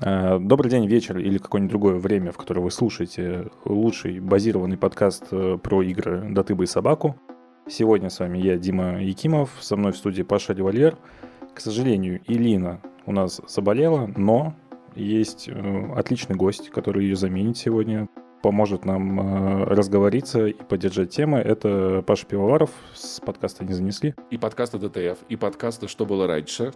Э, добрый день, вечер или какое-нибудь другое время, в которое вы слушаете лучший базированный подкаст э, про игры «Датыба и собаку». Сегодня с вами я, Дима Якимов, со мной в студии Паша Револьер. К сожалению, Илина у нас заболела, но есть э, отличный гость, который ее заменит сегодня, поможет нам разговориться и поддержать темы. Это Паша Пивоваров с подкаста «Не занесли». И подкаста ДТФ, и подкаста «Что было раньше»,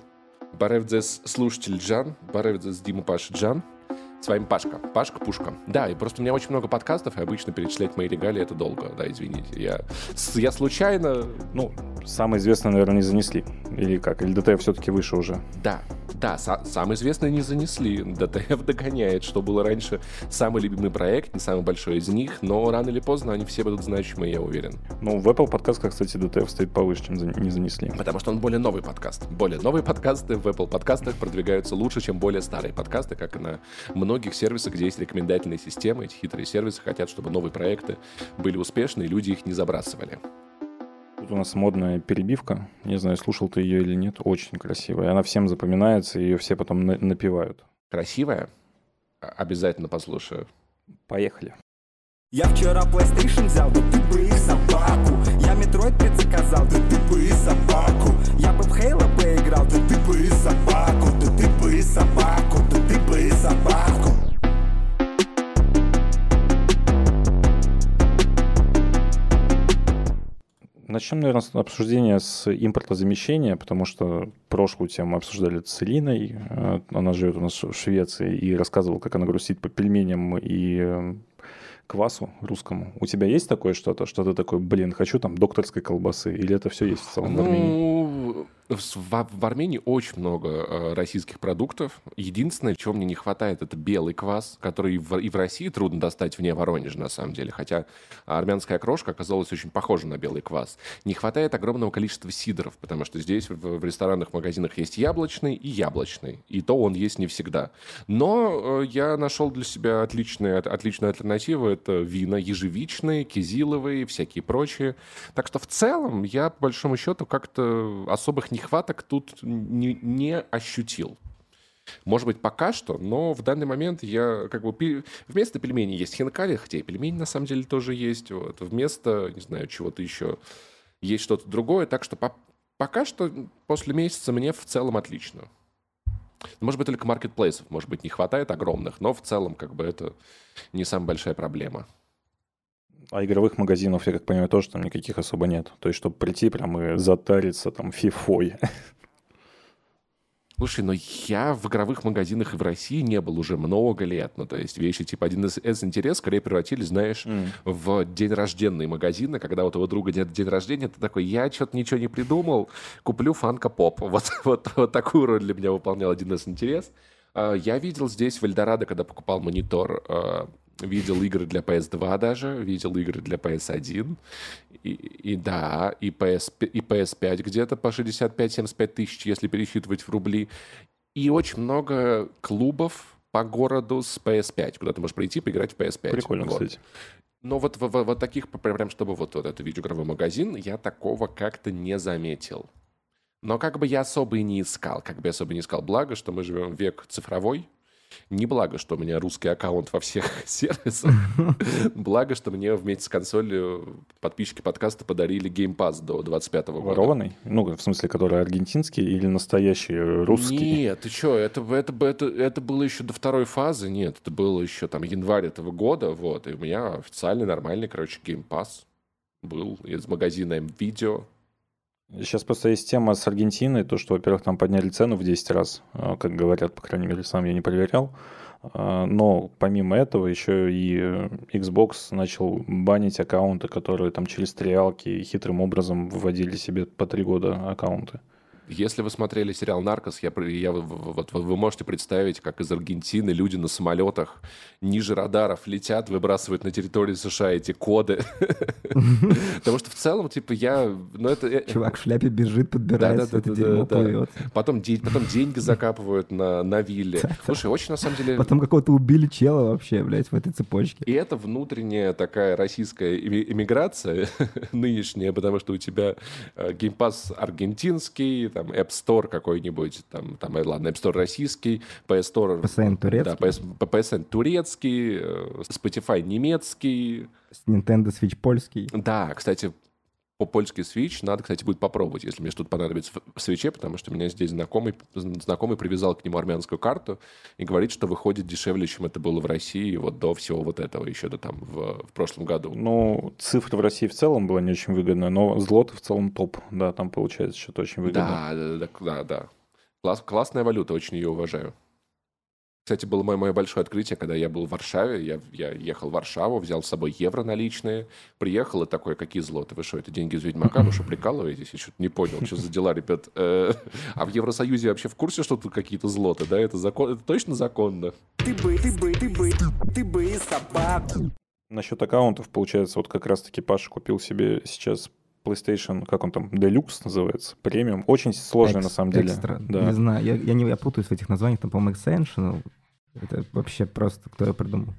Բարև ձեզ, слушатель ջան, Բարև ձեզ, Дима, Паш ջան – С вами Пашка. Пашка Пушка. Да, и просто у меня очень много подкастов, и обычно перечислять мои регалии это долго. Да, извините. Я, я случайно... Ну, самое известное, наверное, не занесли. Или как? Или DTF все-таки выше уже? Да, да, са- самое известное не занесли. DTF догоняет, что было раньше самый любимый проект, не самый большой из них, но рано или поздно они все будут значимые, я уверен. Ну, в Apple подкастах, кстати, DTF стоит повыше, чем не занесли. Потому что он более новый подкаст. Более новые подкасты в Apple подкастах продвигаются лучше, чем более старые подкасты, как и на многих сервисах, где есть рекомендательные системы. Эти хитрые сервисы хотят, чтобы новые проекты были успешны, и люди их не забрасывали. Тут у нас модная перебивка. Не знаю, слушал ты ее или нет. Очень красивая. Она всем запоминается, ее все потом на- напевают. Красивая? Обязательно послушаю. Поехали. Я вчера PlayStation взял, да ты бы их собаку Я Metroid предзаказал, да ты бы и собаку Я бы в Halo поиграл, да ты бы и собаку Да ты бы и собаку, Начнем, наверное, с обсуждения с импортозамещения, потому что прошлую тему мы обсуждали с Илиной. Э, Она живет у нас в Швеции и рассказывала, как она грустит по пельменям и э, квасу русскому. У тебя есть такое что-то, что ты такой, блин, хочу там докторской колбасы, или это все есть в целом в Армении? В, в- Армении очень много э, российских продуктов. Единственное, чего мне не хватает, это белый квас, который в, и в России трудно достать вне Воронежа, на самом деле. Хотя армянская крошка оказалась очень похожа на белый квас. Не хватает огромного количества сидоров, потому что здесь в, в ресторанах, магазинах есть яблочный и яблочный. И то он есть не всегда. Но э, я нашел для себя отличные, от- отличную альтернативу. Это вина ежевичные, кизиловые, всякие прочие. Так что в целом я, по большому счету, как-то особых нехваток тут не, не ощутил. Может быть, пока что, но в данный момент я как бы... Вместо пельменей есть хинкали, хотя и пельмени на самом деле тоже есть. Вот. Вместо, не знаю, чего-то еще есть что-то другое. Так что по- пока что после месяца мне в целом отлично. Может быть, только маркетплейсов, может быть, не хватает огромных, но в целом как бы это не самая большая проблема. А игровых магазинов, я как понимаю, тоже там никаких особо нет. То есть, чтобы прийти прям и затариться там фифой. Слушай, но я в игровых магазинах и в России не был уже много лет. Ну, то есть вещи типа один из, интерес скорее превратились, знаешь, в день рожденные магазины, когда у твоего друга день, день рождения, ты такой, я что-то ничего не придумал, куплю фанка поп. Вот, вот, вот такую роль для меня выполнял один из интерес. А, Я видел здесь в Эльдорадо, когда покупал монитор, а, видел игры для PS2 даже, видел игры для PS1. И, и да, и, PS, и PS5 где-то по 65-75 тысяч, если пересчитывать в рубли. И очень много клубов по городу с PS5, куда ты можешь прийти поиграть в PS5. Прикольно, Вот. кстати. Но вот, в- в- вот таких, прям, чтобы вот, вот это видеоигровой магазин, я такого как-то не заметил. Но как бы я особо и не искал, как бы я особо не искал. Благо, что мы живем в век цифровой. Не благо, что у меня русский аккаунт во всех сервисах. Благо, что мне вместе с консолью подписчики подкаста подарили Game Pass до 25 года. Ворованный? Ну, в смысле, который аргентинский или настоящий э, русский? Нет, ты что, это, это, это, это было еще до второй фазы, нет, это было еще там январь этого года, вот, и у меня официальный, нормальный, короче, Game Pass был из магазина видео. Сейчас просто есть тема с Аргентиной, то, что, во-первых, там подняли цену в 10 раз, э, как говорят, по крайней мере, сам я не проверял. А, Но помимо этого еще и э, Xbox начал банить аккаунты, которые там через триалки хитрым образом выводили себе по три года аккаунты. Если вы смотрели сериал «Наркос», я, я, вот вы можете представить, как из Аргентины люди на самолетах ниже радаров летят, выбрасывают на территорию США эти коды. Потому что в целом, типа, я... Ну, это... э, Чувак в шляпе бежит, подбирается, это дерьмо плывет. Потом, де- потом деньги закапывают на, вилле. Слушай, очень, на самом деле... Потом какого-то убили чела вообще, блядь, в этой цепочке. И это внутренняя такая российская эмиграция нынешняя, потому что у тебя э, геймпас аргентинский, там App Store какой-нибудь, там, там, э, ладно, App Store российский, PS Store... PSN турецкий. Да, PS, PSN турецкий, э, Spotify немецкий. Nintendo Switch польский. Да, кстати, по польский Switch. Надо, кстати, будет попробовать, если мне что-то понадобится в свече, потому что у меня здесь знакомый, знакомый привязал к нему армянскую карту и говорит, что выходит дешевле, чем это было в России вот до всего вот этого, еще до там в, в прошлом году. Ну, цифры в России в целом было не очень выгодно, но злоты в целом топ, да, там получается что-то очень выгодно. Да, да, да, да, да. Класс, классная валюта, очень ее уважаю. Кстати, было мое, мое большое открытие, когда я был в Варшаве. Я, я ехал в Варшаву, взял с собой евро наличные. Приехал и такой, какие злоты? Вы что, это деньги из Ведьмака? Вы что, прикалываетесь? Я что-то не понял, что за дела, ребят. Э, а в Евросоюзе вообще в курсе, что тут какие-то злоты, да? Это, закон, это точно законно? Ты бы, ты бы, ты бы, ты бы собаку. Насчет аккаунтов, получается, вот как раз-таки Паша купил себе сейчас PlayStation, как он там, Deluxe называется, премиум. Очень сложный Экс- на самом деле. Экстра. Да. Не знаю, я, я, не, я путаюсь в этих названиях, там, по-моему, Extension. Это вообще просто, кто я придумал.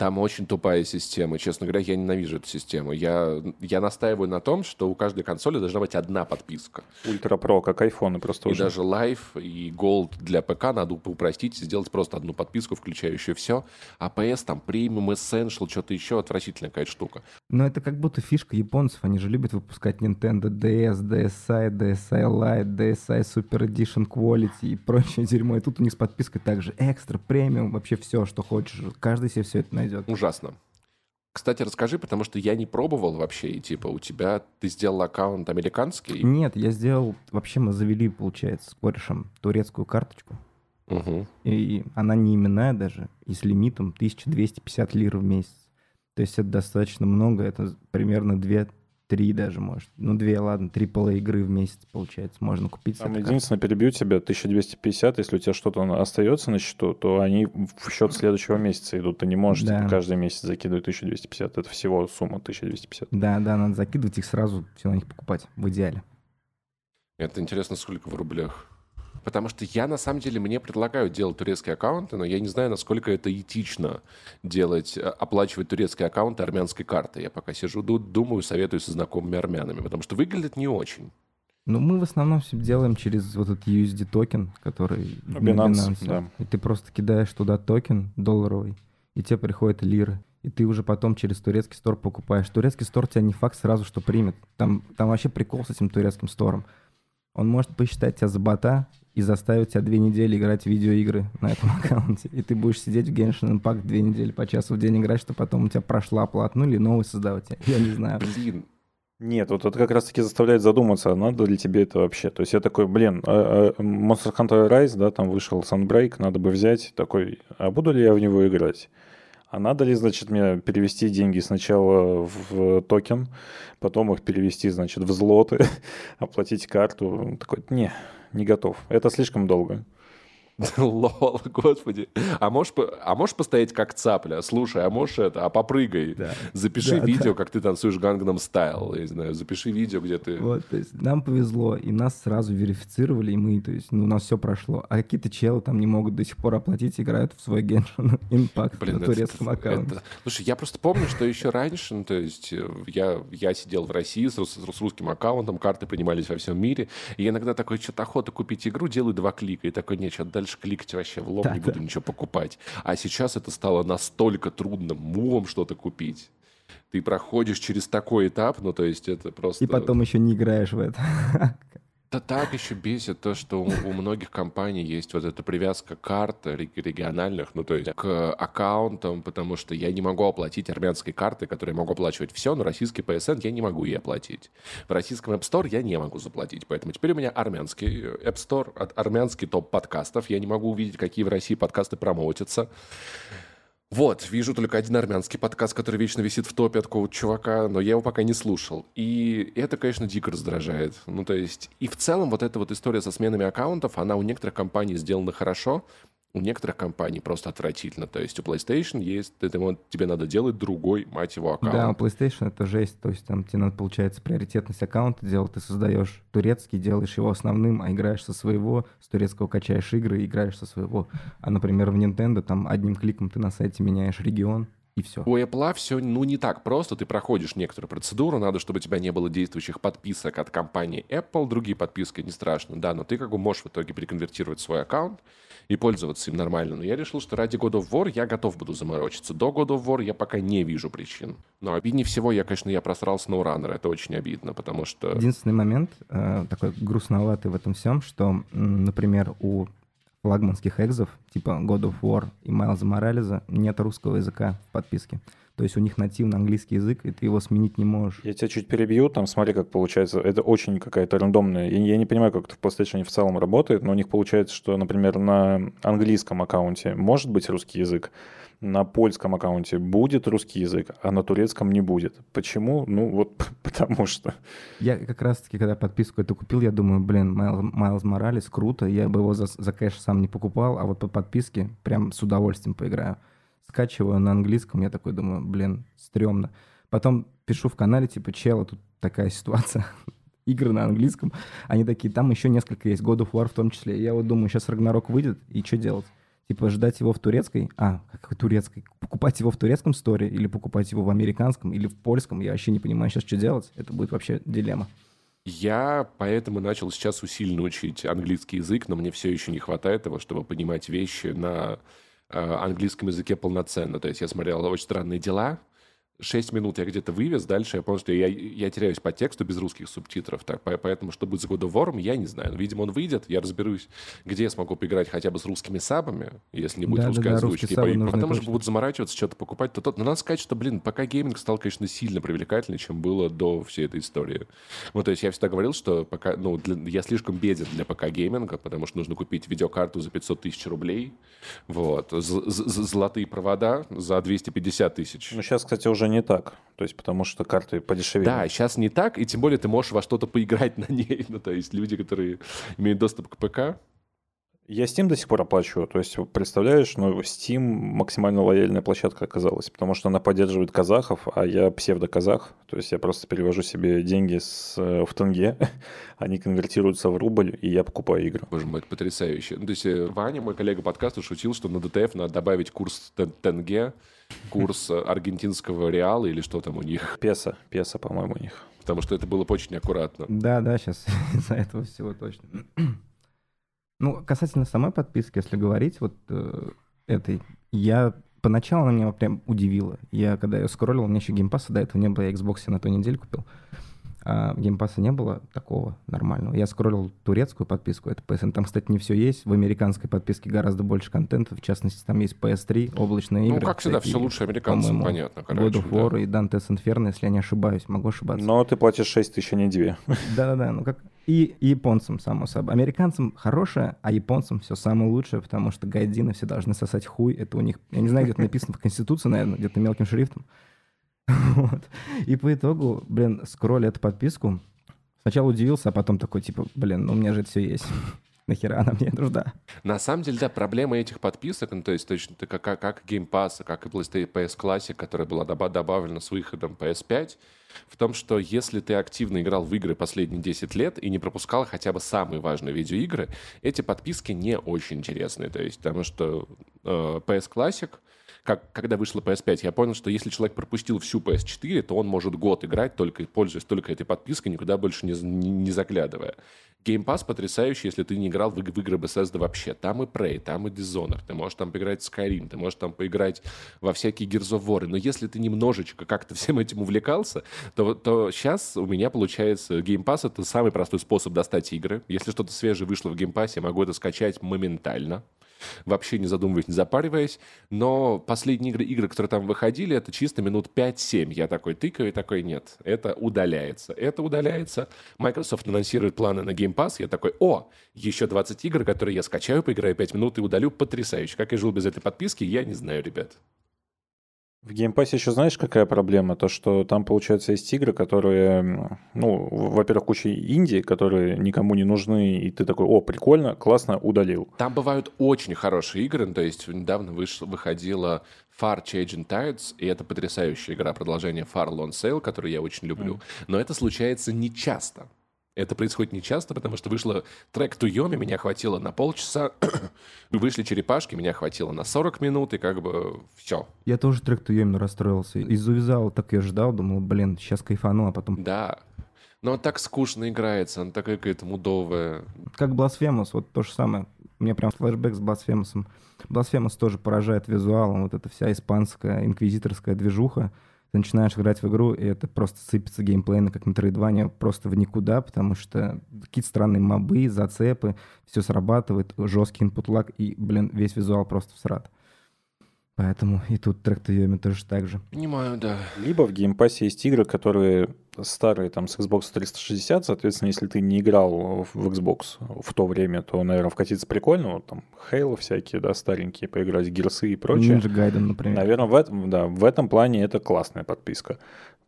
Там очень тупая система. Честно говоря, я ненавижу эту систему. Я, я настаиваю на том, что у каждой консоли должна быть одна подписка. Ультра Про, как айфоны просто И уже. даже Live и Gold для ПК надо упростить и сделать просто одну подписку, включающую все. А PS там премиум, Essential, что-то еще отвратительная какая-то штука. Но это как будто фишка японцев. Они же любят выпускать Nintendo DS, DSi, DSi Lite, DSi Super Edition Quality и прочее дерьмо. И тут у них с подпиской также экстра, премиум, вообще все, что хочешь. Каждый себе все это найдет. Ужасно. Кстати, расскажи, потому что я не пробовал вообще, и типа у тебя, ты сделал аккаунт американский? Нет, я сделал... Вообще мы завели, получается, с корешем турецкую карточку. Угу. И она не именная даже, и с лимитом 1250 лир в месяц. То есть это достаточно много, это примерно 2-3 даже, может. Ну, 2, ладно, 3 пола игры в месяц, получается, можно купить. Там единственное, перебью тебя, 1250, если у тебя что-то остается на счету, то они в счет следующего месяца идут. Ты не можешь Да. типа, каждый месяц закидывать 1250. Это всего сумма 1250. Да, да, надо закидывать их сразу, все на них покупать, в идеале. Это интересно, сколько в рублях? Потому что я, на самом деле, мне предлагают делать турецкие аккаунты, но я не знаю, насколько это этично делать, э, оплачивать турецкие аккаунты армянской карты. Я пока сижу, ду- думаю, советую со знакомыми армянами, потому что выглядит не очень. Ну, мы в основном все делаем через вот этот USD токен, который Binance, Binance. да. И ты просто кидаешь туда токен долларовый, и тебе приходят лиры. И ты уже потом через турецкий стор покупаешь. Турецкий стор тебя не факт сразу что примет. Там, там вообще прикол с этим турецким стором. Он может посчитать тебя за бота и заставить тебя две недели играть в видеоигры на этом аккаунте. И ты будешь сидеть в Genshin Impact две недели по часу в день играть, что потом у тебя прошла оплата. Ну или новый создавать. Я не знаю. Блин, Нет, вот это как раз-таки заставляет задуматься, а надо ли тебе это вообще. То есть я такой, блин, а- а Monster Hunter Rise, да, там вышел Sunbreak, надо бы взять. Такой, а буду ли я в него играть? А надо ли, значит, мне перевести деньги сначала в токен, потом их перевести, значит, в злоты, оплатить карту? Такой, не, не готов. Это слишком долго. лол, господи. А можешь, а можешь постоять как цапля? Слушай, а можешь это, а попрыгай. Запиши Да, видео, как ты танцуешь Гангнам Стайл, я не знаю, запиши видео, где ты... Вот, то есть нам повезло, и нас сразу верифицировали, и мы, то есть, ну, у нас все прошло. А какие-то челы там не могут до сих пор оплатить, играют в свой Genshin Impact Блин, на это- турецком это- аккаунте. это- Слушай, я просто помню, что еще раньше, ну, то есть э, я, я сидел в России с, рус- с русским аккаунтом, карты принимались во всем мире, и я иногда такой, что-то охота купить игру, делаю два клика, и такой, нет, что дальше кликать вообще в лоб, не буду ничего покупать. А сейчас это стало настолько трудным мувом что-то купить. Ты проходишь через такой этап, ну, то есть это просто... И потом еще не играешь в это. Да так еще бесит то, что у, у многих компаний есть вот эта привязка карт рег- региональных, ну то есть к аккаунтам, потому что я не могу оплатить армянской карты, которые я могу оплачивать все, но российский PSN я не могу ей оплатить. В российском App Store я не могу заплатить, поэтому теперь у меня армянский App Store, армянский топ подкастов, я не могу увидеть, какие в России подкасты промоутятся. Вот, вижу только один армянский подкаст, который вечно висит в топе от какого-то чувака, но я его пока не слушал. И это, конечно, дико раздражает. Ну, то есть, и в целом вот эта вот история со сменами аккаунтов, она у некоторых компаний сделана хорошо, у некоторых компаний просто отвратительно. То есть у PlayStation есть, ты- тебе надо делать другой, мать его, аккаунт. Да, у PlayStation это жесть. То есть там тебе надо, получается, приоритетность аккаунта делать. Ты создаешь турецкий, делаешь его основным, а играешь со своего, с турецкого качаешь игры и играешь со своего. А, например, в Nintendo там одним кликом ты на сайте меняешь регион, и все. У Apple все, ну, не так просто. Ты проходишь некоторую процедуру, надо, чтобы у тебя не было действующих подписок от компании Apple. Другие подписки не страшно, да, но ты как бы можешь в итоге переконвертировать свой аккаунт и пользоваться им нормально. Но я решил, что ради God of War я готов буду заморочиться. До God of War я пока не вижу причин. Но обиднее всего, я, конечно, я на Уранер. Это очень обидно, потому что... Единственный момент, э, такой грустноватый в этом всем, что, например, у флагманских экзов, типа God of War и Майлза Морализа, нет русского языка в подписке. То есть у них нативно английский язык, и ты его сменить не можешь. Я тебя чуть перебью, там смотри, как получается. Это очень какая-то рандомная. Я, я не понимаю, как это в PlayStation в целом работает, но у них получается, что, например, на английском аккаунте может быть русский язык, на польском аккаунте будет русский язык, а на турецком не будет. Почему? Ну, вот потому что. Я как раз-таки, когда подписку эту купил, я думаю, блин, Майлз Моралес, круто, я бы его за, за кэш сам не покупал, а вот по подписке прям с удовольствием поиграю. Скачиваю на английском, я такой думаю, блин, стрёмно. Потом пишу в канале, типа, чела, тут такая ситуация, игры на английском. Они такие, там еще несколько есть, God of War в том числе. Я вот думаю, сейчас Рагнарок выйдет, и что делать? Типа ждать его в турецкой, а, как турецкой, покупать его в турецком сторе или покупать его в американском или в польском, я вообще не понимаю сейчас, что делать. Это будет вообще дилемма. Я поэтому начал сейчас усиленно учить английский язык, но мне все еще не хватает его, чтобы понимать вещи на английском языке полноценно. То есть я смотрел «Очень странные дела», 6 минут я где-то вывез, дальше я понял, что я, я теряюсь по тексту без русских субтитров. Так, поэтому, что будет с God of War, я не знаю. видимо, он выйдет, я разберусь, где я смогу поиграть хотя бы с русскими сабами, если не будет Да, русской да, да, озвучки. нужны потом же точно. будут заморачиваться, что-то покупать. То, то. Но надо сказать, что, блин, пока гейминг стал, конечно, сильно привлекательнее, чем было до всей этой истории. Ну, то есть я всегда говорил, что пока, ну, для- я слишком беден для ПК гейминга, потому что нужно купить видеокарту за 500 тысяч рублей, вот, з- з- золотые провода за 250 тысяч. Ну, сейчас, кстати, уже не так. То есть, потому что карты подешевели. Да, сейчас не так, и тем более ты можешь во что-то поиграть на ней. Ну, то есть люди, которые имеют доступ к ПК. Я Steam до сих пор оплачиваю. То есть, представляешь, ну, Steam максимально лояльная площадка оказалась, потому что она поддерживает казахов, а я псевдоказах. То есть, я просто перевожу себе деньги с, э, в тенге, они конвертируются в рубль, и я покупаю игры. Боже мой, это потрясающе. Ну, то есть э, Ваня, мой коллега подкаста, шутил, что на DTF надо добавить курс тен- тенге, курс э, аргентинского реала или что там у них, Песо, песо, по-моему, у них. потому что это было бы очень аккуратно. Да, да, сейчас из-за этого всего точно. Ну, касательно самой подписки, если говорить, вот э, этой, я поначалу она меня прям удивила. Я когда ее скроллил, у меня еще Game Pass а до этого не было, я Xbox на той неделе купил. А геймпасса не было такого нормального. Я скроллил турецкую подписку, это PSN. Там, кстати, не все есть. В американской подписке гораздо больше контента. В частности, там есть PS3, облачные игры. Ну, как всегда, все лучше американцам, понятно. God короче, of да. War и Dante's Inferno, если я не ошибаюсь. Могу ошибаться. Но ты платишь 6 тысяч, а не 2. Да-да-да, ну как и, и японцам, само собой. Американцам хорошее, а японцам все самое лучшее, потому что гайдины все должны сосать хуй. Это у них, я не знаю, где-то написано в Конституции, наверное, где-то мелким шрифтом. Вот. И по итогу, блин, скролль эту подписку. Сначала удивился, а потом такой, типа, блин, ну у меня же это все есть. Нахера она мне нужна? На самом деле, да, проблема этих подписок, ну, то есть точно так, как, как, как Game Pass, как и PlayStation PS Classic, которая была доба- добавлена с выходом PS5, в том, что если ты активно играл в игры последние 10 лет и не пропускал хотя бы самые важные видеоигры, эти подписки не очень интересные. То есть, потому что э, PS Classic, как, когда вышла PS5, я понял, что если человек пропустил всю PS4, то он может год играть, только пользуясь только этой подпиской, никуда больше не, не, не заглядывая. Game Pass потрясающий, если ты не играл в, в игры Bethesda вообще. Там и Prey, там и Dishonored. Ты можешь там поиграть в Skyrim, ты можешь там поиграть во всякие Gears of War. Но если ты немножечко как-то всем этим увлекался, то, то сейчас у меня получается Game Pass — это самый простой способ достать игры. Если что-то свежее вышло в Game Pass, я могу это скачать моментально вообще не задумываясь, не запариваясь. Но последние игры, игры, которые там выходили, это чисто минут 5-7. Я такой тыкаю и такой, нет, это удаляется. Это удаляется. Microsoft анонсирует планы на Game Pass. Я такой, о, еще 20 игр, которые я скачаю, поиграю 5 минут и удалю. Потрясающе. Как я жил без этой подписки, я не знаю, ребят. В Game Pass е еще знаешь, какая проблема? То, что там, получается, есть игры, которые, ну, во-первых, куча инди, которые никому не нужны, и ты такой, о, прикольно, классно, удалил. Там бывают очень хорошие игры. Ну, То есть недавно выш- выходила Far Changing Tides, и это потрясающая игра, продолжение Far Lone Sail, которую я очень люблю. Но это случается не часто. Это происходит не часто, потому что вышло трек Туйоми, меня хватило на полчаса, вышли черепашки, меня хватило на 40 минут, и как бы все. Я тоже трек Туйоми расстроился. Из-за так я ждал, думал, блин, сейчас кайфану, а потом... Да, но он так скучно играется, он такая какая-то мудовая. Как Blasphemous, вот то же самое. У меня прям флешбэк с Blasphemous. Blasphemous тоже поражает визуалом. Вот эта вся испанская инквизиторская движуха. Ты начинаешь играть в игру, и это просто сыпется геймплейно, как Metroidvania, просто в никуда, потому что какие-то странные мобы, зацепы, все срабатывает, жесткий input лаг, и, блин, весь визуал просто всрат. Поэтому и тут Trek to Yomi тоже так же. Понимаю, да. Либо в Game Pass е есть игры, которые старые там с Xbox 360, соответственно, если ты не играл в Xbox в то время, то, наверное, вкатиться прикольно, вот там Halo всякие, да, старенькие, поиграть, Герсы и прочее. Ninja Gaiden, например. Наверное, в этом, да, в этом плане это классная подписка.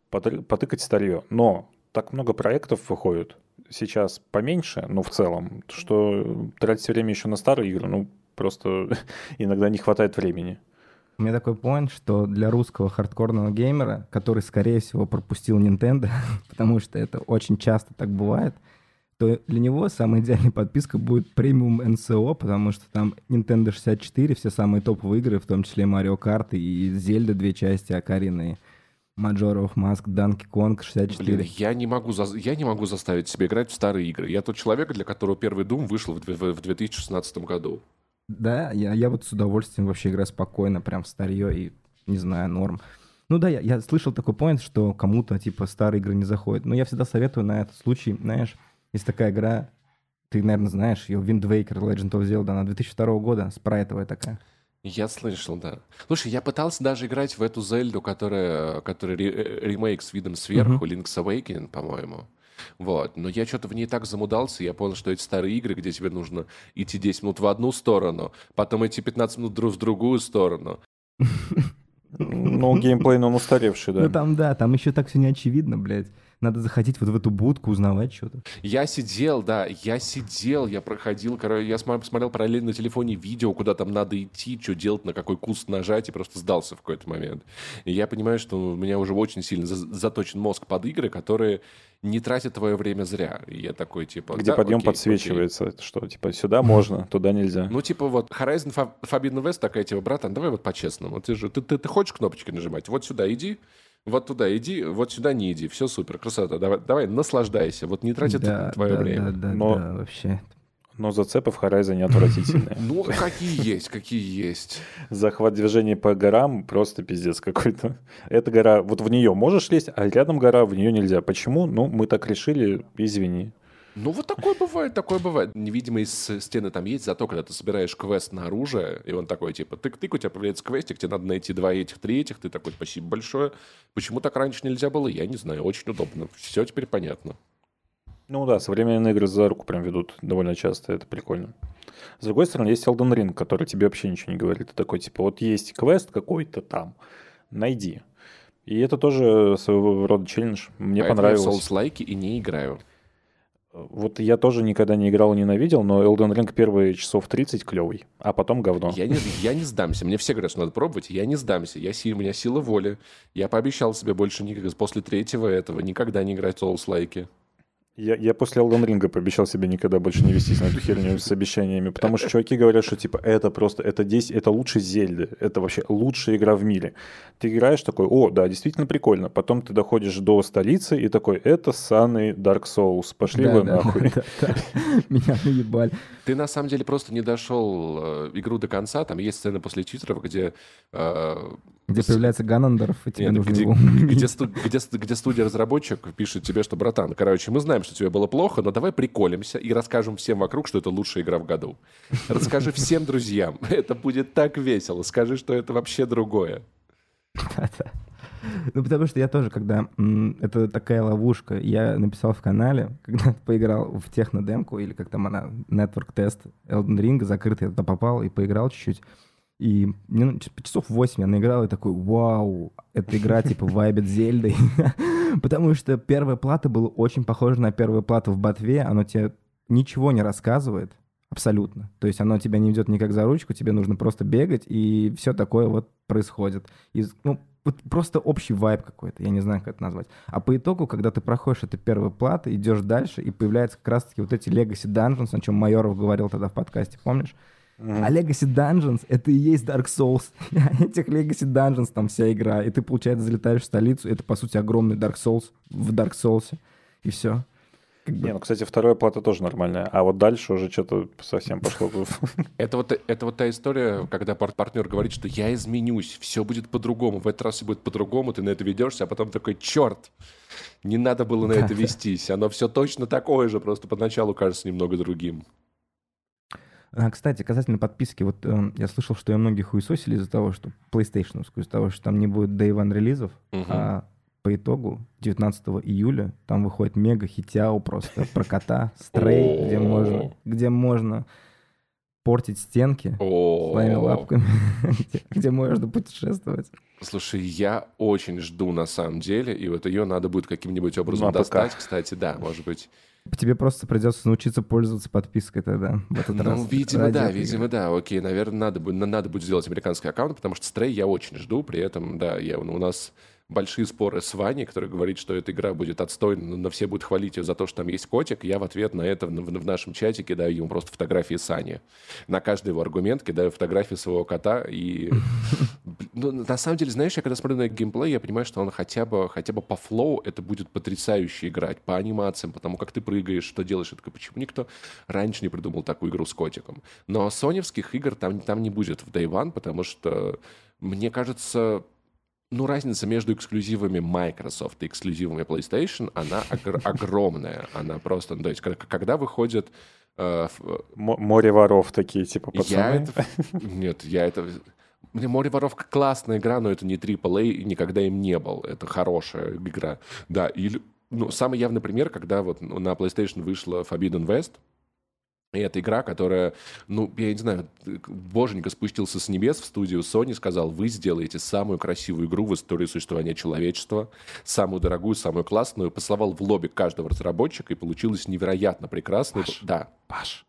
Потыкать старье. Но так много проектов выходит, сейчас поменьше, но в целом, что тратить время еще на старые игры, ну, просто иногда не хватает времени. У меня такой поинт, что для русского хардкорного геймера, который, скорее всего, пропустил Nintendo, потому что это очень часто так бывает, то для него самая идеальная подписка будет премиум НСО, потому что там Nintendo 64, все самые топовые игры, в том числе Mario Kart и Зельда, две части, Акарины, Majora of Mask, Donkey Kong 64. Блин, я не, могу за- я не могу заставить себя играть в старые игры. Я тот человек, для которого первый Doom вышел в 2016 году. Да, я, я вот с удовольствием вообще играю спокойно, прям в старье и, не знаю, норм. Ну да, я, я слышал такой поинт, что кому-то, типа, старые игры не заходят. Но я всегда советую на этот случай, знаешь, есть такая игра, ты, наверное, знаешь ее, Wind Waker Legend of Zelda, она 2002 года, спрайтовая такая. Я слышал, да. Слушай, я пытался даже играть в эту Зельду, которая, которая э, ремейк с видом сверху, Link's Awakening, по-моему. Вот. Но я что-то в ней так замудался, я понял, что эти старые игры, где тебе нужно идти 10 минут в одну сторону, потом идти 15 минут друг в другую сторону. Ну, геймплей, он устаревший, да. Ну там, да, там еще так все не очевидно, блядь. Надо заходить вот в эту будку, узнавать что-то. Я сидел, да, я сидел, я проходил, короче, я смотрел параллельно на телефоне видео, куда там надо идти, что делать, на какой куст нажать, и просто сдался в какой-то момент. И я понимаю, что у меня уже очень сильно за- заточен мозг под игры, которые не тратят твое время зря. И я такой, типа... Где да, подъем окей, подсвечивается, это что, типа, сюда можно, туда нельзя. окей. Ну, типа вот Horizon Forbidden West такая, типа, братан, давай вот по-честному. Ты же, ты, ты, ты хочешь кнопочки нажимать? Вот сюда иди, вот туда иди, вот сюда не иди. Все супер, красота. Давай, давай наслаждайся. Вот не трать да, твое да, время. Да, да, Но- да, вообще. Но зацепы в Horizon отвратительные. Ну, какие есть, какие есть. Захват движения по горам просто пиздец какой-то. Эта гора, вот в нее можешь лезть, а рядом гора, в нее нельзя. Почему? Ну, мы так решили, извини. Ну, вот такое бывает, такое бывает. Невидимые стены там есть, зато когда ты собираешь квест на оружие, и он такой, типа, тык-тык, у тебя появляется квестик, тебе надо найти два этих, три этих, ты такой, спасибо большое. Почему так раньше нельзя было, я не знаю, очень удобно. Все теперь понятно. Ну да, современные игры за руку прям ведут довольно часто, это прикольно. С другой стороны, есть Elden Ring, который тебе вообще ничего не говорит. Ты такой, типа, вот есть квест какой-то там, найди. И это тоже своего рода челлендж. Мне Поэтому понравилось. я в Souls-лайки и не играю. Вот я тоже никогда не играл и ненавидел, но Elden Ring первые часов 30 клевый, а потом говно. Я не, я не сдамся. Мне все говорят, что надо пробовать, я не сдамся. Я, у меня сила воли. Я пообещал себе больше никогда, после третьего этого никогда не играть в Souls-лайки. Я, я после Elden Ring пообещал себе никогда больше не вестись на эту херню с обещаниями, потому что чуваки говорят, что типа это просто, это 10, это лучше Зельды, это вообще лучшая игра в мире. Ты играешь такой, о, да, действительно прикольно. Потом ты доходишь до столицы и такой, это ссаный Dark Souls, пошли Да, вы да, нахуй. да, да. Меня наебали. Ты на самом деле просто не дошел э, игру до конца. Там есть сцена после титров, где э, Где появляется Ганандеров, и тебе Нет, нужно где, его где, сту- где где студия-разработчик пишет тебе, что, братан, короче, мы знаем, что тебе было плохо, но давай приколимся и расскажем всем вокруг, что это лучшая игра в году. Расскажи всем друзьям. Это будет так весело. Скажи, что это вообще другое. Ну, потому что я тоже, когда... Это такая ловушка. Я написал в канале, когда поиграл в технодемку, или как там она, Network тест Elden Ring, закрытый, я туда попал и поиграл чуть-чуть. И мне ну, ч- часов 8 я наиграл и такой, вау, эта игра типа вайбит Зельдой. Потому что первая плата была очень похожа на первую плату в Ботве. Оно тебе ничего не рассказывает. Абсолютно. То есть оно тебя не ведет никак за ручку, тебе нужно просто бегать, и все такое вот происходит. И, ну, вот просто общий вайб какой-то, я не знаю, как это назвать. А по итогу, когда ты проходишь эту первую плату, идешь дальше, и появляются как раз-таки вот эти Legacy Dungeons, о чем Майоров говорил тогда в подкасте, помнишь? А Legacy Dungeons — это и есть Dark Souls. Этих Legacy Dungeons там вся игра. И ты, получается, залетаешь в столицу, это, по сути, огромный Dark Souls в Dark Souls. И все. Как бы... Не, ну, кстати, вторая плата тоже нормальная. А вот дальше уже что-то совсем пошло. Это вот, это вот та история, когда партнер говорит, что я изменюсь, все будет по-другому, в этот раз все будет по-другому, ты на это ведешься, а потом такой, черт, не надо было на это вестись. Оно все точно такое же, просто поначалу кажется немного другим. А, кстати, касательно подписки, вот э, я слышал, что я многих хуесосили из-за того, что PlayStation, из-за того, что там не будет Day One релизов, uh-huh. а по итогу 19 июля там выходит мега хитяу просто про кота, стрей, где можно, где можно портить стенки своими лапками, где можно путешествовать. Слушай, я очень жду на самом деле, и вот ее надо будет каким-нибудь образом достать, кстати, да, может быть. Тебе просто придется научиться пользоваться подпиской тогда в этот ну, раз. Видимо, да, видимо, да. Окей, наверное, надо, надо будет сделать американский аккаунт, потому что Стрей я очень жду, при этом, да, я, у нас большие споры с Ваней, который говорит, что эта игра будет отстойна, но все будут хвалить ее за то, что там есть котик. Я в ответ на это в, в нашем чате кидаю ему просто фотографии Сани. На каждый его аргумент кидаю фотографии своего кота. И ну, на самом деле, знаешь, я когда смотрю на геймплей, я понимаю, что он хотя бы, хотя бы по флоу это будет потрясающе играть, по анимациям, потому как ты прыгаешь, что делаешь. Я такой, почему никто раньше не придумал такую игру с котиком? Но соневских игр там, там не будет в Day One, потому что мне кажется, ну, разница между эксклюзивами Microsoft и эксклюзивами PlayStation, она огромная. Она просто, ну, то есть, когда выходит... Э, Море воров такие, типа, пацаны. Я это... Нет, я это... Мне Море воров классная игра, но это не AAA и никогда им не был. Это хорошая игра. Да, или... Ну, самый явный пример, когда вот на PlayStation вышла Forbidden West, и это игра, которая, ну, я не знаю, боженька спустился с небес в студию Sony, сказал, вы сделаете самую красивую игру в истории существования человечества, самую дорогую, самую классную, послал в лобби каждого разработчика, и получилось невероятно прекрасно. Паш, да. Паш,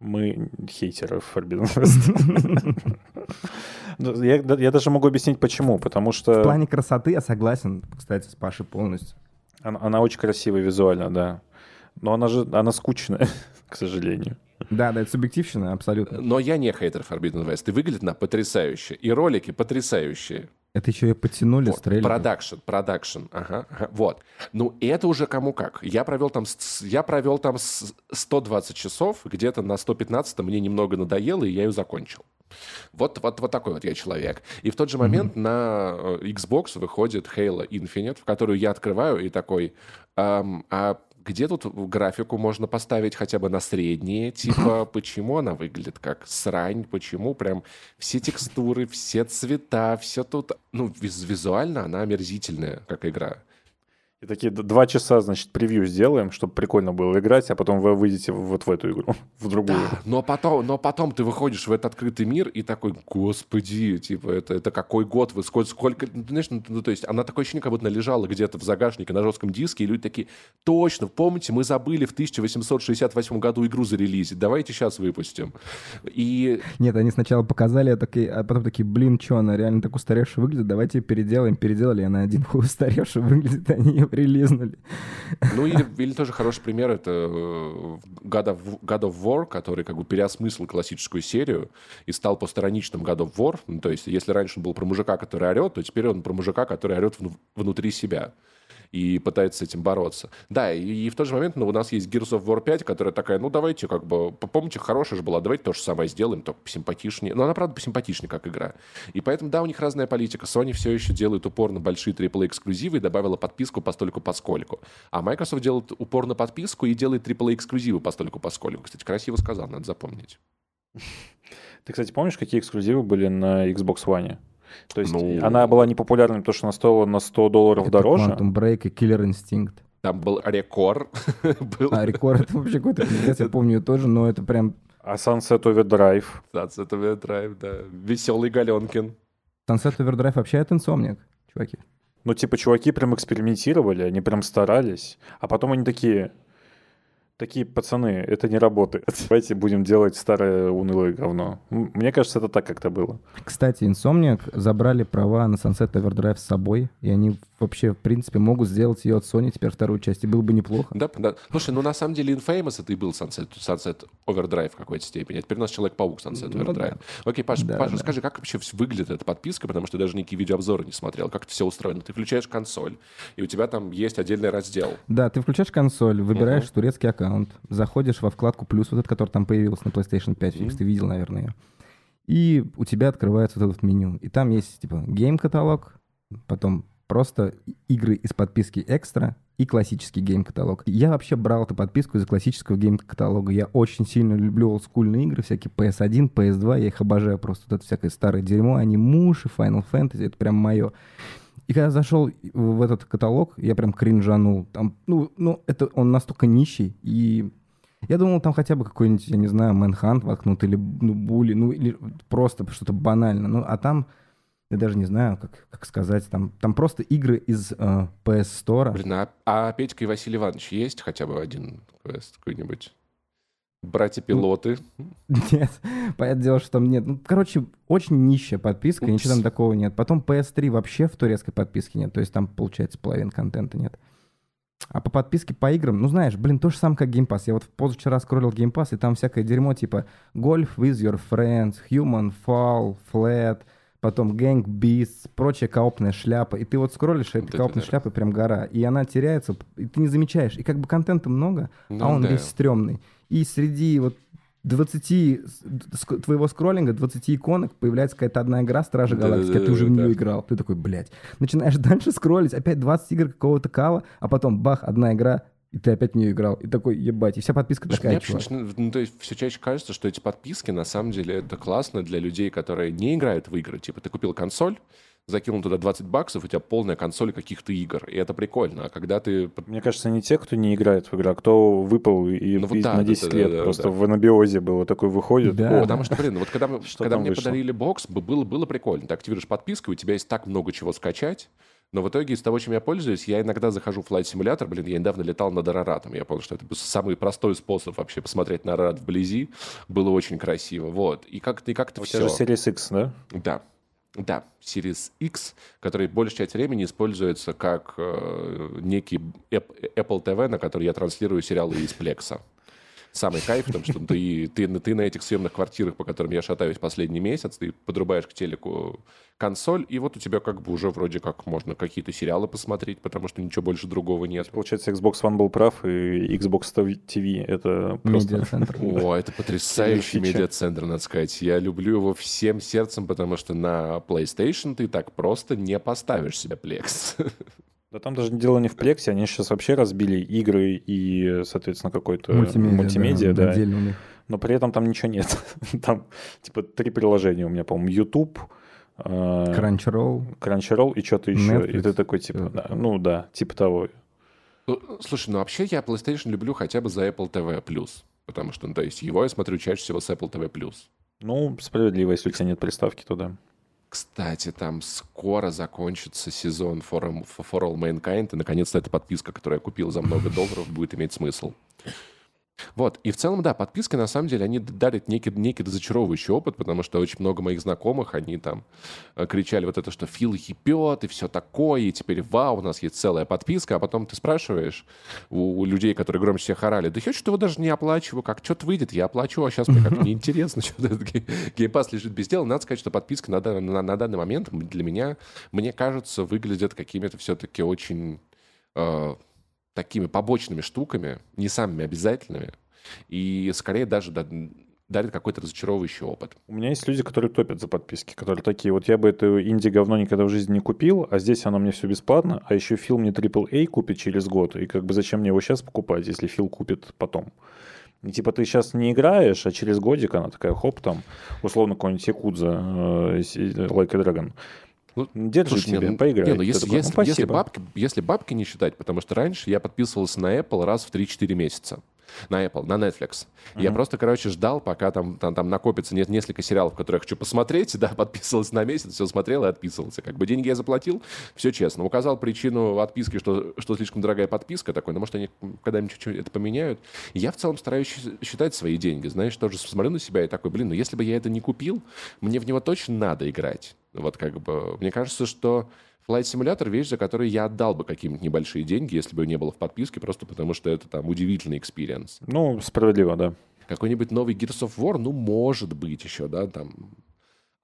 мы хейтеры Forbidden West. Ну, я, даже могу объяснить, почему. Потому что... В плане красоты я согласен, кстати, с Пашей полностью. Она очень красивая визуально, да. Но она же, она скучная, к сожалению. Да, да, это субъективщина, абсолютно. Но я не хейтер Forbidden West. И выглядит она потрясающе. И ролики потрясающие. Это еще и подтянули вот, с. Продакшн, продакшн, ага, ага, вот. Ну, это уже кому как. Я провел там, я провел там 120 часов, где-то на 115 мне немного надоело, и я ее закончил. Вот, вот, вот такой вот я человек. И в тот же момент mm-hmm. на э, Xbox выходит Halo Infinite, в которую я открываю и такой, эм, а где тут графику можно поставить хотя бы на среднее? Типа, почему она выглядит как срань? Почему прям все текстуры, все цвета, все тут... Ну, визуально она омерзительная, как игра. И такие два часа, значит, превью сделаем, чтобы прикольно было играть, а потом вы выйдете вот в эту игру, в другую. Да, но потом, но потом ты выходишь в этот открытый мир и такой, господи, типа, это, это какой год, вы сколько, сколько ну, знаешь, ну, ну, то есть она такое ощущение, как будто лежала где-то в загашнике на жестком диске, и люди такие, точно, помните, мы забыли в 1868 году игру зарелизить, давайте сейчас выпустим. И... Нет, они сначала показали, а, такие, а потом такие, блин, что, она реально так устаревшая выглядит, давайте переделаем. Переделали, она один хуй устаревший выглядит, они ее релизнули. Ну, или, или тоже хороший пример — это э, God of, God of War, который как бы переосмыслил классическую серию и стал постраничным God of War. Ну, то есть, если раньше он был про мужика, который орет, то теперь он про мужика, который орет внутри себя и пытается с этим бороться. Да, и, и в тот же момент ну, у нас есть Gears of War 5, которая такая, ну давайте как бы, помните, хорошая же была, давайте то же самое сделаем, только посимпатичнее. Но она, правда, посимпатичнее, как игра. И поэтому, да, у них разная политика. Sony все еще делает упор на большие AAA-эксклюзивы и добавила подписку постольку поскольку. А Microsoft делает упор на подписку и делает AAA-эксклюзивы постольку поскольку. Кстати, красиво сказал, надо запомнить. Ты, кстати, помнишь, какие эксклюзивы были на Xbox One? То есть ну... она была не популярной, потому что она стоила на 100 долларов это дороже. Quantum Break и Killer Instinct. Там был Рекор. был. А, Рекор это вообще какой-то пиздец, я помню тоже, но это прям... А Sunset Overdrive? Sunset Overdrive, да. Веселый Галенкин. Sunset Overdrive вообще это инсомник, чуваки. Ну, типа, чуваки прям экспериментировали, они прям старались. А потом они такие, Такие пацаны, это не работает. Давайте будем делать старое унылое говно. Мне кажется, это так как-то было. Кстати, Insomniac забрали права на Sunset Overdrive с собой, и они вообще, в принципе, могут сделать ее от Sony теперь вторую часть, и было бы неплохо. Да, да. Слушай, ну на самом деле Infamous это и был Sunset, Sunset Overdrive в какой-то степени. А теперь у нас Человек-паук Sunset Ну Overdrive. Окей, Паша, Да, Паша, да. скажи, как вообще выглядит эта подписка, потому что я даже никакие видеообзоры не смотрел. Как это все устроено? Ты включаешь консоль, и у тебя там есть отдельный раздел. Да, ты включаешь консоль, выбираешь турецкий аккаунт, заходишь во вкладку плюс, вот этот, который там появился на PlayStation 5, фикс, ты видел, наверное, ее. И у тебя открывается вот это вот меню. И там есть, типа, гейм-каталог, потом просто игры из подписки экстра и классический гейм-каталог. Я вообще брал эту подписку из классического гейм-каталога. Я очень сильно люблю олдскульные игры, всякие PS1, PS2, я их обожаю просто. Вот это всякое старое дерьмо, анимуши, Final Fantasy, это прям мое. И когда зашел в этот каталог, я прям кринжанул. Там, ну, ну, это он настолько нищий, и я думал, там хотя бы какой-нибудь, я не знаю, Мэнхант воткнут, или ну, Були, ну, или просто что-то банально. Ну, а там, я даже не знаю, как, как сказать, там, там просто игры из э, PS Store. Блин, а, а Петька и Василий Иванович есть хотя бы один квест какой-нибудь? Братья-пилоты. Нет, понятное дело, что там нет. Ну, короче, очень нищая подписка, Упс. ничего там такого нет. Потом PS3 вообще в турецкой подписке нет, то есть там, получается, половин контента нет. А по подписке по играм, ну знаешь, блин, то же самое, как Game Pass. Я вот позавчера скроллил Game Pass, и там всякое дерьмо типа Golf with your friends, Human Fall, Flat, потом Gang Beasts, прочая коопная шляпа. И ты вот скроллишь, и Вот этой это коопной да. шляпы прям гора. И она теряется, и ты не замечаешь. И как бы контента много, Ну а он да. весь стрёмный. И среди вот 20 с- ск- твоего скроллинга, 20 иконок, появляется какая-то одна игра Стражи Галактики, а ты уже в нее играл. Ты такой, блядь. Начинаешь дальше скроллить, опять 20 игр какого-то кала, а потом бах, одна игра, и ты опять в нее играл. И такой, ебать, и вся подписка Слушай, такая, чувак. ну, то есть все чаще кажется, что эти подписки на самом деле это классно для людей, которые не играют в игры. Типа ты купил консоль, закинул туда 20 баксов, у тебя полная консоль каких-то игр. И это прикольно. А когда ты... Мне кажется, не те, кто не играет в игру, а кто выпал и, Ну вот и да, на да, 10 да, лет да, да, просто да. в анабиозе было, такой выходит. Да. О, Потому что, блин, вот когда, когда мне вышло? подарили бокс, бы- было, было прикольно. Ты активируешь подписку, у тебя есть так много чего скачать. Но в итоге из того, чем я пользуюсь, я иногда захожу в Flight Simulator. Блин, я недавно летал над Араратом. Я понял, что это самый простой способ вообще посмотреть на Арарат вблизи. Было очень красиво. Вот. И как-то и как-то у тебя все. же Series X, да? Да. Да, Series X, который большую часть времени используется как э, некий App- Apple TV, на который я транслирую сериалы из Плекса. Самый кайф в том, что ты, ты, ты на этих съемных квартирах, по которым я шатаюсь последний месяц, ты подрубаешь к телеку консоль, и вот у тебя как бы уже вроде как можно какие-то сериалы посмотреть, потому что ничего больше другого нет. Получается, Xbox One был прав, и Xbox TV это просто... Медиацентр. О, это потрясающий медиацентр, надо сказать. Я люблю его всем сердцем, потому что на PlayStation ты так просто не поставишь себе Plex. Да там даже дело не в плексе, они сейчас вообще разбили игры и, соответственно, какой-то Мультимедиа, мультимедиа, да. отдельно у них. Но при этом там ничего нет. Там типа три приложения у меня, по-моему, YouTube, э, Crunchyroll. Crunchyroll и что-то еще. И Netflix. ты такой, типа, да, ну да, типа того. Ну, Слушай, ну вообще я PlayStation люблю хотя бы за Apple TV+. Потому что, ну, то есть его я смотрю чаще всего с Apple TV+. Ну, справедливо, если у тебя нет приставки, то да. Кстати, там скоро закончится сезон For, For All Mankind, и наконец-то эта подписка, которую я купил за много долларов, будет иметь смысл. Вот, и в целом, да, подписки, на самом деле, они дарят некий, некий разочаровывающий опыт, потому что очень много моих знакомых, они там э, кричали вот это, что Фил ебет, и все такое, и теперь, вау, у нас есть целая подписка, а потом ты спрашиваешь у, у людей, которые громче всех орали, да я что его даже не оплачиваю, как что-то выйдет, я оплачу, а сейчас мне как неинтересно, что этот гей- геймпас лежит без дела. Надо сказать, что подписки на, на- на данный момент для меня, мне кажется, выглядят какими-то все-таки очень э, такими побочными штуками, не самыми обязательными, и скорее даже да- дарит какой-то разочаровывающий опыт. У меня есть люди, которые топят за подписки, которые такие, вот я бы это инди-говно никогда в жизни не купил, а здесь оно мне все бесплатно, а еще Фил мне AAA купит через год, и как бы зачем мне его сейчас покупать, если Фил купит потом? И типа ты сейчас не играешь, а через годик она такая, хоп, там, условно, какой-нибудь Якудза, э, с- Like a Dragon. Ну, Держи Слушай, тебе, ну, поиграй. не, ну, если, такой, «Ну, если, если, спасибо». бабки, если бабки не считать, потому что раньше я подписывался на Apple раз в 3-4 месяца. на Apple, на Netflix. Я просто, короче, ждал, пока там, там, там накопится нет, несколько сериалов, которые я хочу посмотреть, да, подписывался на месяц, все смотрел и отписывался. Как бы деньги я заплатил, все честно. Указал причину отписки, что, что слишком дорогая подписка такой, но может они когда-нибудь чуть-чуть это поменяют. Я в целом стараюсь считать свои деньги, знаешь, тоже смотрю на себя и такой, блин, ну если бы я это не купил, мне в него точно надо играть. Вот как бы, мне кажется, что Flight Simulator — вещь, за которую я отдал бы какие-нибудь небольшие деньги, если бы не было в подписке, просто потому что это там удивительный experience. Ну, справедливо, да. Какой-нибудь новый Gears of War, ну, может быть еще, да, там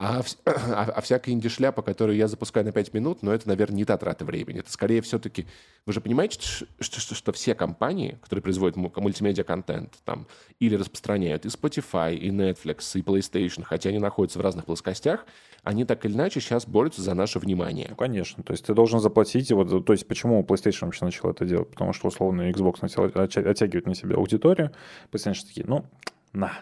а, а, а всякая инди-шляпа, которую я запускаю на 5 минут, ну, это, наверное, не та трата времени. Это скорее все-таки... Вы же понимаете, что, что, что все компании, которые производят мультимедиа-контент, там, или распространяют и Spotify, и Netflix, и PlayStation, хотя они находятся в разных плоскостях, они так или иначе сейчас борются за наше внимание. Ну, конечно. То есть ты должен заплатить. Вот, то есть почему PlayStation вообще начал это делать? Потому что, условно, Xbox начал оттягивать на себя аудиторию. PlayStation такие, ну, на,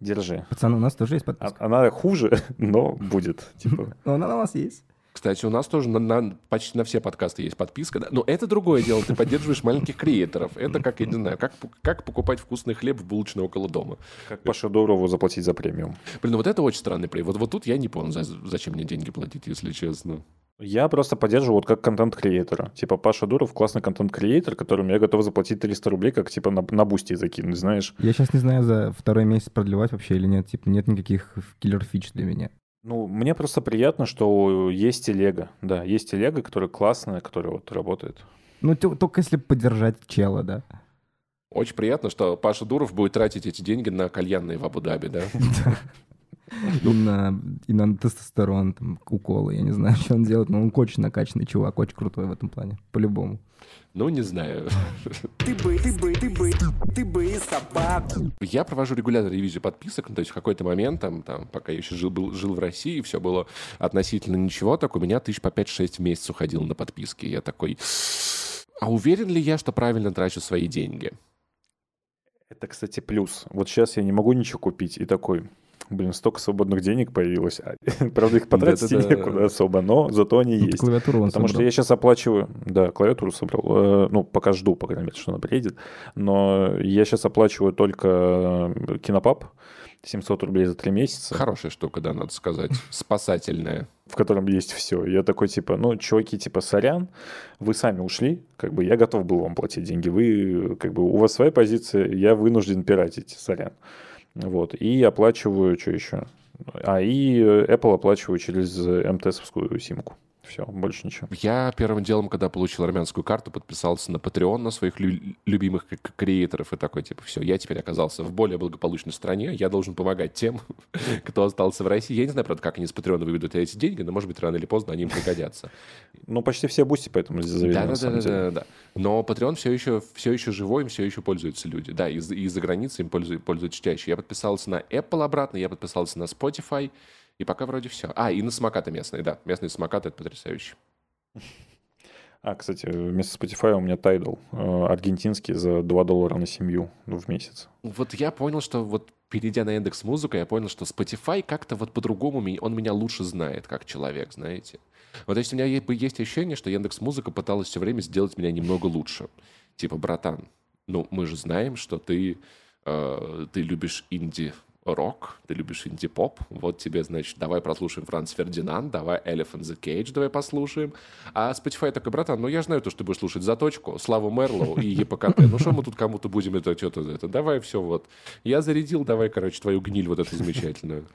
держи. Пацаны, у нас тоже есть подписка. А, она хуже, но будет. Типа. Но она у нас есть. Кстати, у нас тоже на, на, почти на все подкасты есть подписка. Да? Но это другое дело. Ты поддерживаешь маленьких креаторов. Это как, я не знаю, как, как покупать вкусный хлеб в булочной около дома. Как Паша Дурову заплатить за премиум. Блин, ну вот это очень странный проект. Вот, вот тут я не понял, за, зачем мне деньги платить, если честно. Я просто поддерживаю вот как контент-креатора. Типа Паша Дуров классный контент-креатор, которому я готов заплатить 300 рублей, как типа на, на Boosty закинуть, знаешь. Я сейчас не знаю, за второй месяц продлевать вообще или нет. Типа нет никаких киллер-фич для меня. Ну, мне просто приятно, что есть телега. Да, есть телега, которая классная, которая вот работает. Ну, только если поддержать чела, да. Очень приятно, что Паша Дуров будет тратить эти деньги на кальянные в Абу-Даби, да? И на, и на тестостерон, там, уколы, я не знаю, что он делает, но он очень накачанный чувак, очень крутой в этом плане, по-любому. Ну, не знаю. Ты бы, ты бы, ты бы, ты бы собаку. Я провожу регулярно ревизию подписок, ну, то есть в какой-то момент, там, там, пока я еще жил, был, жил в России, все было относительно ничего, так у меня тысяч по 5-6 в месяц уходил на подписки. Я такой, а уверен ли я, что правильно трачу свои деньги? Это, кстати, плюс. Вот сейчас я не могу ничего купить и такой, Блин, столько свободных денег появилось. А, правда, их потратить да, некуда особо, но зато они ну, есть. Клавиатуру Потому что я сейчас оплачиваю... Да, клавиатуру собрал. Э, ну, пока жду, по крайней мере, что она приедет. Но я сейчас оплачиваю только э, Кинопап. 700 рублей за три месяца. Хорошая штука, да, надо сказать. Спасательная. В котором есть все. Я такой, типа, ну, чуваки, типа, сорян, вы сами ушли, как бы я готов был вам платить деньги. Вы, как бы, у вас своя позиция, я вынужден пиратить, сорян. Вот. И оплачиваю, что еще? А, и Apple оплачиваю через МТСовскую симку. Все, больше ничего. Я первым делом, когда получил армянскую карту, подписался на Patreon, на своих лю- любимых креаторов и такой, типа, все, я теперь оказался в более благополучной стране, я должен помогать тем, кто остался в России. Я не знаю, правда, как они с Patreon выведут эти деньги, но, может быть, рано или поздно они им пригодятся. Ну, почти все Boosty поэтому заведены, да, да, да. Но Patreon все еще, все еще живой, им все еще пользуются люди. Да, и, и за границей им пользуются, пользуются чаще. Я подписался на Apple обратно, я подписался на Spotify, и пока вроде все. А, и на самокаты местные, да. Местные самокаты — это потрясающе. А, кстати, вместо Spotify у меня Tidal, э, аргентинский за 2 доллара на семью в месяц. Вот я понял, что вот перейдя на индекс музыка, я понял, что Spotify как-то вот по-другому, он меня лучше знает, как человек, знаете. Вот то есть у меня есть ощущение, что Яндекс Музыка пыталась все время сделать меня немного лучше. Типа, братан, ну мы же знаем, что ты, э, ты любишь инди рок, ты любишь инди-поп, вот тебе, значит, давай прослушаем Франц Фердинанд, давай Elephant the Cage, давай послушаем. А Spotify такой, братан, ну я знаю то, что ты будешь слушать Заточку, Славу Мерлоу и ЕПКТ. Ну что мы тут кому-то будем это, что-то, это, давай все вот. Я зарядил, давай, короче, твою гниль вот эту замечательную.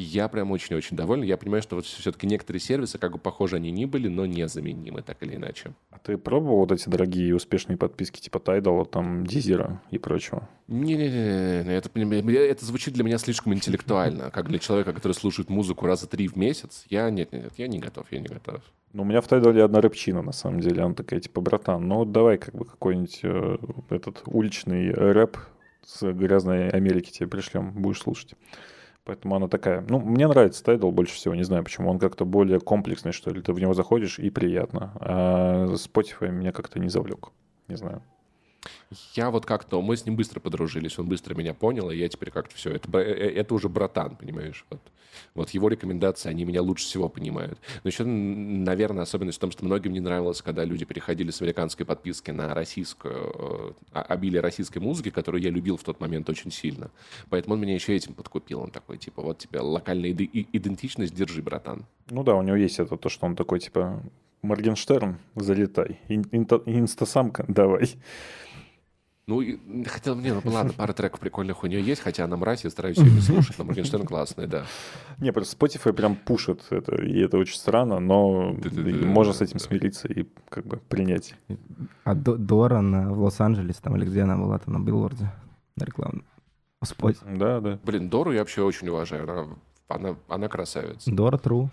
Я прям очень-очень доволен. Я понимаю, что вот все-таки некоторые сервисы, как бы похожи они ни были, но незаменимы так или иначе. А ты пробовал вот эти дорогие успешные подписки типа Tidal, там, Дизера и прочего? Не-не-не, это, это звучит для меня слишком интеллектуально, как для человека, который слушает музыку раза три в месяц. Я нет, нет, я не готов, я не готов. Ну, у меня в Тайдале одна рыбчина, на самом деле. Она такая, типа, братан, ну давай как бы какой-нибудь э, этот уличный рэп с грязной Америки тебе пришлем, будешь слушать. Поэтому она такая... Ну, мне нравится Tidal больше всего, не знаю почему. Он как-то более комплексный, что ли. Ты в него заходишь и приятно. А Spotify меня как-то не завлек. Не знаю. Я вот как-то, мы с ним быстро подружились, он быстро меня понял, и я теперь как-то все, это, э, э, это уже братан, понимаешь? Вот. вот его рекомендации, они меня лучше всего понимают. Но еще, наверное, особенность в том, что многим не нравилось, когда люди переходили с американской подписки на российскую, э, обилие российской музыки, которую я любил в тот момент очень сильно. Поэтому он меня еще этим подкупил. Он такой, типа, вот тебе локальная идентичность, держи, братан. Ну да, у него есть это, то, что он такой, типа, Моргенштерн, залетай. Ин- инстасамка, давай. Ну, хотел мне, ну ладно, пара треков прикольных у нее есть, хотя она мразь, я стараюсь ее не слушать, но Моргенштерн классный, да. Не, просто Spotify прям пушит это, и это очень странно, но можно с этим смириться и как бы принять. А До- Дора на- в Лос-Анджелесе, там, или где она была, там, на билборде, на рекламном. Господь. Да, да. Блин, Дору я вообще очень уважаю, она, она, она красавица. Дора Тру.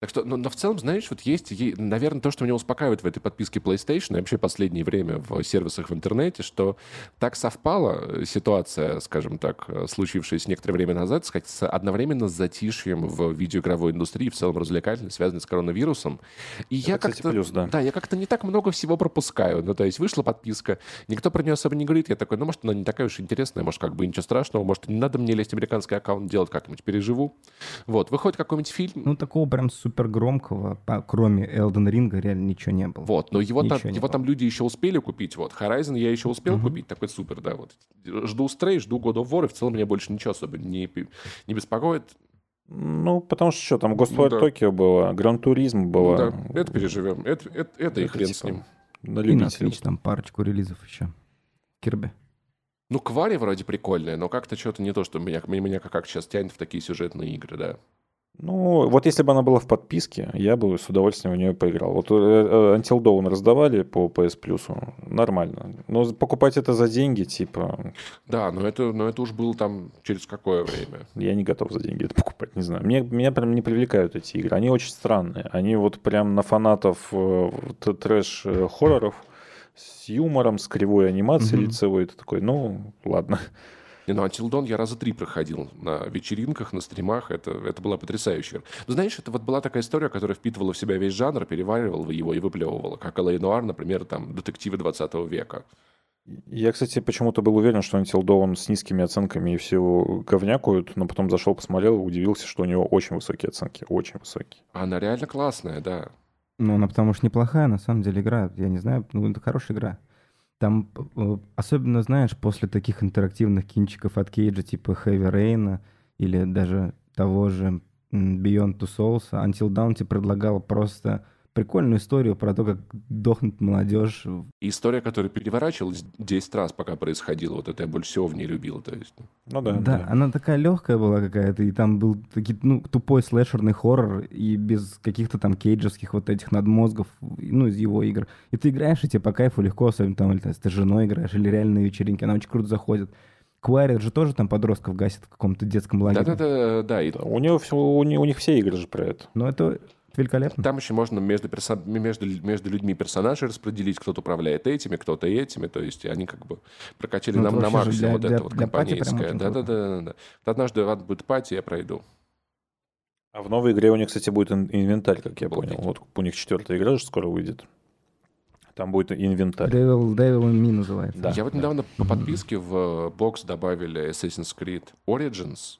Так что, но, но в целом, знаешь, вот есть, наверное, то, что меня успокаивает в этой подписке PlayStation и вообще последнее время в сервисах в интернете, что так совпала э, ситуация, скажем так, э, случившаяся некоторое время назад, сказать, с- одновременно с затишьем в видеоигровой индустрии, в целом развлекательной, связанной с коронавирусом. И я кстати, как-то... плюс, да. Да, я как-то не так много всего пропускаю. Ну, то есть вышла подписка, никто про нее особо не говорит. Я такой, ну, может, она не такая уж интересная, может, как бы ничего страшного, может, не надо мне лезть в американский аккаунт делать, как-нибудь переживу. Вот, выходит какой-нибудь фильм, Ну, такого прям супер громкого, кроме Элден Ринга, реально ничего не было. Вот, но его, там, Ничего не его было. там люди еще успели купить. Вот, Horizon я еще успел купить, такой супер, да. Вот. Жду Stray, жду God of War, и в целом меня больше ничего особо не, не беспокоит. Ну, потому что что, там Ghostwire да. Tokyo было, Гран Туризм было. Да, это переживем. Это, это, это и Это хрен типа с ним. На И на. Switch там парочку релизов еще. Кирби. Ну, Квари вроде прикольная, но как-то что-то не то, что меня, меня, меня как сейчас тянет в такие сюжетные игры, да. Ну, вот если бы она была в подписке, я бы с удовольствием в нее поиграл. Вот э, э, Until Dawn раздавали по PS Plus, нормально. Но покупать это за деньги, типа, Да, но это, но это уж было там через какое время. я не готов за деньги это покупать, не знаю. Мне, меня прям не привлекают эти игры. Они очень странные. Они вот прям на фанатов э, трэш-хорроров с юмором, с кривой анимацией Мгм. лицевой. Ты такой, ну, ладно. Не, ну, Until Dawn я раза три проходил на вечеринках, на стримах. Это, это была потрясающая. Ну, знаешь, это вот была такая история, которая впитывала в себя весь жанр, переваривала его и выплевывала. Как Элэй Нуар, например, там, детективы 20 века. Я, кстати, почему-то был уверен, что Until Dawn с низкими оценками и все говнякают, но потом зашел, посмотрел удивился, что у него очень высокие оценки. Очень высокие. А Она реально классная, да. Ну, она потому что неплохая, на самом деле, игра. Я не знаю, ну, это хорошая игра. Там, э, особенно, знаешь, после таких интерактивных кинчиков от Кейджа, типа Heavy Rain или даже того же Beyond Two Souls, Until Dawn тебе предлагал просто прикольную историю про то, как дохнет молодежь. История, которая переворачивалась 10 раз, пока происходила, вот это я больше всего в ней любил. То есть, Ну да. Да, она такая легкая была какая-то, и там был таки, ну, тупой слэшерный хоррор, и без каких-то там кейджевских вот этих надмозгов, ну, из его игр. И ты играешь, и тебе по кайфу легко, особенно там, или, ты с женой играешь, или реально на вечеринке, она очень круто заходит. Квайрит же тоже там подростков гасит в каком-то детском лагере. Да-да-да, да. И Да, У, него все, у, не- у них все игры же про это. Но это великолепно. там еще можно между, персо- между, между людьми персонажей распределить, кто-то управляет этими, кто-то этими. То есть они как бы прокачали Ну, на, это на максимум для- вот для- это вот для компанейское. очень Да-да-да. да. Вот Однажды ладно, будет пати, я пройду. А в новой игре у них, кстати, будет ин- инвентарь, как я Обалдеть. понял. Вот у них четвертая игра же скоро выйдет. Там будет инвентарь. Devil, Devil in Me называется. Да, я вот да. недавно по подписке в бокс добавили Assassin's Creed Origins.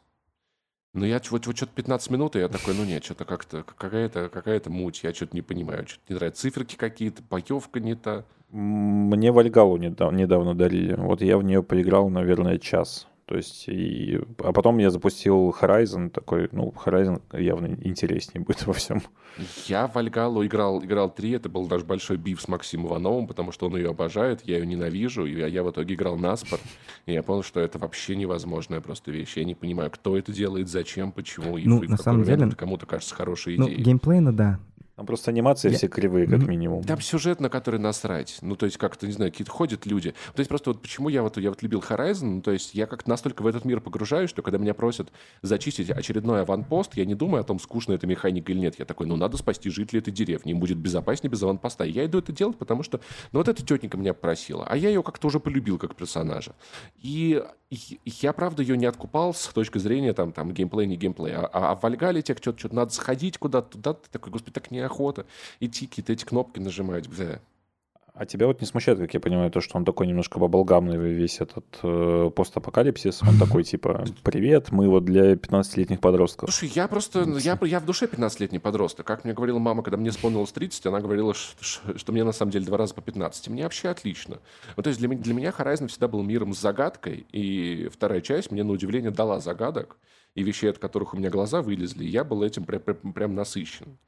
Но я вот, вот что-то 15 минут, и я такой, ну нет, что-то как-то какая-то какая муть, я что-то не понимаю, что-то не нравится. Циферки какие-то, боевка не. М, Мне Вальгалу недавно, недавно дарили. Вот я в нее поиграл, наверное, час. То есть, и... а потом я запустил Horizon, такой, ну, Horizon явно интереснее будет во всем. Я в Альгалу играл, играл 3, это был наш большой биф с Максимом Ивановым, потому что он ее обожает, я ее ненавижу, и я, я в итоге играл на спор, и я понял, что это вообще невозможная просто вещь. Я не понимаю, кто это делает, зачем, почему, и Ну, в, и в на самом момент деле- это кому-то кажется хорошей Ну, идеей. геймплейно, да. Там просто анимации Я- все кривые, как минимум. Там сюжет, на который насрать. Ну, то есть, как-то, не знаю, какие-то ходят люди. То есть, просто вот почему я вот, я вот любил Horizon, ну, то есть, я как-то настолько в этот мир погружаюсь, что когда меня просят зачистить очередной аванпост, я не думаю о том, скучно эта механика или нет. Я такой, ну, надо спасти жителей этой деревни, им будет безопаснее без аванпоста. И я иду это делать, потому что, ну, вот эта тетенька меня просила, а я ее как-то уже полюбил как персонажа. И я, правда, ее не откупал с точки зрения там, там геймплей, не геймплей. А, а в Вальгале тебе что-то, что-то надо сходить куда-то туда, ты такой, господи, так неохота идти, какие-то эти кнопки нажимать. Бля. А тебя вот не смущает, как я понимаю, то, что он такой немножко баблгамный весь этот э, постапокалипсис? Он такой типа, привет, мы вот для 15-летних подростков. Слушай, я просто, я, я в душе 15-летний подросток. Как мне говорила мама, когда мне исполнилось 30, она говорила, что, что мне на самом деле два раза по 15. Мне вообще отлично. Ну, то есть для, для меня Horizon всегда был миром с загадкой, и вторая часть мне на удивление дала загадок и вещей, от которых у меня глаза вылезли, я был этим прям, прям, прям насыщен.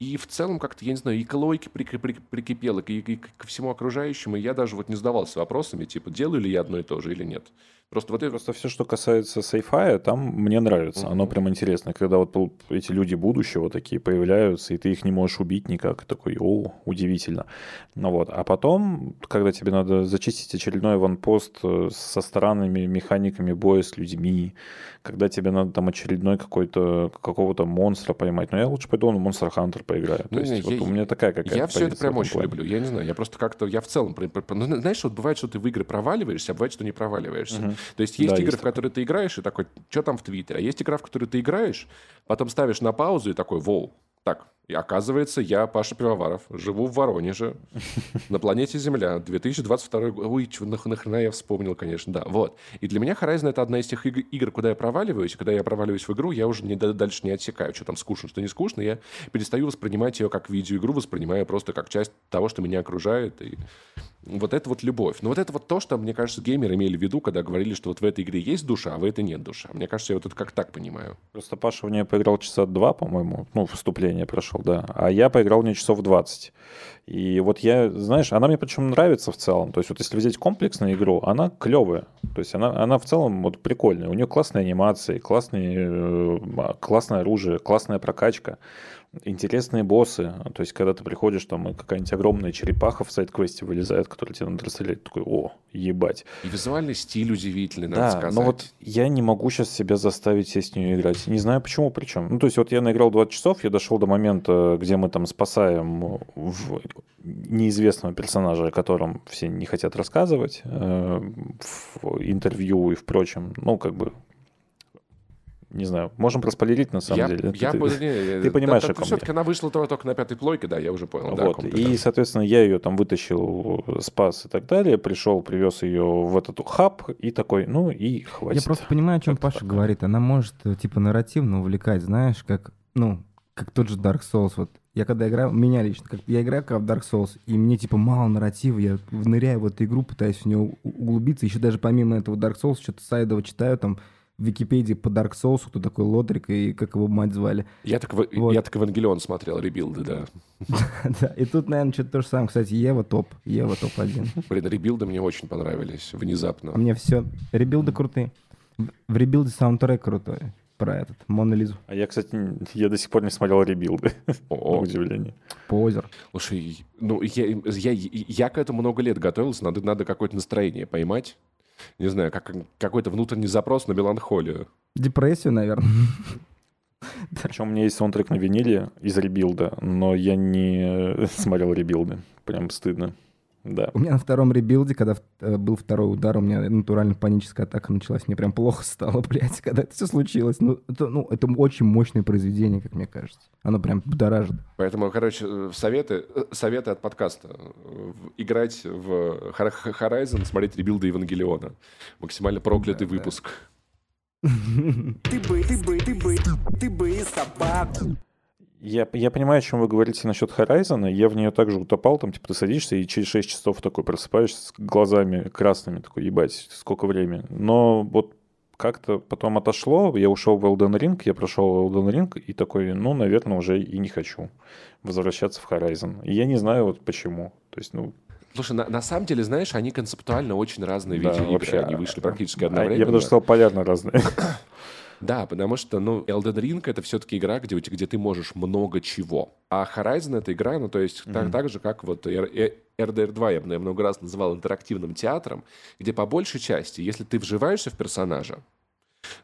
И в целом как-то, я не знаю, и к логике прикипело, и, и, и ко всему окружающему, и я даже вот не задавался вопросами, типа, делаю ли я одно и то же или нет. Просто вот это... Просто все, что касается сейфая, там мне нравится. Mm-hmm. Оно прям интересно. Когда вот эти люди будущего такие появляются, и ты их не можешь убить никак. Такой, о, удивительно. Ну вот. А потом, когда тебе надо зачистить очередной ванпост э, со странными механиками боя с людьми, когда тебе надо там очередной какой-то какого-то монстра поймать. Но я лучше пойду на Monster Hunter поиграю. То есть я, вот у меня такая какая-то Я все это прям очень плане. люблю. Я не знаю, я просто как-то, я в целом... Ну, знаешь, вот бывает, что ты в игры проваливаешься, а бывает, что не проваливаешься. Угу. То есть есть да, игры, есть в которые ты играешь, и такой, что там в Твиттере? А есть игра, в которую ты играешь, потом ставишь на паузу и такой, воу, так, и оказывается, я Паша Пивоваров, живу в Воронеже, на планете Земля, 2022 год. Ой, нахрена я вспомнил, конечно, да. Вот. И для меня Horizon — это одна из тех игр, куда я проваливаюсь. Когда я проваливаюсь в игру, я уже не, дальше не отсекаю, что там скучно, что не скучно. Я перестаю воспринимать ее как видеоигру, воспринимаю просто как часть того, что меня окружает. И вот это вот любовь. Но вот это вот то, что, мне кажется, геймеры имели в виду, когда говорили, что вот в этой игре есть душа, а в этой нет душа. Мне кажется, я вот это как так понимаю. Просто Паша в нее поиграл часа два, по-моему, ну, вступление прошел, да. А я поиграл в нее часов 20. И вот я, знаешь, она мне причем нравится в целом. То есть вот если взять комплексную игру, она клевая. То есть она, она в целом вот прикольная. У нее классные анимации, классные, э, классное оружие, классная прокачка интересные боссы. То есть, когда ты приходишь, там какая-нибудь огромная черепаха в сайт-квесте вылезает, которая тебе надо расстрелять, такой, о, ебать. И визуальный стиль удивительный, надо да, сказать. но вот я не могу сейчас себя заставить сесть в нее играть. Не знаю почему, причем. Ну, то есть, вот я наиграл 20 часов, я дошел до момента, где мы там спасаем неизвестного персонажа, о котором все не хотят рассказывать э, в интервью и в прочем. Ну, как бы не знаю, можем проспойлерить на самом я, деле. Я, ты, не, ты понимаешь, да, о ком Все-таки она вышла только на пятой плойке, да, я уже понял. Вот. Да, и, соответственно, я ее там вытащил, спас и так далее, пришел, привез ее в этот хаб и такой, ну и хватит. Я просто понимаю, о чем Паша так. говорит. Она может, типа, нарративно увлекать, знаешь, как, ну, как тот же Dark Souls. Вот я когда играю, меня лично, как я играю как в Dark Souls, и мне типа мало нарратива, я ныряю в эту игру, пытаюсь в нее углубиться, еще даже помимо этого Dark Souls что-то сайдово читаю, там в Википедии по Dark Souls, кто такой Лодрик и как его мать звали. Я так, вот. я так Евангелион смотрел, ребилды, да. да, и тут, наверное, что-то то же самое. Кстати, Ева топ, Ева топ-1. Блин, ребилды мне очень понравились, внезапно. Мне все, ребилды крутые. В ребилде саундтрек крутой про этот, Мона Лизу. А я, кстати, я до сих пор не смотрел ребилды, О, удивление. Позер. Слушай, ну, я, я, я к этому много лет готовился, надо, надо какое-то настроение поймать не знаю, как, какой-то внутренний запрос на меланхолию. Депрессию, наверное. Причем у меня есть саундтрек на виниле из ребилда, но я не смотрел ребилды. Прям стыдно. Да. У меня на втором ребилде, когда э, был второй удар, у меня натурально паническая атака началась. Мне прям плохо стало, блядь, когда это все случилось. Ну это, ну, это очень мощное произведение, как мне кажется. Оно прям будоражит. Поэтому, короче, э, советы, э, советы от подкаста. Играть в Horizon, смотреть ребилды Евангелиона. Максимально проклятый да, выпуск. Ты бы, ты бы, ты бы, ты бы собаку. Я, я понимаю, о чем вы говорите насчет Horizon. Я в нее также утопал. Там, типа, ты садишься и через 6 часов такой просыпаешься с глазами красными. Такой, ебать, сколько времени. Но вот как-то потом отошло. Я ушел в Elden Ring, я прошел Elden Ring и такой, ну, наверное, уже и не хочу возвращаться в Horizon. И я не знаю вот почему. То есть, ну, Слушай, на, на самом деле, знаешь, они концептуально очень разные да, видеоигры. Вообще, они вышли практически одновременно. Я бы даже сказал, полярно разные. Да, потому что, ну, Elden Ring — это все-таки игра, где, где ты можешь много чего. А Horizon — это игра, ну, то есть mm-hmm. так, так же, как вот RDR 2 я бы, наверное, много раз называл интерактивным театром, где по большей части, если ты вживаешься в персонажа,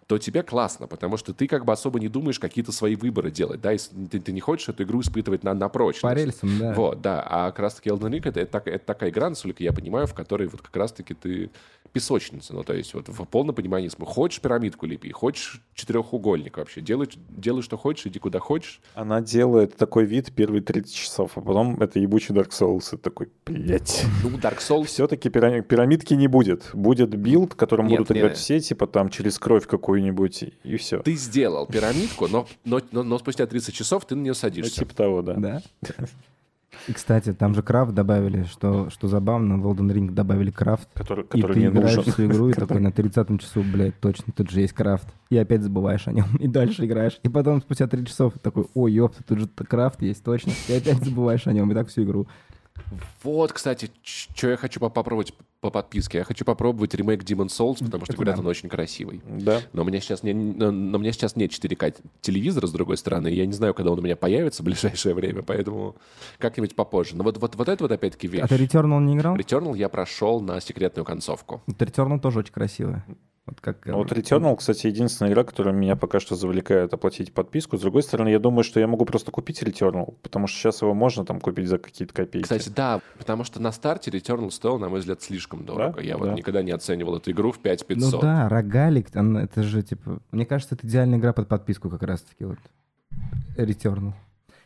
то тебе классно, потому что ты как бы особо не думаешь какие-то свои выборы делать, да, и ты, ты не хочешь эту игру испытывать на, на прочность. По рельсам, да. Вот, да, а как раз-таки Elden Ring это, это, это такая игра, насколько я понимаю, в которой вот как раз-таки ты песочница. Ну, то есть вот в полном понимании смысла. Хочешь пирамидку лепи, хочешь четырехугольник вообще. Делай, делай, что хочешь, иди куда хочешь. Она делает такой вид первые 30 часов, а потом это ебучий Dark Souls. И такой, блядь. Ну, Dark Souls... Все-таки пирамидки не будет. Будет билд, которым Нет, будут играть все, типа там через кровь какую-нибудь, и все. Ты сделал пирамидку, но, но, но, но спустя 30 часов ты на нее Ну, садишься. типа того, да. Да. И, кстати, там же крафт добавили, что, что забавно, в Elden Ring добавили крафт. Который, И который ты не играешь нужен. всю игру и такой на 30 часу, блядь, точно, тут же есть крафт. И опять забываешь о нем, и дальше играешь. И потом спустя 3 часов такой, ой, ёпта, тут же крафт есть, точно. И опять забываешь о нем, и так всю игру. Вот, кстати, что я хочу по- попробовать по подписке. Я хочу попробовать ремейк Demon Souls, потому что, Это говорят, да. он очень красивый. Да. Но у меня сейчас не, но, но у меня сейчас нет 4К телевизора, с другой стороны. Я не знаю, когда он у меня появится в ближайшее время, поэтому как-нибудь попозже. Но вот, вот, вот это вот опять-таки вещь. А ты Returnal не играл? Returnal я прошел на секретную концовку. Вот Returnal тоже очень красивая. Вот как... Ну, Вот э, Returnal, кстати, единственная игра, которая меня пока что завлекает оплатить подписку. С другой стороны, я думаю, что я могу просто купить Returnal, потому что сейчас его можно там купить за какие-то копейки. Кстати, да, потому что на старте Returnal стоил, на мой взгляд, слишком дорого. Да? Я вот Да. никогда не оценивал эту игру в Ну 5500. да, рогалик, это же типа... Мне кажется, это идеальная игра под подписку как раз-таки вот. Returnal.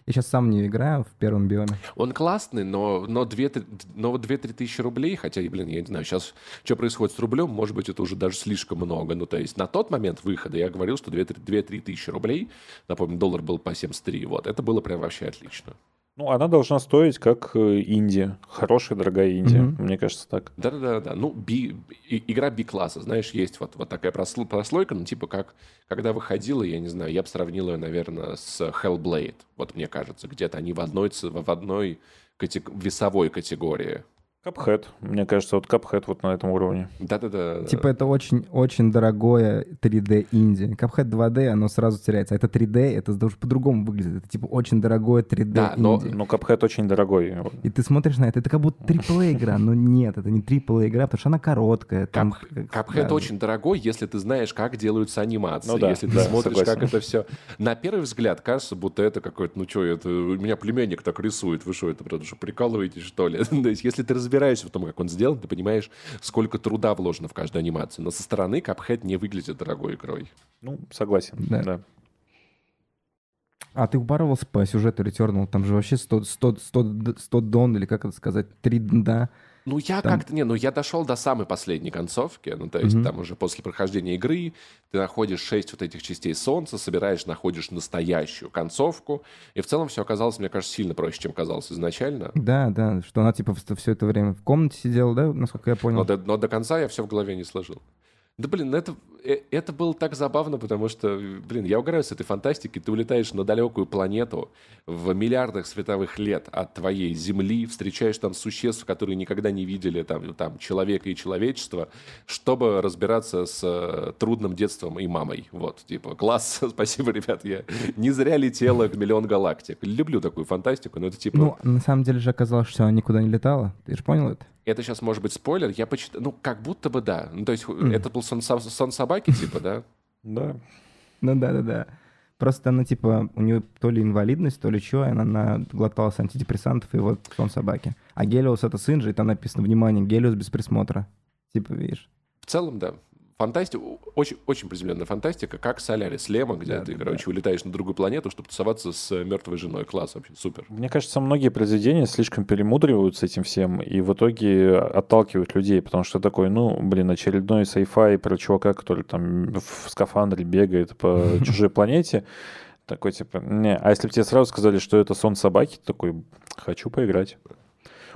Я сейчас сам не играю в первом биоме. Он классный, но, но 2-3 но вот 2-3 тысячи рублей, хотя, блин, я не знаю, сейчас что происходит с рублем, может быть, это уже даже слишком много. Ну, то есть на тот момент выхода я говорил, что 2-3 тысячи рублей, напомню, доллар был по 73, вот, это было прям вообще отлично. Ну, она должна стоить как э, инди. Хорошая, дорогая инди. Мгм. Мне кажется, так. Да-да-да, ну, би, игра B-класса, знаешь, есть вот, вот такая просло- прослойка, ну, типа как, когда выходила, я не знаю, я бы сравнил ее, наверное, с Hellblade, вот мне кажется, где-то они в одной, в одной катег- весовой категории. Капхэт. Мне кажется, вот Капхэт вот на этом уровне. Да-да-да. Типа это очень-очень дорогое 3D инди. Cuphead 2D, оно сразу теряется. А это 3D, это даже по-другому выглядит. Это типа очень дорогое 3D Да, но- инди. Ну, Капхэт очень дорогой. И ты смотришь на это, это как будто AAA игра, но нет, это не AAA игра, потому что она короткая. Там, Кап- как- Капхэт да. очень дорогой, если ты знаешь, как делаются анимации. Ну да, если ты да, смотришь, согласен. как это все. На первый взгляд кажется, будто это какой-то, ну что, это у меня племянник так рисует. Вы что, это правда, что прикалываетесь, что ли? То есть, если ты разбираешься в том, как он сделан, ты понимаешь, сколько труда вложено в каждую анимацию. Но со стороны Капхэт не выглядит дорогой игрой. Ну, согласен. Да. Да. А ты упарывался по сюжету Returnal? Там же вообще 100, 100, 100, д- 100 дон, или как это сказать, 3 да. Ну, я Там- как-то... Не, ну, я дошел до самой последней концовки. Ну, то есть, Мгм. там уже после прохождения игры ты находишь шесть вот этих частей солнца, собираешь, находишь настоящую концовку. И в целом все оказалось, мне кажется, сильно проще, чем казалось изначально. Да, да, что она типа все это время в комнате сидела, да, насколько я понял? Но до, но до конца я все в голове не сложил. Да, блин, это, э, это было так забавно, потому что, блин, я угораю с этой фантастики. Ты улетаешь на далекую планету в миллиардах световых лет от твоей Земли, встречаешь там существ, которые никогда не видели там, там человека и человечество, чтобы разбираться с э, трудным детством и мамой. Вот, типа, класс, спасибо, ребят, я не зря летела в миллион галактик. Люблю такую фантастику, но это типа... Ну, на самом деле же оказалось, что она никуда не летала. Ты же понял это? Это сейчас может быть спойлер, я почитал, ну, как будто бы да. Ну, то есть Мгм. это был сон, со- сон собаки, типа, да? Да. Ну да, да, да. Просто она типа, у нее то ли инвалидность, то ли что, и она наглоталась антидепрессантов, и вот сон собаки. А Гелиос это сын же, и там написано, внимание, Гелиос без присмотра. Типа, видишь. В целом, да. Фантастика, очень, очень приземленная фантастика, как Солярис Лема, где Да, ты, да, короче, улетаешь на другую планету, чтобы тусоваться с мертвой женой. Класс вообще, супер. Мне кажется, многие произведения слишком перемудривают с этим всем и в итоге отталкивают людей, потому что такой, ну, блин, очередной sci-fi про чувака, который там в скафандре бегает по чужой планете. Такой, типа, не. А если бы тебе сразу сказали, что это сон собаки, такой, хочу поиграть.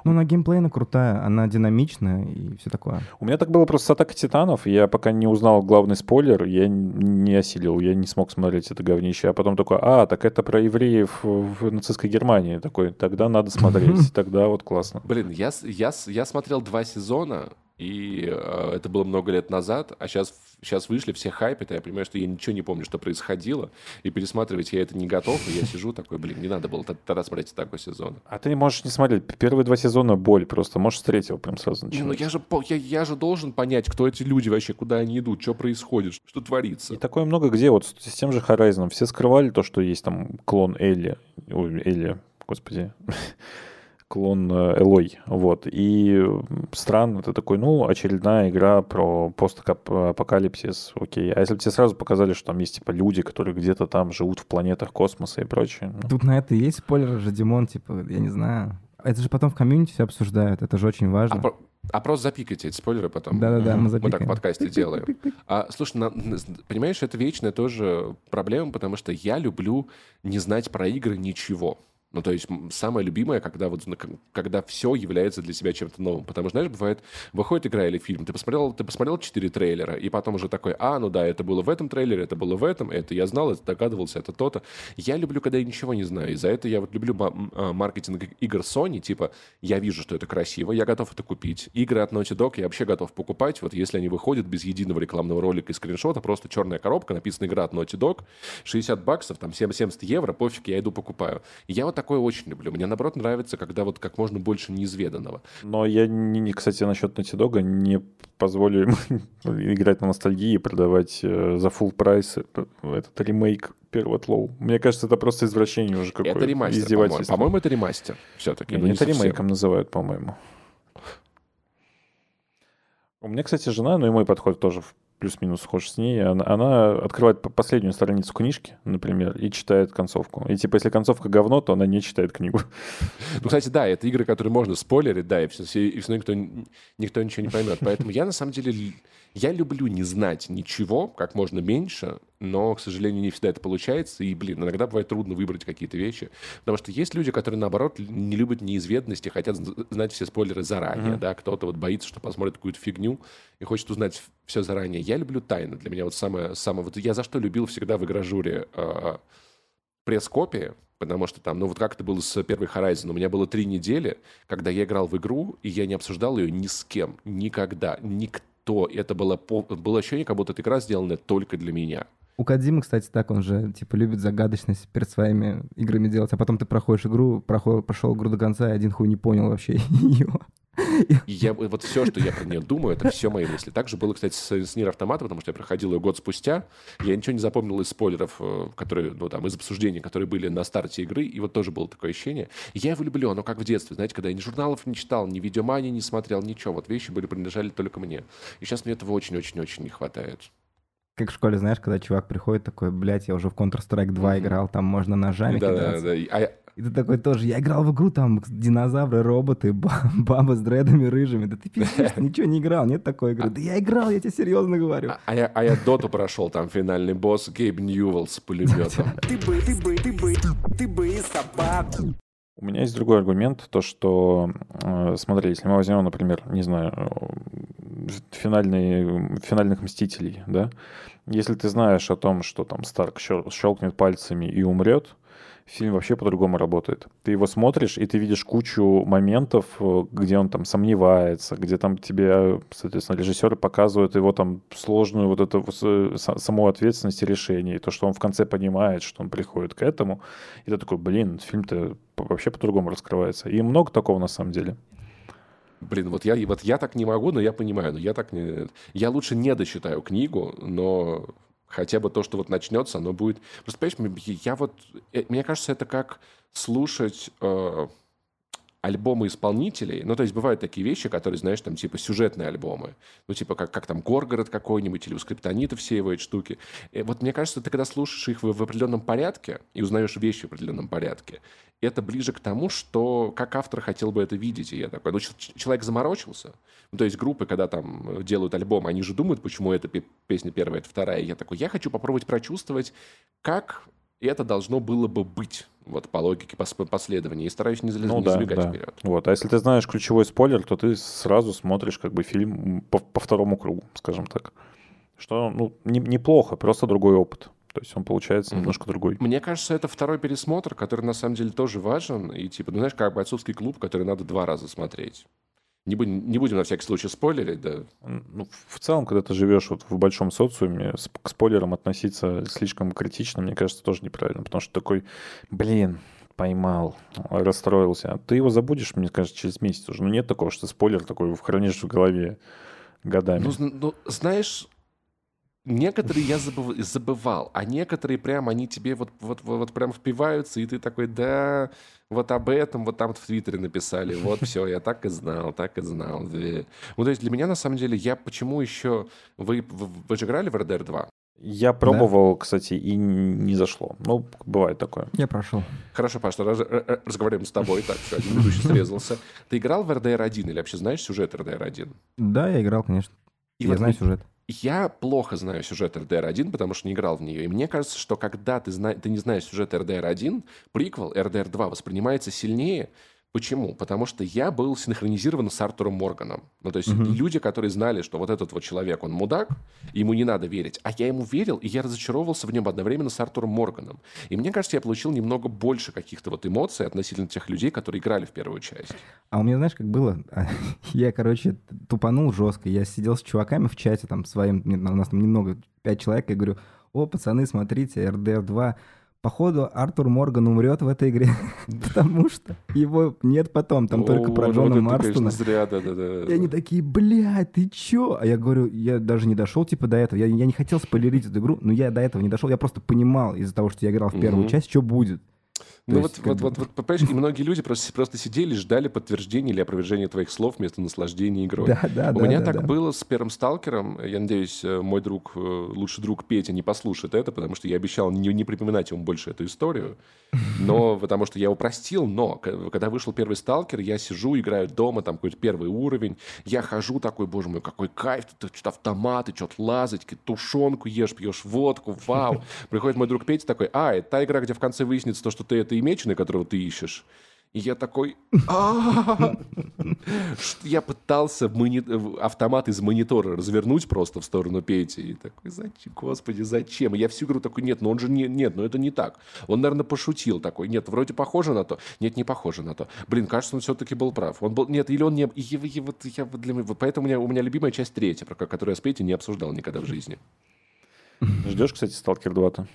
Ну, она геймплейно крутая, она динамичная и все такое. У меня так было просто с Атакой Титанов. Я пока не узнал главный спойлер, я не осилил, я не смог смотреть это говнище. А потом такой, а, так это про евреев в нацистской Германии. Такой, тогда надо смотреть, тогда вот классно. Блин, я, с- я, с- я смотрел два сезона, и э, это было много лет назад, а сейчас, сейчас вышли, все хайпят, и я понимаю, что я ничего не помню, что происходило, и пересматривать я это не готов, и я сижу такой, блин, не надо было тогда смотреть такой сезон. А ты можешь не смотреть. Первые два сезона боль просто. Можешь с третьего прям сразу Не, ну начинать. я же, я, я же должен понять, кто эти люди вообще, куда они идут, что происходит, что творится. И такое много где. Вот с с тем же Horizon. Все скрывали то, что есть там клон Элли. Ой, Элли, господи. клон э, Элой, вот. И странно, ты такой, ну, очередная игра про постапокалипсис, окей. А если бы тебе сразу показали, что там есть, типа, люди, которые где-то там живут в планетах космоса и прочее? Ну... Тут на это и есть спойлер же, Димон, типа, я не знаю. Это же потом в комьюнити все обсуждают, это же очень важно. А, про- а просто запикайте эти спойлеры потом. Да-да-да, мы Мы так в запикаем. подкасте делаем. А, слушай, на- понимаешь, это вечная тоже проблема, потому что я люблю не знать про игры ничего. Ну, то есть самое любимое, когда вот когда все является для себя чем-то новым. Потому что, знаешь, бывает, выходит игра или фильм, ты посмотрел, ты посмотрел четыре трейлера, и потом уже такой, а, ну да, это было в этом трейлере, это было в этом, это я знал, это догадывался, это то-то. Я люблю, когда я ничего не знаю. И за это я вот люблю а, маркетинг игр Sony, типа, я вижу, что это красиво, я готов это купить. Игры от Naughty Dog я вообще готов покупать, вот если они выходят без единого рекламного ролика и скриншота, просто черная коробка, написано игра от Naughty Dog, 60 баксов, там 70 евро, пофиг, я иду покупаю. И я вот такое очень люблю. Мне, наоборот, нравится, когда вот как можно больше неизведанного. Но я, не, кстати, насчет Naughty Dog не позволю им играть на ностальгии и продавать э, за full прайс э, этот ремейк первого Тлоу. Мне кажется, это просто извращение уже какое-то. это ремастер, по-моему. По-моему, это ремастер все-таки. Не, не это совсем. ремейком называют, по-моему. У меня, кстати, жена, ну и мой подход тоже плюс-минус схож с ней. Она, она открывает по- последнюю страницу книжки, например, и читает концовку. И типа, если концовка говно, то она не читает книгу. Ну, кстати, да, это игры, которые можно спойлерить, да, и все, и все никто, никто ничего не поймет. Поэтому я, на самом деле, я люблю не знать ничего, как можно меньше, но, к сожалению, не всегда это получается. И, блин, иногда бывает трудно выбрать какие-то вещи. Потому что есть люди, которые, наоборот, не любят неизведанности, хотят знать все спойлеры заранее, да. Кто-то вот боится, что посмотрит какую-то фигню и хочет узнать все заранее. Я люблю тайны. Для меня вот самое... самое вот я за что любил всегда в игражуре э, пресс-копии, потому что там, ну вот как это было с первой Horizon, у меня было три недели, когда я играл в игру, и я не обсуждал ее ни с кем, никогда, никто. Это было, было ощущение, как будто эта игра сделана только для меня. У Кадима, кстати, так, он же, типа, любит загадочность перед своими играми делать, а потом ты проходишь игру, проход- прошел игру до конца, и один хуй не понял вообще ее. Я, вот все, что я про нее думаю, это все мои мысли. Так же было, кстати, с, с Нир Автомата, потому что я проходил ее год спустя. Я ничего не запомнил из спойлеров, э, которые, ну, там, из обсуждений, которые были на старте игры. И вот тоже было такое ощущение. Я его люблю, оно как в детстве, знаете, когда я ни журналов не читал, ни видеомании не смотрел, ничего. Вот вещи были, принадлежали только мне. И сейчас мне этого очень-очень-очень не хватает. Как в школе, знаешь, когда чувак приходит такой, блядь, я уже в Counter-Strike 2 Мгм. играл, там можно ножами Да, да, кидаться. да. И- а я- И ты такой тоже, я играл в игру, там динозавры, роботы, ба- баба с дредами рыжими. Да ты пиздец, ты ничего не играл, нет такой игры. Да я играл, я тебе серьезно говорю. А, а я, а я доту прошел, там финальный босс Гейб Ньюэлл с пулеметом. Ты бы, ты бы, ты бы, ты бы и собаку. У меня есть другой аргумент, то что, э, смотри, если мы возьмем, например, не знаю, э, финальные, финальных Мстителей, да, если ты знаешь о том, что там Старк щел- щелкнет пальцами и умрет, фильм вообще по-другому работает. Ты его смотришь, и ты видишь кучу моментов, э, где он там сомневается, где там тебе, соответственно, режиссеры показывают его там сложную вот эту э, са- саму ответственность и решение, и то, что он в конце понимает, что он приходит к этому, и ты такой, блин, фильм-то вообще по-другому раскрывается. И много такого на самом деле. Блин, вот я, вот я так не могу, но я понимаю, но я так не... Я лучше не дочитаю книгу, но хотя бы то, что вот начнется, оно будет... Просто, понимаешь, я вот... э, Мне кажется, это как слушать э, альбомы исполнителей. Ну, то есть бывают такие вещи, которые, знаешь, там типа сюжетные альбомы. Ну, типа как, как там Горгород какой-нибудь или у Скриптонита все его эти штуки. И вот мне кажется, ты когда слушаешь их в, в определенном порядке и узнаешь вещи в определенном порядке, это ближе к тому, что как автор хотел бы это видеть. И я такой, ну, человек заморочился. Ну, то есть группы, когда там э, делают альбом, они же думают, почему эта пе- песня первая, это вторая. И я такой, я хочу попробовать прочувствовать, как это должно было бы быть, вот по логике пос- последования. И стараюсь не, залез- Ну не да, забегать да. вперед. Вот. А если ты знаешь ключевой спойлер, то ты сразу смотришь как бы фильм по, по второму кругу, скажем так. Что, ну, не- неплохо, просто другой опыт. То есть он получается немножко другой. Мне кажется, это второй пересмотр, который на самом деле тоже важен. И типа, ну знаешь, как бойцовский клуб, который надо два раза смотреть. Не будем, не будем на всякий случай спойлерить, да. Ну, в целом, когда ты живешь вот в большом социуме, с- к спойлерам относиться слишком критично, мне кажется, тоже неправильно. Потому что такой, блин, поймал, расстроился. А Ты его забудешь, мне кажется, через месяц уже. Ну, нет такого, что спойлер такой хранишь в голове годами. Ну, ну, знаешь, некоторые я забыв- забывал, а некоторые прям, они тебе вот, вот, вот, вот прям впиваются, и ты такой, да, вот об этом вот там в Твиттере написали, вот все, я так и знал, так и знал. Ну, то есть для меня, на самом деле, я почему еще... Вы, вы, вы же играли в RDR 2? Я пробовал, кстати, и не зашло. Ну, бывает такое. Я прошел. Хорошо, Паш, раз, разговариваем с тобой. Так, все, один ведущий срезался. Ты играл в RDR 1 или вообще знаешь сюжет RDR 1? Да, я играл, конечно. И я вот знаю сюжет. Я плохо знаю сюжет RDR 1, потому что не играл в нее. И мне кажется, что когда ты, зна... ты не знаешь сюжет RDR 1, приквел RDR 2 воспринимается сильнее, Почему? Потому что я был синхронизирован с Артуром Морганом. Ну, то есть Мгм. люди, которые знали, что вот этот вот человек, он мудак, ему не надо верить. А я ему верил, и я разочаровывался в нем одновременно с Артуром Морганом. И мне кажется, я получил немного больше каких-то вот эмоций относительно тех людей, которые играли в первую часть. А у меня, знаешь, как было? Я, короче, тупанул жестко. Я сидел с чуваками в чате, там, своим, у нас там немного, пять человек, я говорю, о, пацаны, смотрите, RDR 2, походу Артур Морган умрет в этой игре, потому что его нет потом, там только про Джона Марстона. зря, да-да-да. И они такие, блядь, ты чё? А я говорю, я даже не дошел типа до этого. Я, я не хотел спойлерить эту игру, но я до этого не дошел. Я просто понимал из-за того, что я играл в первую часть, что будет. Ну вот, вот, вот, вот, понимаешь, и многие люди просто, просто сидели, ждали подтверждения или опровержения твоих слов вместо наслаждения игрой. Да, да, У да. меня да, так да. было с первым сталкером. Я надеюсь, э, мой друг, э, лучший друг Петя не послушает это, потому что я обещал не, не припоминать ему больше эту историю. Но потому что я его простил, но когда вышел первый сталкер, я сижу, играю дома, там какой-то первый уровень. Я хожу такой, боже мой, какой кайф, тут что-то автоматы, что-то лазать, тушенку ешь, пьешь водку, вау. Приходит мой друг Петя такой, а, это та игра, где в конце выяснится то, что ты это имеченный, которого ты ищешь. И я такой. Что я пытался автомат из монитора развернуть просто в сторону Пети. И такой, зачем, господи, зачем? Я всю игру такой, нет, ну он же не, нет, ну это не так. Он, наверное, пошутил такой, нет, вроде похоже на то. Нет, не похоже на то. Блин, кажется, он все-таки был прав. Он был, нет, или он не... Вот я для поэтому у меня, у меня любимая часть третья, про ко- которую я с Петей не обсуждал никогда в жизни. Ждешь, кстати, Сталкер 2-то?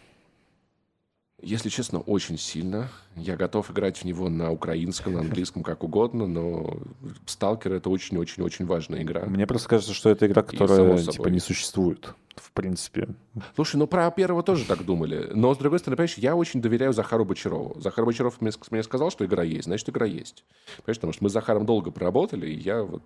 Если честно, очень сильно. Я готов играть в него на украинском, на английском, как угодно, но Сталкер это очень-очень-очень важная игра. Мне просто кажется, что это игра, которая типа не существует. В принципе. Слушай, ну про первого тоже так думали. Но, с другой стороны, понимаешь, я очень доверяю Захару Бочарову. Захар Бочаров мне сказал, что игра есть, значит, игра есть. Понимаешь, потому что мы с Захаром долго проработали, и я вот...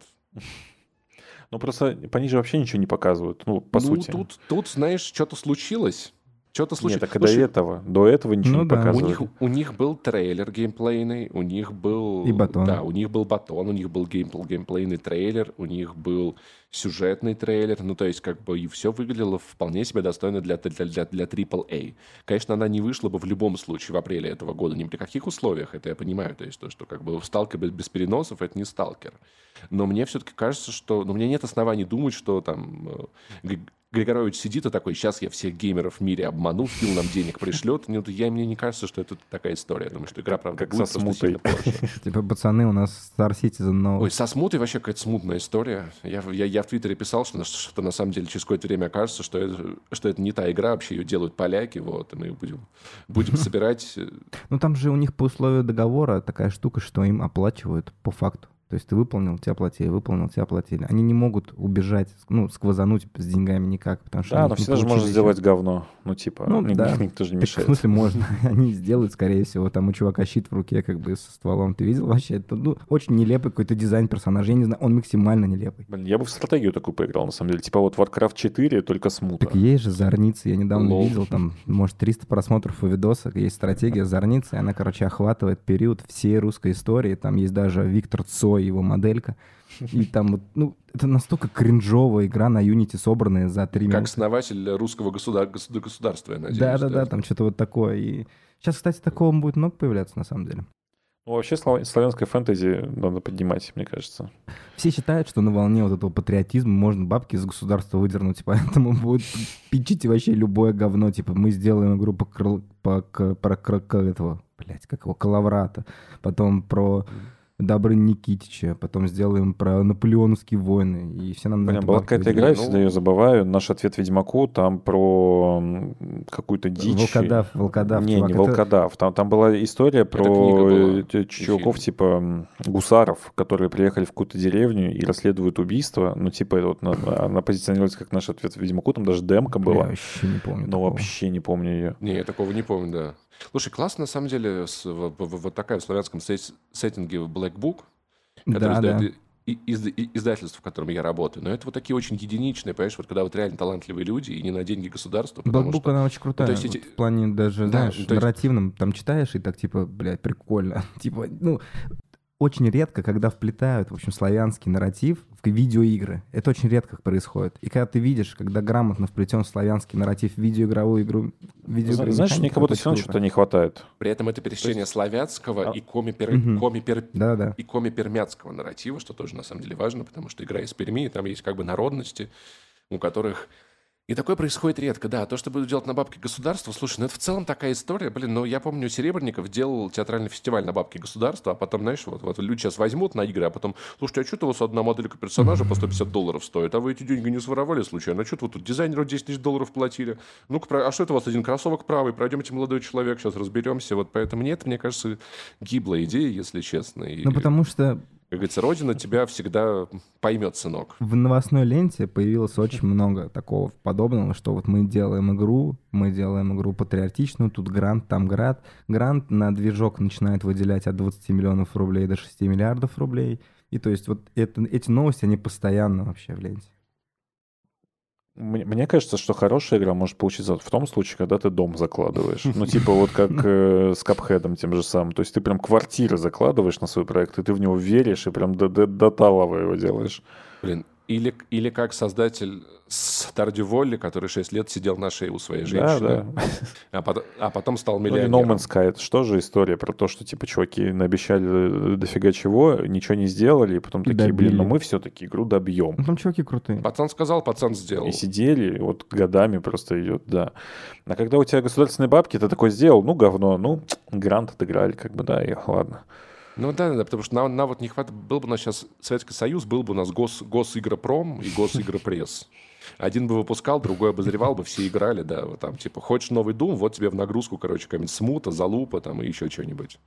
Ну, просто пониже вообще ничего не показывают, ну, по ну, сути. Тут, тут, знаешь, что-то случилось. Что-то Нет, случилось. так и до Слушай, этого. До этого ничего Ну не да. У У показывали. них, у них был трейлер геймплейный, у них был... И батон. Да, у них был батон, у них был геймпл, геймплейный трейлер, у них был сюжетный трейлер. Ну, то есть, как бы, и все выглядело вполне себе достойно для, для, для, для AAA. Конечно, она не вышла бы в любом случае в апреле этого года, ни при каких условиях, это я понимаю. То есть, то, что, как бы, сталкер без, без переносов, это не сталкер. Но мне все-таки кажется, что... Ну, у меня нет оснований думать, что там... Григорович сидит и такой, сейчас я всех геймеров в мире обману, Фил нам денег пришлет. Нет, я, мне не кажется, что это такая история. Я думаю, что игра, правда, Как будет со смутой. Типа, пацаны, у нас Star Citizen новый. Ой, со смутой вообще какая-то смутная история. Я, я, я в Твиттере писал, что, на- что на самом деле через какое-то время окажется, что это, что это не та игра, вообще ее делают поляки, вот, и мы будем, будем собирать... Ну там же у них по условию договора такая штука, что им оплачивают по факту. То есть ты выполнил, тебя оплатили, выполнил, тебя оплатили. Они не могут убежать, ну, сквозануть с деньгами никак, потому что Да, но всегда же можно сделать говно. Ну, типа, Ну, ни- да. никто же не. Так, в смысле, можно. Они сделают, скорее всего. Там у чувака щит в руке, как бы, со стволом. Ты видел вообще? Это, ну, очень нелепый какой-то дизайн персонажа. Я не знаю, он максимально нелепый. Блин, я бы в стратегию такую поиграл, на самом деле. Типа вот Warcraft 4, только смута. Так есть же Зорница, я недавно Лол. видел, там, может, 300 просмотров у видоса, есть стратегия Зорницы, она, короче, охватывает период всей русской истории, там есть даже Виктор Цой, его моделька, и там, вот, ну, это настолько кринжовая игра на Unity, собранная за три Как минуты. основатель русского государ- государ- государства, я надеюсь. Да-да-да, там что-то вот такое. И сейчас, кстати, такого будет много появляться, на самом деле. Ну, вообще слав- славянское фэнтези надо поднимать, мне кажется. Все считают, что на волне вот этого патриотизма можно бабки из государства выдернуть, поэтому будет печите вообще любое говно. Типа мы сделаем игру по, крыл- по про к- этого, блядь, как его, Калаврата. Потом про Добрын Никитича, потом сделаем про наполеоновские войны, и все нам это была какая-то игра, я всегда ее забываю. Наш ответ Ведьмаку, там про какую-то дичь. Волкодав, волкодав, Не, чувак. не это- волкодав. Там, там была история про э, чуваков типа гусаров, которые приехали в какую-то деревню и расследуют убийство. Ну, типа, это вот на- она позиционируется как наш ответ Ведьмаку. Там даже демка Я была. вообще не помню Но такого. вообще не помню ее. Не, я такого не помню, да. Слушай, классно, на самом деле, с- в- в- вот такая в славянском сет- сеттинге Black Book, который Да, издает да. из- и- издательство, в котором я работаю. Но это вот такие очень единичные, понимаешь, вот когда вот реально талантливые люди и не на деньги государства, потому Blackbook, что... она очень крутая. то есть эти- вот в плане даже, Да, знаешь, ну, есть- нарративным, там читаешь и так, типа, блядь, прикольно. типа, ну, очень редко, когда вплетают, в общем, славянский нарратив в видеоигры. Это очень редко происходит. И когда ты видишь, когда грамотно вплетен славянский нарратив в видеоигровую игру, видеоигры, Знаешь, мне как будто все равно что-то не хватает. При этом это пересечение славянского А- и коми-пер- Мгм. коми-пер- Да-да. и коми-пермяцкого нарратива, что тоже на самом деле важно, потому что игра из Перми, и там есть как бы народности, у которых... И такое происходит редко, да. То, что будут делать на бабки государства, слушай, ну это в целом такая история, блин, ну я помню, Серебренников делал театральный фестиваль на бабки государства, а потом, знаешь, вот, вот люди сейчас возьмут на игры, а потом, слушайте, а что-то у вас одна моделька персонажа по 150 долларов стоит, а вы эти деньги не своровали случайно, а что вы тут дизайнеру 10 тысяч долларов платили? Ну-ка, а что это у вас один кроссовок правый, пройдемте, молодой человек, сейчас разберемся, вот поэтому нет, мне кажется, гиблая идея, если честно. И, Ну, потому что как говорится, Родина тебя всегда поймет, сынок. в новостной ленте появилось очень много такого подобного, что вот мы делаем игру, мы делаем игру патриотичную, тут грант, там грант. Грант на движок начинает выделять от 20 миллионов рублей до 6 миллиардов рублей. И то есть вот это, эти новости, они постоянно вообще в ленте. Мне, кажется, что хорошая игра может получиться в том случае, когда ты дом закладываешь. Ну, типа вот как э, с Капхедом тем же самым. То есть ты прям квартиры закладываешь на свой проект, и ты в него веришь, и прям до, до, до талого его делаешь. Блин, или, или как создатель Стардю Волли, который 6 лет сидел на шее у своей женщины, Да, да. А, потом, а потом стал Ну, миллионером. No Man's Sky. Это что же история про то, что, типа, чуваки наобещали дофига чего, ничего не сделали, и потом И такие, блин, ну добили. мы все-таки игру добьем. Ну, там чуваки крутые. Пацан сказал, пацан сделал. И сидели, вот годами просто идет, да. А когда у тебя государственные бабки, ты такой сделал, ну, говно, ну, грант отыграли, как бы, да, и ладно. Ну да, да, потому что нам, нам вот не хватает... Был бы у нас сейчас Советский Союз, был бы у нас гос, Госигропром и Госигропресс. Один бы выпускал, другой обозревал бы, все играли, да, вот там, типа, хочешь новый Дум, вот тебе в нагрузку, короче, какая-нибудь смута, залупа там и еще что-нибудь.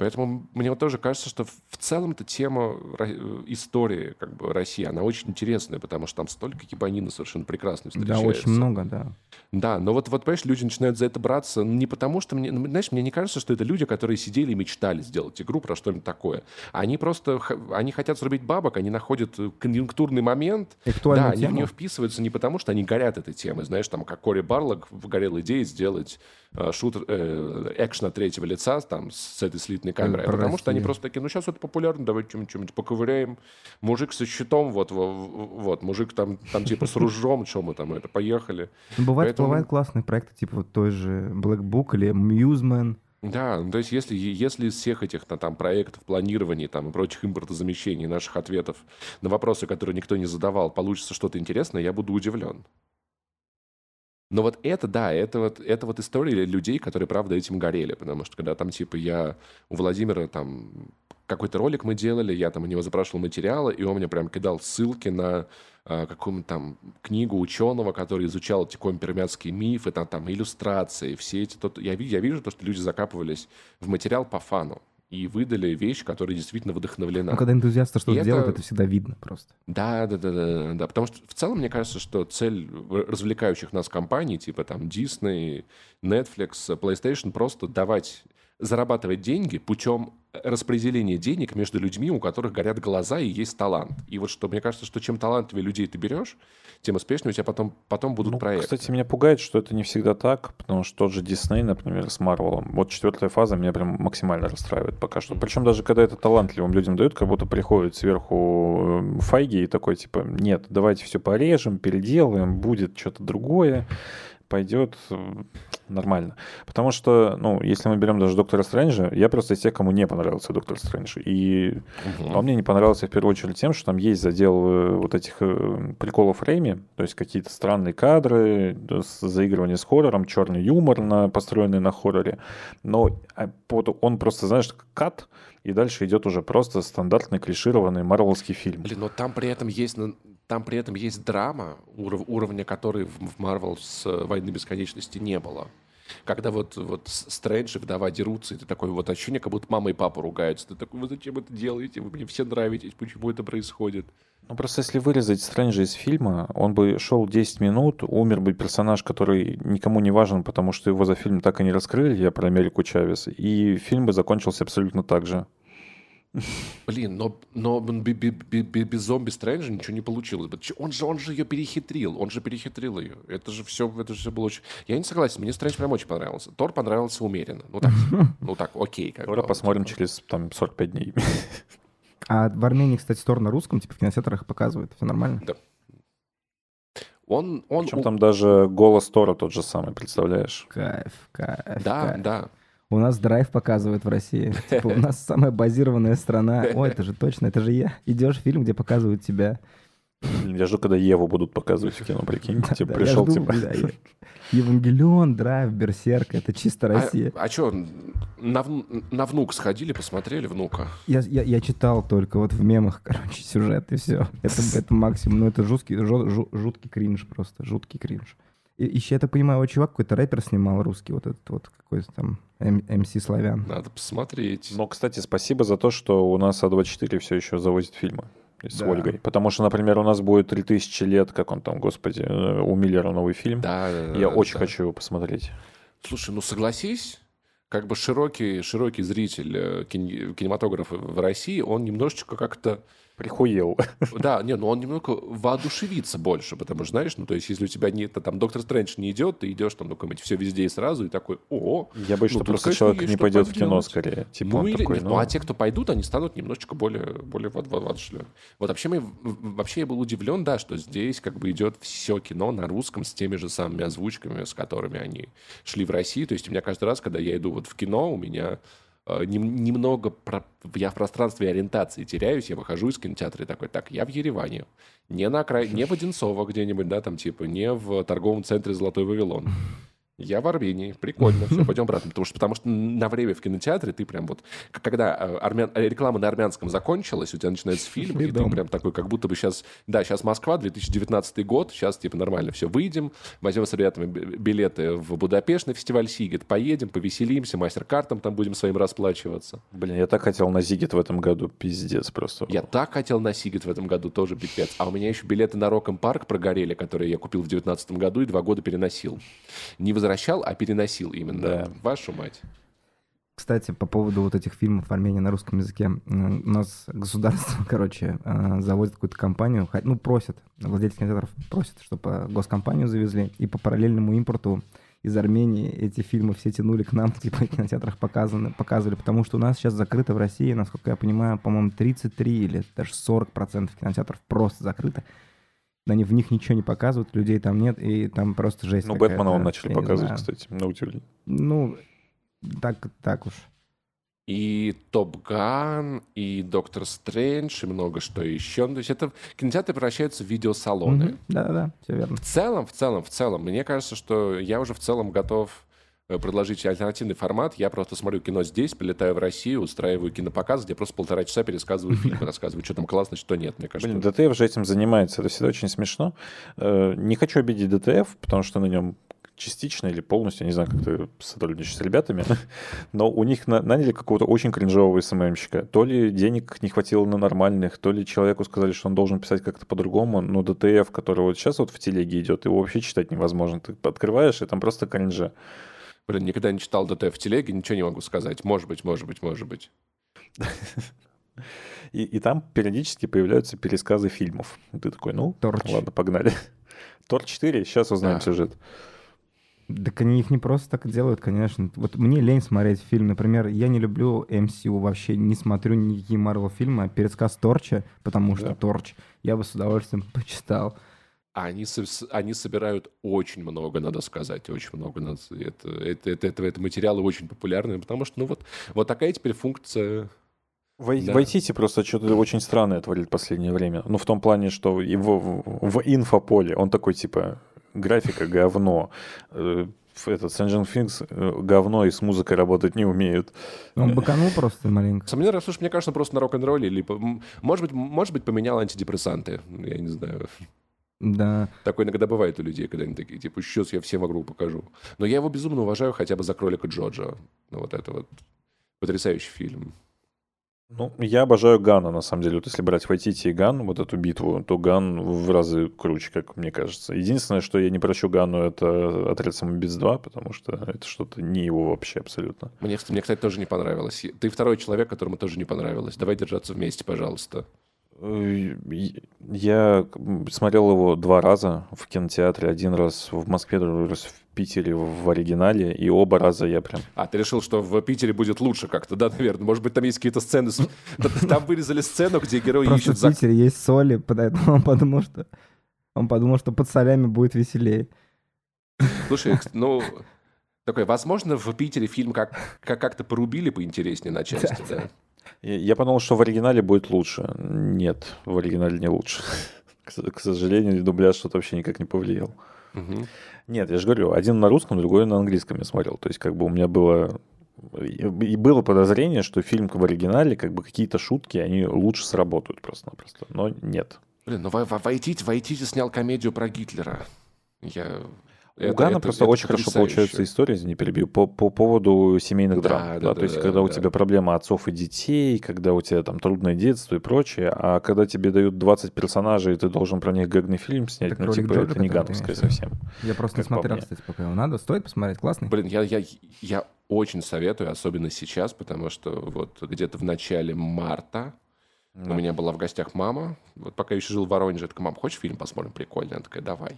Поэтому мне вот тоже кажется, что в в целом эта тема э, истории как бы России, она очень интересная, потому что там столько ебанины совершенно прекрасно Да, встречается. очень много, да. Да, но вот, вот, понимаешь, люди начинают за это браться не потому, что мне, ну, знаешь, мне не кажется, что это люди, которые сидели и мечтали сделать игру про что-нибудь такое. Они просто, они хотят срубить бабок, они находят э, конъюнктурный момент, да, Актуальную они в тему. нее вписываются не потому, что они горят этой темой, знаешь, там, как Кори Барлок горел идеей сделать э, шутер, э, экшен от третьего лица там, с этой слитной камерой, а про потому что они просто такие, ну, сейчас это популярно, давайте что-нибудь, что-нибудь поковыряем. Мужик со щитом, вот, во- вот, мужик там, там типа с ружом, что мы там, это, поехали. Ну, бывают, Поэтому- бывают классные проекты, типа вот той же Black Book или Museman. Да, ну, то есть если, если из всех этих на, там, проектов, планирований там, и прочих импортозамещений, наших ответов на вопросы, которые никто не задавал, получится что-то интересное, я буду удивлен. Но вот это, да, это вот, это вот история людей, которые, правда, этим горели. Потому что когда там, типа, я у Владимира там какой-то ролик мы делали, я там у него запрашивал материалы, и он мне прям кидал ссылки на а, какую-то там книгу ученого, который изучал эти компермятские мифы, там, там иллюстрации, все эти... Тот, я, я вижу то, что люди закапывались в материал по фану и выдали вещь, которая действительно вдохновлена. Ну, когда энтузиасты что-то это- делают, это всегда видно просто. Да, да, да, да, да. Потому что в целом мне кажется, что цель развлекающих нас компаний, типа там Disney, Netflix, PlayStation, просто давать зарабатывать деньги путем распределения денег между людьми, у которых горят глаза и есть талант. И вот что мне кажется, что чем талантливее людей ты берешь, тем успешнее у тебя потом, потом будут Ну, проекты. кстати, меня пугает, что это не всегда так, потому что тот же Дисней, например, с Марвелом, вот четвертая фаза меня прям максимально расстраивает пока что. Причем даже когда это талантливым людям дают, как будто приходит сверху э, Файги и такой, типа, нет, давайте все порежем, переделаем, будет что-то другое. Пойдет нормально. Потому что, ну, если мы берем даже Доктора Стрэнджа, я просто из тех, кому не понравился Доктор Стрэндж. И Мгм. он мне не понравился в первую очередь тем, что там есть задел э, вот этих э, приколов Рэйми, то есть какие-то странные кадры, заигрывание с хоррором, черный юмор, на, построенный на хорроре. Но а, он просто, знаешь, кат, и дальше идет уже просто стандартный клишированный марвелский фильм. Блин, но там при этом есть, ну, там при этом есть драма, уров- уровня которой в Marvel с э, «Войны бесконечности» не было. Когда вот, вот Стрэндж и Вдова дерутся, и ты такой вот ощущение, как будто мама и папа ругаются. Ты такой, вы зачем это делаете? Вы мне все нравитесь, почему это происходит? Ну, просто если вырезать Стрэнджа из фильма, он бы шел 10 минут, умер бы персонаж, который никому не важен, потому что его за фильм так и не раскрыли, я про Америку Чавес, и фильм бы закончился абсолютно так же. Блин, но, но без зомби Стрэнджа ничего не получилось. Он же, он же ее перехитрил, он же перехитрил ее. Это же все, это же все было очень... Я не согласен, мне Стрэндж прям очень понравился. Тор понравился умеренно. Ну так, ну так, окей. Как бы. посмотрим через там 45 дней. А в Армении, кстати, Тор на русском, типа в кинотеатрах показывают. Все нормально? Он, он, Причем у- там даже голос Тора тот же самый, представляешь? Кайф, кайф. Да, кайф. да. У нас драйв показывают в России. Типа, у нас самая базированная страна. Ой, это же точно, это же я. Идешь в фильм, где показывают тебя. Я жду, когда Еву будут показывать в кино, прикинь. Да, Типа да, пришел, жду, типа... бля, я- Евангелион, драйв, берсерк, это чисто Россия. А, что, на, на внук сходили, посмотрели внука? Я, я, я читал только вот в мемах, короче, сюжет и все. Это, это максимум. Ну, это жуткий, жу- жу- жуткий кринж просто, жуткий кринж. И еще, я так понимаю, вот чувак какой-то рэпер снимал русский, вот этот вот какой-то там МС Славян. Надо посмотреть. Но, кстати, спасибо за то, что у нас А24 все еще завозит фильмы с Да. Ольгой. Потому что, например, у нас будет 3000 лет, как он там, господи, э, у Миллера новый фильм. Да, Я очень да. хочу его посмотреть. Слушай, ну согласись, как бы широкий, широкий зритель э, кин- кинематографа в России, он немножечко как-то Прихуел. Да, не, ну он немного воодушевится больше, потому что, знаешь, ну, то есть, если у тебя нет, там, Доктор Стрэндж не идет, ты идешь там, ну, какой-нибудь все везде и сразу, и такой, о, Я боюсь, Ну, что просто человек не пойдет в кино скорее. Типа ну, или, такой, нет, ну, а те, кто пойдут, они станут немножечко более, более воодушевлены. Вот вообще, мы, вообще я был удивлен, да, что здесь как бы идет все кино на русском с теми же самыми озвучками, с которыми они шли в России. То есть у меня каждый раз, когда я иду вот в кино, у меня немного про- я в пространстве ориентации теряюсь, я выхожу из кинотеатра и такой, так, я в Ереване, не на окрай, не в Одинцово где-нибудь, да, там типа, не в торговом центре Золотой Вавилон. Я в Армении. Прикольно. Все, пойдем обратно. Потому что, потому что на время в кинотеатре ты прям вот... Когда э, армян- э, реклама на армянском закончилась, у тебя начинается фильм, И и ты прям такой, как будто бы сейчас... Да, сейчас Москва, 2019 год, сейчас типа нормально все. Выйдем, возьмем с ребятами билеты в Будапешт на фестиваль Сигет, поедем, повеселимся, мастер-картом там будем своим расплачиваться. Блин, я так хотел на Зигит в этом году. Пиздец просто. Я так хотел на Сигет в этом году, тоже пипец. А у меня еще билеты на Роком Парк прогорели, которые я купил в 2019 году и два года переносил. Не возвращал, а переносил именно. Да. Вашу мать. Кстати, по поводу вот этих фильмов в Армении на русском языке. У нас государство, короче, э, заводит какую-то компанию, ну, просят, владельцы кинотеатров просят, чтобы госкомпанию завезли, и по параллельному импорту из Армении эти фильмы все тянули к нам, типа, в кинотеатрах показаны, показывали, потому что у нас сейчас закрыто в России, насколько я понимаю, по-моему, 33 или даже 40 процентов кинотеатров просто закрыто. Они в них ничего не показывают, людей там нет, и там просто жесть Ну, Бэтмена он начали показывать, знаю. кстати, на удивление. Ну, так, так уж. И Топ Ган, и Доктор Стрэндж, и много что еще. Ну, То есть это кинотеатры превращаются в видеосалоны. Да-да-да, все верно. В целом, в целом, в целом, мне кажется, что я уже в целом готов предложить альтернативный формат. Я просто смотрю кино здесь, прилетаю в Россию, устраиваю кинопоказ, где просто полтора часа пересказываю фильмы, рассказываю, что там классно, что нет. Мне кажется, Блин, DTF же этим занимается. Это всегда очень смешно. Э, Не хочу обидеть DTF, потому что на нем частично или полностью, не знаю, как ты сотрудничаешь с ребятами, но у них на- наняли какого-то очень кринжового СММщика. То ли денег не хватило на нормальных, то ли человеку сказали, что он должен писать как-то по-другому, но DTF, который вот сейчас вот в телеге идет, его вообще читать невозможно. Ты открываешь, и там просто кринжа. Блин, никогда не читал DTF в телеге, ничего не могу сказать. Может быть, может быть, может быть. И, и там периодически появляются пересказы фильмов. И ты такой, ну, Торч. ладно, погнали. Тор 4, сейчас узнаем Да. сюжет. Так они их не просто так делают, конечно. Вот мне лень смотреть фильм. Например, я не люблю MCU вообще, не смотрю никакие Марвел фильмы, а пересказ Торча, потому что Да. Торч я бы с удовольствием почитал. Они, они собирают очень много, надо сказать, очень много. Надо, это, это, это, это, это материалы очень популярные, потому что, ну вот, вот такая теперь функция В, Да. в IT просто что-то очень странное творит в последнее время. Ну, в том плане, что и в, в, инфополе он такой, типа, графика говно. Э, Этот Sanjin Things э, говно и с музыкой работать не умеют. Он быканул просто маленько. Сомнительно, слушай, мне кажется, просто на рок-н-ролле, или, может быть, может быть, поменял антидепрессанты, я не знаю. Да. Такое иногда бывает у людей, когда они такие, типа, сейчас я всем вокруг покажу. Но я его безумно уважаю хотя бы за кролика Джорджа. Ну, вот это вот потрясающий фильм. Ну, я обожаю Гана, на самом деле. Вот если брать Вайтити и Ган, вот эту битву, то Ган в разы круче, как мне кажется. Единственное, что я не прощу Гану, это «Отряд самоубийц 2», потому что это что-то не его вообще абсолютно. Мне, мне, кстати, тоже не понравилось. Ты второй человек, которому тоже не понравилось. Давай держаться вместе, пожалуйста. Э, Я смотрел его два раза в кинотеатре. Один раз в Москве, другой раз в Питере в оригинале. И оба раза я прям... А, ты решил, что в Питере будет лучше как-то, да, наверное? Может быть, там есть какие-то сцены... Там вырезали сцену, где герои Просто ищут... в Питере есть соли, поэтому он подумал, что он подумал, что под солями будет веселее. Слушай, ну... Такой, возможно, в Питере фильм как, как- как-то порубили поинтереснее на части, да? Я подумал, что в оригинале будет лучше. Нет, в оригинале не лучше. К сожалению, дубляж что-то вообще никак не повлиял. Мгм. Нет, я же говорю, один на русском, другой на английском я смотрел. То есть как бы у меня было... И было подозрение, что фильм в оригинале, как бы какие-то шутки, они лучше сработают просто-напросто. Но нет. Блин, ну Вай- Вай- Вайтити, Вайтити снял комедию про Гитлера. Я... У это- Гана это- просто это очень хорошо потрясающе. получается история, извини, перебью, по, по поводу семейных Да, драм. да, Да, да, то есть, да, когда у да. тебя проблема отцов и детей, когда у тебя там трудное детство и прочее, а когда тебе дают 20 персонажей, и ты должен про них гэгный фильм снять, Так ну, «Кролик типа, Джордж» это не гановское совсем. Я просто не по смотрел, мне. кстати, пока его надо. Стоит посмотреть, классный. Блин, я, я, я очень советую, особенно сейчас, потому что вот где-то в начале марта Да. у меня была в гостях мама. Вот пока я еще жил в Воронеже, я такая, мам, хочешь фильм посмотрим? Прикольно. Она такая, давай.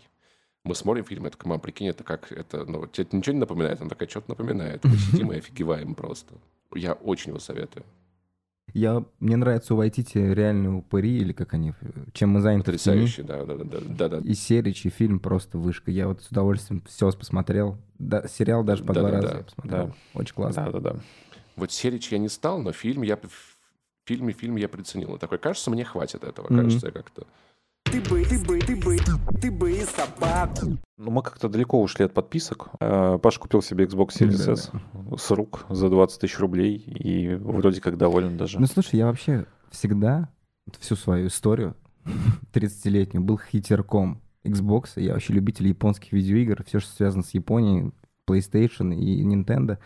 Мы смотрим фильм, я такая, мам, прикинь, это как, это, ну, тебе это ничего не напоминает? Она такая, что-то напоминает. Мы сидим и офигеваем просто. Я очень его советую. Я, мне нравится у Вайтити реальные упыри, или как они, чем мы заняты. Потрясающий, да, да, да, да, да. И Серич, и фильм просто вышка. Я вот с удовольствием все посмотрел. Да, сериал даже по два Да-да-да, раза я посмотрел. да. Очень классно. Да-да-да. Вот Серич я не стал, но фильм я в фильме фильм я приценил. И такой, кажется, мне хватит этого. Мгм. Кажется, я как-то. Ты бы, ты бы, ты бы, ты бы и собаку. Ну, мы как-то далеко ушли от подписок. Э, Паша купил себе Xbox Series Да, S с рук за 20 тысяч рублей и вроде как доволен даже. Ну, слушай, я вообще всегда всю свою историю 30-летнюю был хитерком Xbox. Я вообще любитель японских видеоигр. Все, что связано с Японией, PlayStation и Nintendo.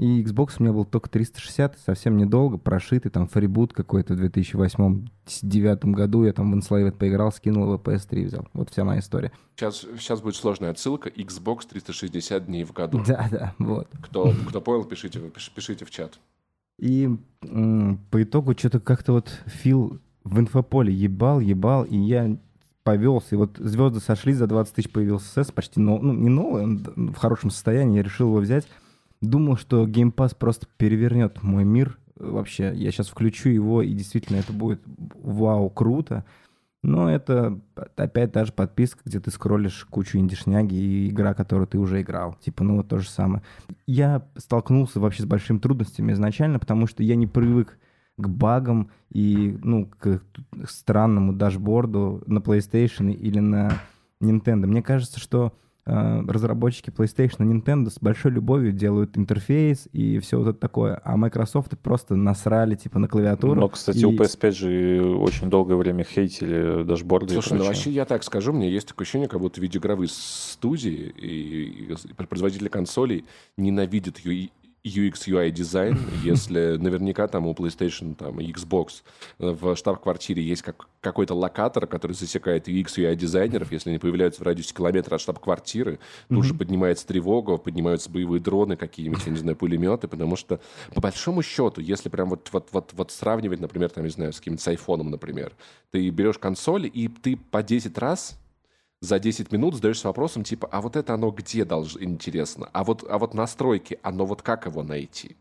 И Xbox у меня был только 360, совсем недолго, прошитый, там, фрибут какой-то в 2008-2009 году. Я там в Enslaved поиграл, скинул его PS3 взял. Вот вся моя история. Сейчас, сейчас будет сложная отсылка. Xbox 360 дней в году. Да-да, вот. Кто, кто понял, пишите, пиш- пишите в чат. И по итогу что-то как-то вот Фил в инфополе ебал, ебал, и я повелся. И вот звезды сошлись, за 20 тысяч появился СС, почти нов- ну, не новый, он в хорошем состоянии, я решил его взять. Думал, что Game Pass просто перевернет мой мир. Вообще, я сейчас включу его, и действительно это будет вау, круто. Но это опять та же подписка, где ты скроллишь кучу индишняги и игра, которую ты уже играл. Типа, ну вот то же самое. Я столкнулся вообще с большими трудностями изначально, потому что я не привык к багам и, ну, к странному дашборду на PlayStation или на Nintendo. Мне кажется, что э, разработчики PlayStation и Nintendo с большой любовью делают интерфейс и все вот это такое, а Microsoft просто насрали, типа, на клавиатуру. Но, кстати, и- у PS5 же очень долгое время хейтили дашборды и Слушай, ну вообще я так скажу, мне есть такое ощущение, как будто видеоигровые студии и, и производители консолей ненавидят UI, UX, UI дизайн, если наверняка там у PlayStation там, Xbox э, в штаб-квартире есть как, какой-то локатор, который засекает UX, UI дизайнеров, если они появляются в радиусе километра от штаб-квартиры, тут же поднимается тревога, поднимаются боевые дроны какие-нибудь, я не знаю, пулеметы, потому что по большому счету, если прям вот, вот, вот, вот сравнивать, например, там, не знаю, с каким-нибудь с айфоном, например, ты берешь консоль, и ты по 10 раз за 10 минут задаешься вопросом, типа, а вот это оно где должно, интересно? А вот, а вот настройки, оно вот как его найти?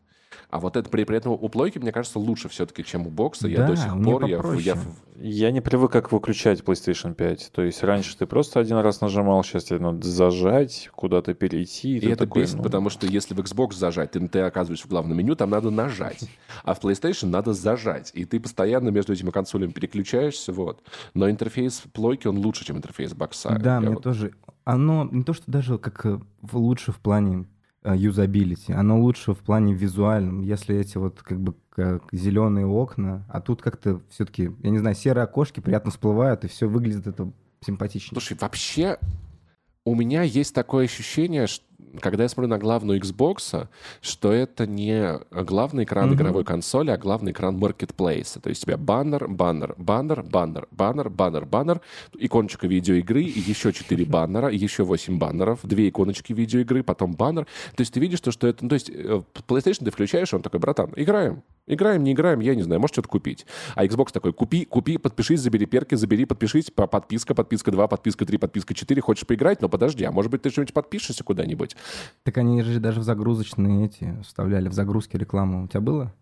А вот это при, при этом у плойки, мне кажется, лучше все-таки, чем у бокса. я Да, до сих пор, я, я, Я не привык, как выключать PlayStation 5. То есть раньше ты просто один раз нажимал, сейчас тебе надо зажать, куда-то перейти. И ты это такой, бесит, ну, потому что если в Xbox зажать, ты, ты оказываешься в главном меню, там надо нажать. А в PlayStation надо зажать. И ты постоянно между этими консолями переключаешься. Вот. Но интерфейс плойки, он лучше, чем интерфейс бокса. Да, Я мне вот- тоже. Оно не то, что даже как э, в- лучше в плане юзабилити, оно лучше в плане визуальном, если эти вот как бы как зеленые окна, а тут как-то все-таки, я не знаю, серые окошки приятно всплывают, и все выглядит это симпатично. Слушай, вообще у меня есть такое ощущение, ш- когда я смотрю на главную Xbox, что это не главный экран Мгм. игровой консоли, а главный экран маркетплейса. То есть у тебя баннер, баннер, баннер, баннер, баннер, баннер, баннер, иконочка видеоигры, еще 4 баннера, еще 8 баннеров, две иконочки видеоигры, потом баннер. То есть ты видишь, то, что это... ну, то есть э, PlayStation ты включаешь, он такой, братан, играем. Играем, не играем, я не знаю, может что-то купить. А Xbox такой, купи, купи, подпишись, забери перки, забери, подпишись, по- подписка, подписка 2, подписка 3, подписка 4. Хочешь поиграть? Но подожди, а может быть ты что-нибудь подпишешься куда-нибудь? Так они же даже в загрузочные эти вставляли, в загрузки рекламу. У тебя было?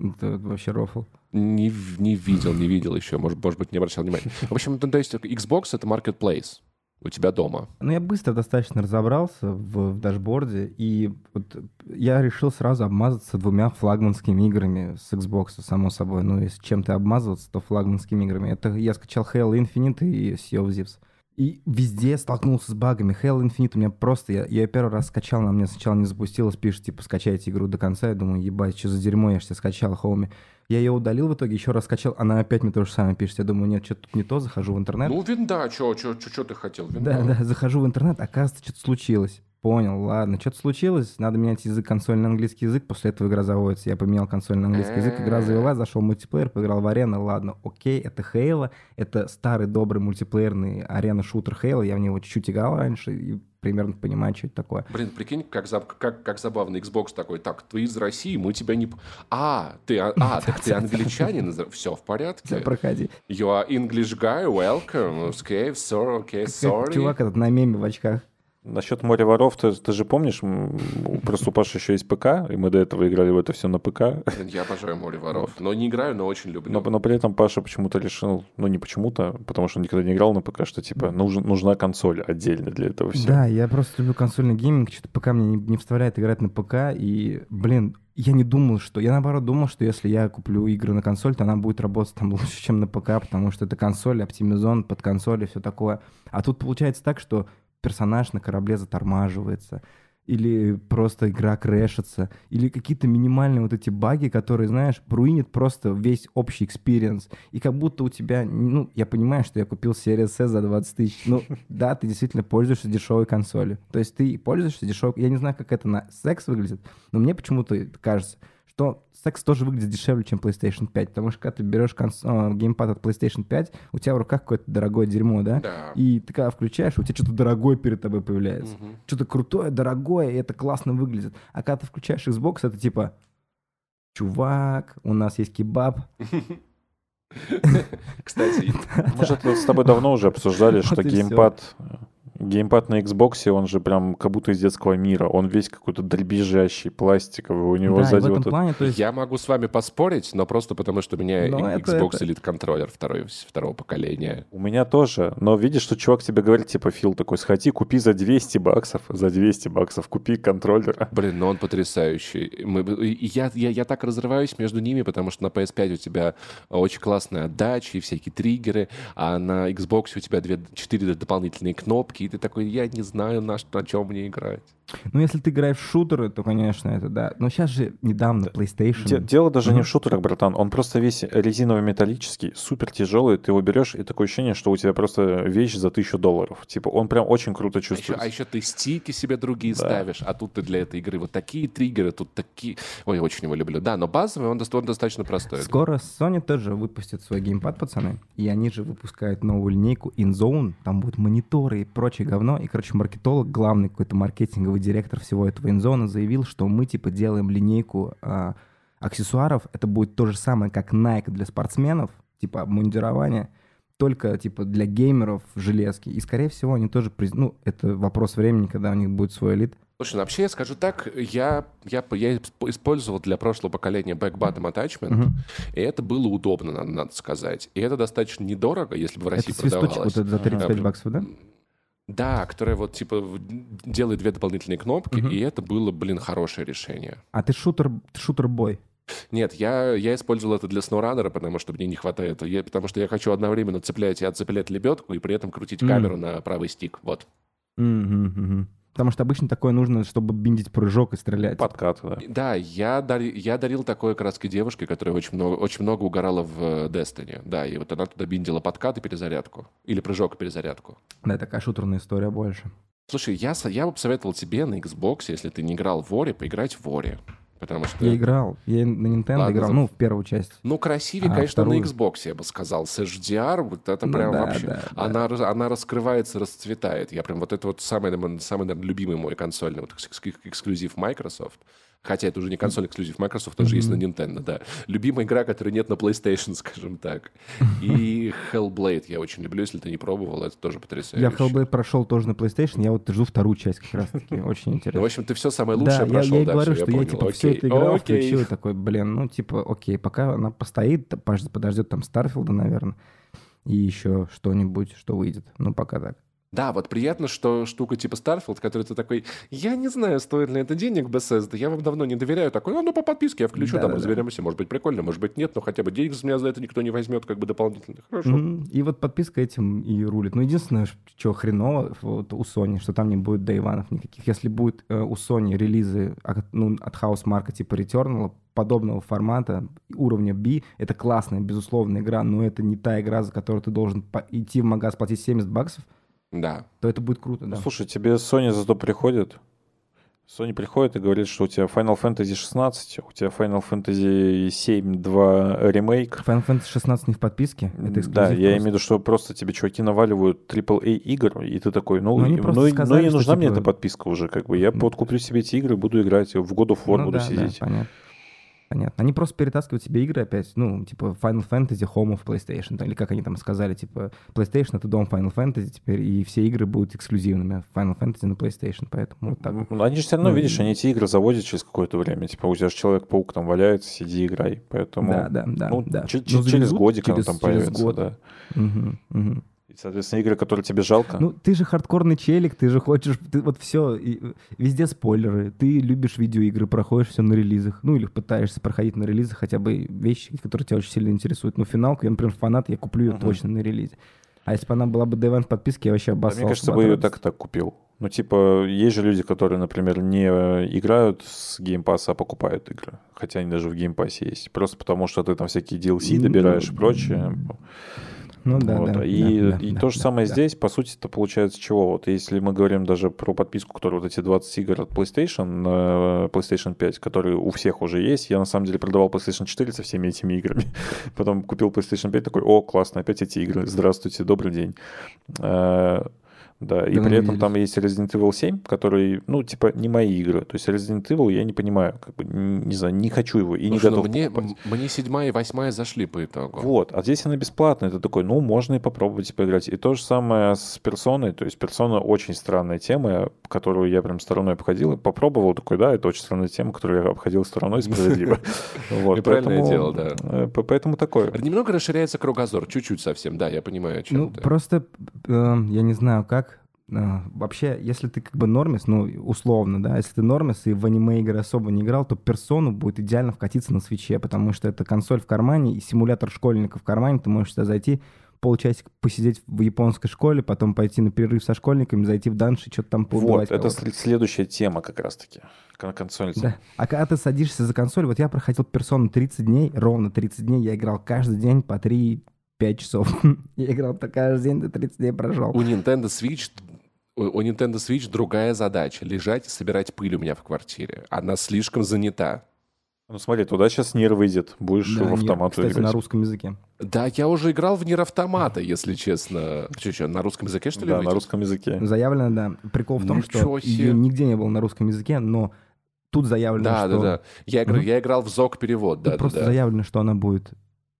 Это вообще рофл. Не, не видел, не видел еще, может, может быть, не обращал внимания. В общем, то есть Xbox — это marketplace у тебя дома. Ну, я быстро достаточно разобрался в, в дашборде, и вот я решил сразу обмазаться двумя флагманскими играми с Xbox, само собой. Ну, если чем-то обмазываться, то флагманскими играми. Это я скачал Halo Infinite и Sea of Thieves. И везде столкнулся с багами. Halo Infinite у меня просто... Я, я первый раз скачал, она мне сначала не запустилась, пишет, типа, скачайте игру до конца. Я думаю, ебать, что за дерьмо, я же себе скачал Хоуми. Я ее удалил в итоге, еще раз скачал, она опять мне то же самое пишет. Я думаю, нет, что-то не то, захожу в интернет. Ну, винда, что ты хотел? Винда. Да, да, захожу в интернет, оказывается, что-то случилось. Понял, ладно, что-то случилось, надо менять язык консоль на английский язык, после этого игра заводится. Я поменял консоль на английский язык, игра завелась, зашел мультиплеер, поиграл в арену, ладно, окей, это Хейла, это старый добрый мультиплеерный арена-шутер Хейла, я в него чуть-чуть играл раньше и примерно понимаю, что это такое. Блин, прикинь, как, заб- как, как забавно Xbox такой, так, ты из России, мы тебя не... А, ты, а, а, так ты англичанин? Все в порядке? Всё, проходи. You are English guy, welcome. Okay, sorry, okay, sorry. чувак этот на меме в очках. Насчет моря воров, ты, ты же помнишь, просто у Паши еще есть ПК, и мы до этого играли в это все на ПК. Я обожаю море воров. Но не играю, но очень люблю. Но, но при этом Паша почему-то решил, ну не почему-то, потому что он никогда не играл на ПК, что типа нужен, нужна консоль отдельно для этого всего. Да, я просто люблю консольный гейминг, что-то пока мне не, не вставляет играть на ПК, и, блин, я не думал, что... Я, наоборот, думал, что если я куплю игры на консоль, то она будет работать там лучше, чем на ПК, потому что это консоль, оптимизон под консоль и все такое. А тут получается так, что персонаж на корабле затормаживается, или просто игра крэшится, или какие-то минимальные вот эти баги, которые, знаешь, руинит просто весь общий experience. И как будто у тебя, ну, я понимаю, что я купил Series S за 20 тысяч. Ну, да, ты действительно пользуешься дешевой консолью. То есть ты пользуешься дешевой... Я не знаю, как это на Series X выглядит, но мне почему-то кажется, что секс тоже выглядит дешевле, чем PlayStation 5. Потому что когда ты берешь конс... э, геймпад от PlayStation 5, у тебя в руках какое-то дорогое дерьмо, да? Да. И ты когда включаешь, у тебя что-то дорогое перед тобой появляется. Мгм. Что-то крутое, дорогое, и это классно выглядит. А когда ты включаешь Xbox, это типа, чувак, у нас есть кебаб. Кстати, Мы же с тобой давно уже обсуждали, что геймпад, геймпад на Xbox, он же прям как будто из детского мира. Он весь какой-то дребезжащий, пластиковый. У него да, и в сзади этом вот это- плане, то есть... я могу с вами поспорить, но просто потому, что у меня Ну, и- это- Xbox это- Elite контроллер второй, второго поколения. У меня тоже. Но видишь, что чувак тебе говорит, типа, Фил такой, сходи, купи за 200 баксов, за 200 баксов купи контроллер. Блин, ну он потрясающий. Мы- я, я, я так разрываюсь между ними, потому что на PS5 у тебя очень классная отдача и всякие триггеры, а на Xbox у тебя две, четыре дополнительные кнопки, и ты такой, я не знаю, на, что, на чем мне играть. Ну, если ты играешь в шутеры, то, конечно, это да. Но сейчас же недавно PlayStation... Де- дело даже не Мгм. в шутерах, братан. Он просто весь резиново-металлический, супер тяжелый. Ты его берешь, и такое ощущение, что у тебя просто вещь за тысячу долларов. Типа, он прям очень круто А еще, чувствуется. а еще ты стики себе другие Да. ставишь, а тут ты для этой игры вот такие триггеры, тут такие... Ой, очень его люблю. Да, но базовый он, он достаточно простой. Скоро Sony тоже выпустит свой геймпад, пацаны. И они же выпускают новую линейку InZone. Там будут мониторы и прочее говно. И, короче, маркетолог, главный какой-то маркетинговый директор всего этого InZone заявил, что мы, типа, делаем линейку а, аксессуаров. Это будет то же самое, как Nike для спортсменов, типа, обмундирование. Только, типа, для геймеров железки. И, скорее всего, они тоже... приз- Ну, это вопрос времени, когда у них будет свой элит. Слушай, ну вообще я скажу так, я, я, я использовал для прошлого поколения back-bottom attachment, Мгм. и это было удобно, надо, надо сказать. И это достаточно недорого, если бы в России Это продавалось. вот этот за 35 Да. баксов, да? Да, которая вот типа делает две дополнительные кнопки, Мгм. и это было, блин, хорошее решение. А ты шутер, ты шутер-бой. Нет, я, я использовал это для SnowRunner, потому что мне не хватает. Я, потому что я хочу одновременно цеплять и отцеплять лебедку, и при этом крутить Мгм. камеру на правый стик. Вот. Мгм, мгм. Потому что обычно такое нужно, чтобы биндить прыжок и стрелять. Подкат, да. Да, я, дари- я дарил такое краски девушке, которая очень много, очень много угорала в э, Destiny. Да, и вот она туда биндила подкат и перезарядку. Или прыжок и перезарядку. Да, такая шутерная история больше. Слушай, я, я бы посоветовал тебе на Xbox, если ты не играл в Ори, поиграть в Ори. Потому что... Я играл. Я на Nintendo Ладно, играл, за- ну, в первую часть. Ну, красивее, А, конечно, на вторую? Xbox, я бы сказал. С HDR, вот это Ну прям да, вообще... да, да. Она, раз- она раскрывается, расцветает. Я прям вот это вот самый, самый наверное, любимый мой консольный вот экс- экс- эксклюзив Microsoft. Хотя это уже не консоль эксклюзив Microsoft, тоже есть на Nintendo, да. Любимая игра, которой нет на PlayStation, скажем так. И Hellblade я очень люблю, если ты не пробовал, это тоже потрясающе. Я Hellblade прошел тоже на PlayStation, я вот жду вторую часть как раз-таки. Очень Ну, в интересно. общем, ты все самое лучшее я, прошел, я да, говорю, всё, что я, типа все это играл, включил такой, блин, ну типа, окей, пока она постоит, подождет там Старфилда, наверное, и еще что-нибудь, что выйдет. Ну, пока так. Да, вот приятно, что штука типа Starfield, который ты такой, я не знаю, стоит ли это денег Bethesda, я вам давно не доверяю. Такой, ну, ну по подписке я включу, там Да-да-да. разберемся, может быть прикольно, может быть нет, но хотя бы денег с меня за это никто не возьмет, как бы дополнительно. Хорошо. Мгм. И вот подписка этим и рулит. Ну, единственное, что хреново вот у Sony, что там не будет дейванов никаких. Если будет э, у Sony релизы от, ну, от хаус-марка типа Returnal, подобного формата, уровня B, это классная, безусловно, игра, но это не та игра, за которую ты должен идти в магаз, платить 70 баксов, Да. то это будет круто, да. Ну, Слушай, тебе Sony зато приходит. Sony приходит и говорит, что у тебя Final Fantasy 16, у тебя Final Fantasy 7 2 ремейк. Final Fantasy 16 не в подписке, это Да, я имею в виду, что просто тебе чуваки наваливают AAA игр, и ты такой, ну, Ну, ну, сказали, ну, и что, нужна мне типа, эта подписка уже, как бы. Я м, вот куплю себе эти игры, и буду играть, в God of War Ну буду да, да, сидеть. понятно. Понятно. Они просто перетаскивают себе игры опять, ну, типа Final Fantasy, Home of PlayStation, или как они там сказали, типа PlayStation — это дом Final Fantasy теперь, и все игры будут эксклюзивными Final Fantasy на PlayStation, поэтому вот так. Они же все равно, Ну, видишь, они эти игры заводят через какое-то время. Типа, у тебя же Человек-паук там валяется, сиди играй. Поэтому, Да, да, да, ну, да. ч- Ну, через годик через- там через появится, год. да. Мгм, мгм. И, соответственно, игры, которые тебе жалко. Ну, ты же хардкорный челик, ты же хочешь, ты вот все, везде спойлеры, ты любишь видеоигры, проходишь все на релизах, ну или пытаешься проходить на релизах хотя бы вещи, которые тебя очень сильно интересуют. Ну, финалку, я, например, фанат, я куплю ее Мгм. точно на релизе. А если бы она была бы One в подписке, я вообще Да, обоссался мне кажется, бы ее радости. так и так купил. Ну, типа, есть же люди, которые, например, не э, играют с геймпасса, а покупают игры. Хотя они даже в геймпассе есть. Просто потому, что ты там всякие DLC Ну, добираешь и прочее. Ну да, Вот, да. и да, и да, то же да, самое да. здесь, по сути, это получается чего? Вот если мы говорим даже про подписку, которая вот эти 20 игр от PlayStation, на PlayStation 5, которые у всех уже есть, я на самом деле продавал PlayStation 4 со всеми этими играми. Потом купил PlayStation 5, такой, о, классно, опять эти игры, здравствуйте, добрый день. Э, Да, и при не этом там есть Resident Evil 7, который, ну, типа, не мои игры. То есть Resident Evil я не понимаю, как бы, не, не знаю, не хочу его и не Слушай, ну, готов мне, покупать. мне седьмая и восьмая зашли по итогу. Вот, а здесь она бесплатная. Ты такой, ну, можно и попробовать поиграть. И то же самое с персоной. То есть персона очень странная тема, которую я прям стороной обходил. И попробовал такой, да, это очень странная тема, которую я обходил стороной справедливо. Вот, И правильное поэтому, дело, да. э, Поэтому такое. Немного расширяется кругозор, чуть-чуть совсем, да, я понимаю, о чем Ну, просто, э, я не знаю, как... э, вообще, если ты как бы нормис, ну, условно, да, если ты нормис и в аниме-игры особо не играл, то персону будет идеально вкатиться на свече, потому что это консоль в кармане и симулятор школьника в кармане. Ты можешь сюда зайти, полчасика посидеть в японской школе, потом пойти на перерыв со школьниками, зайти в данж и что-то там поубивать Вот, это кого-то. след- следующая тема как раз-таки. Кон- Консоль. Да. А когда ты садишься за консоль, вот я проходил персону 30 дней, ровно 30 дней, я играл каждый день по 3-5 часов. я играл так каждый день, до 30 дней прошел. У Nintendo Switch у Nintendo Switch другая задача. Лежать и собирать пыль у меня в квартире. Она слишком занята. Ну смотри, туда сейчас Нир выйдет. Будешь Да, в нет, автомату Кстати, играть. на русском языке. Да, я уже играл в Нир Автомата, если честно. Че, че, на русском языке, что ли, Да, на выйдет? русском языке. Заявлено, да. Прикол в том, Ничего что себе. ее нигде не было на русском языке, но тут заявлено, Да, что... да, да. Я, играю, Мгм. я играл в ЗОК перевод, Тут да, да, просто да. заявлено, что она будет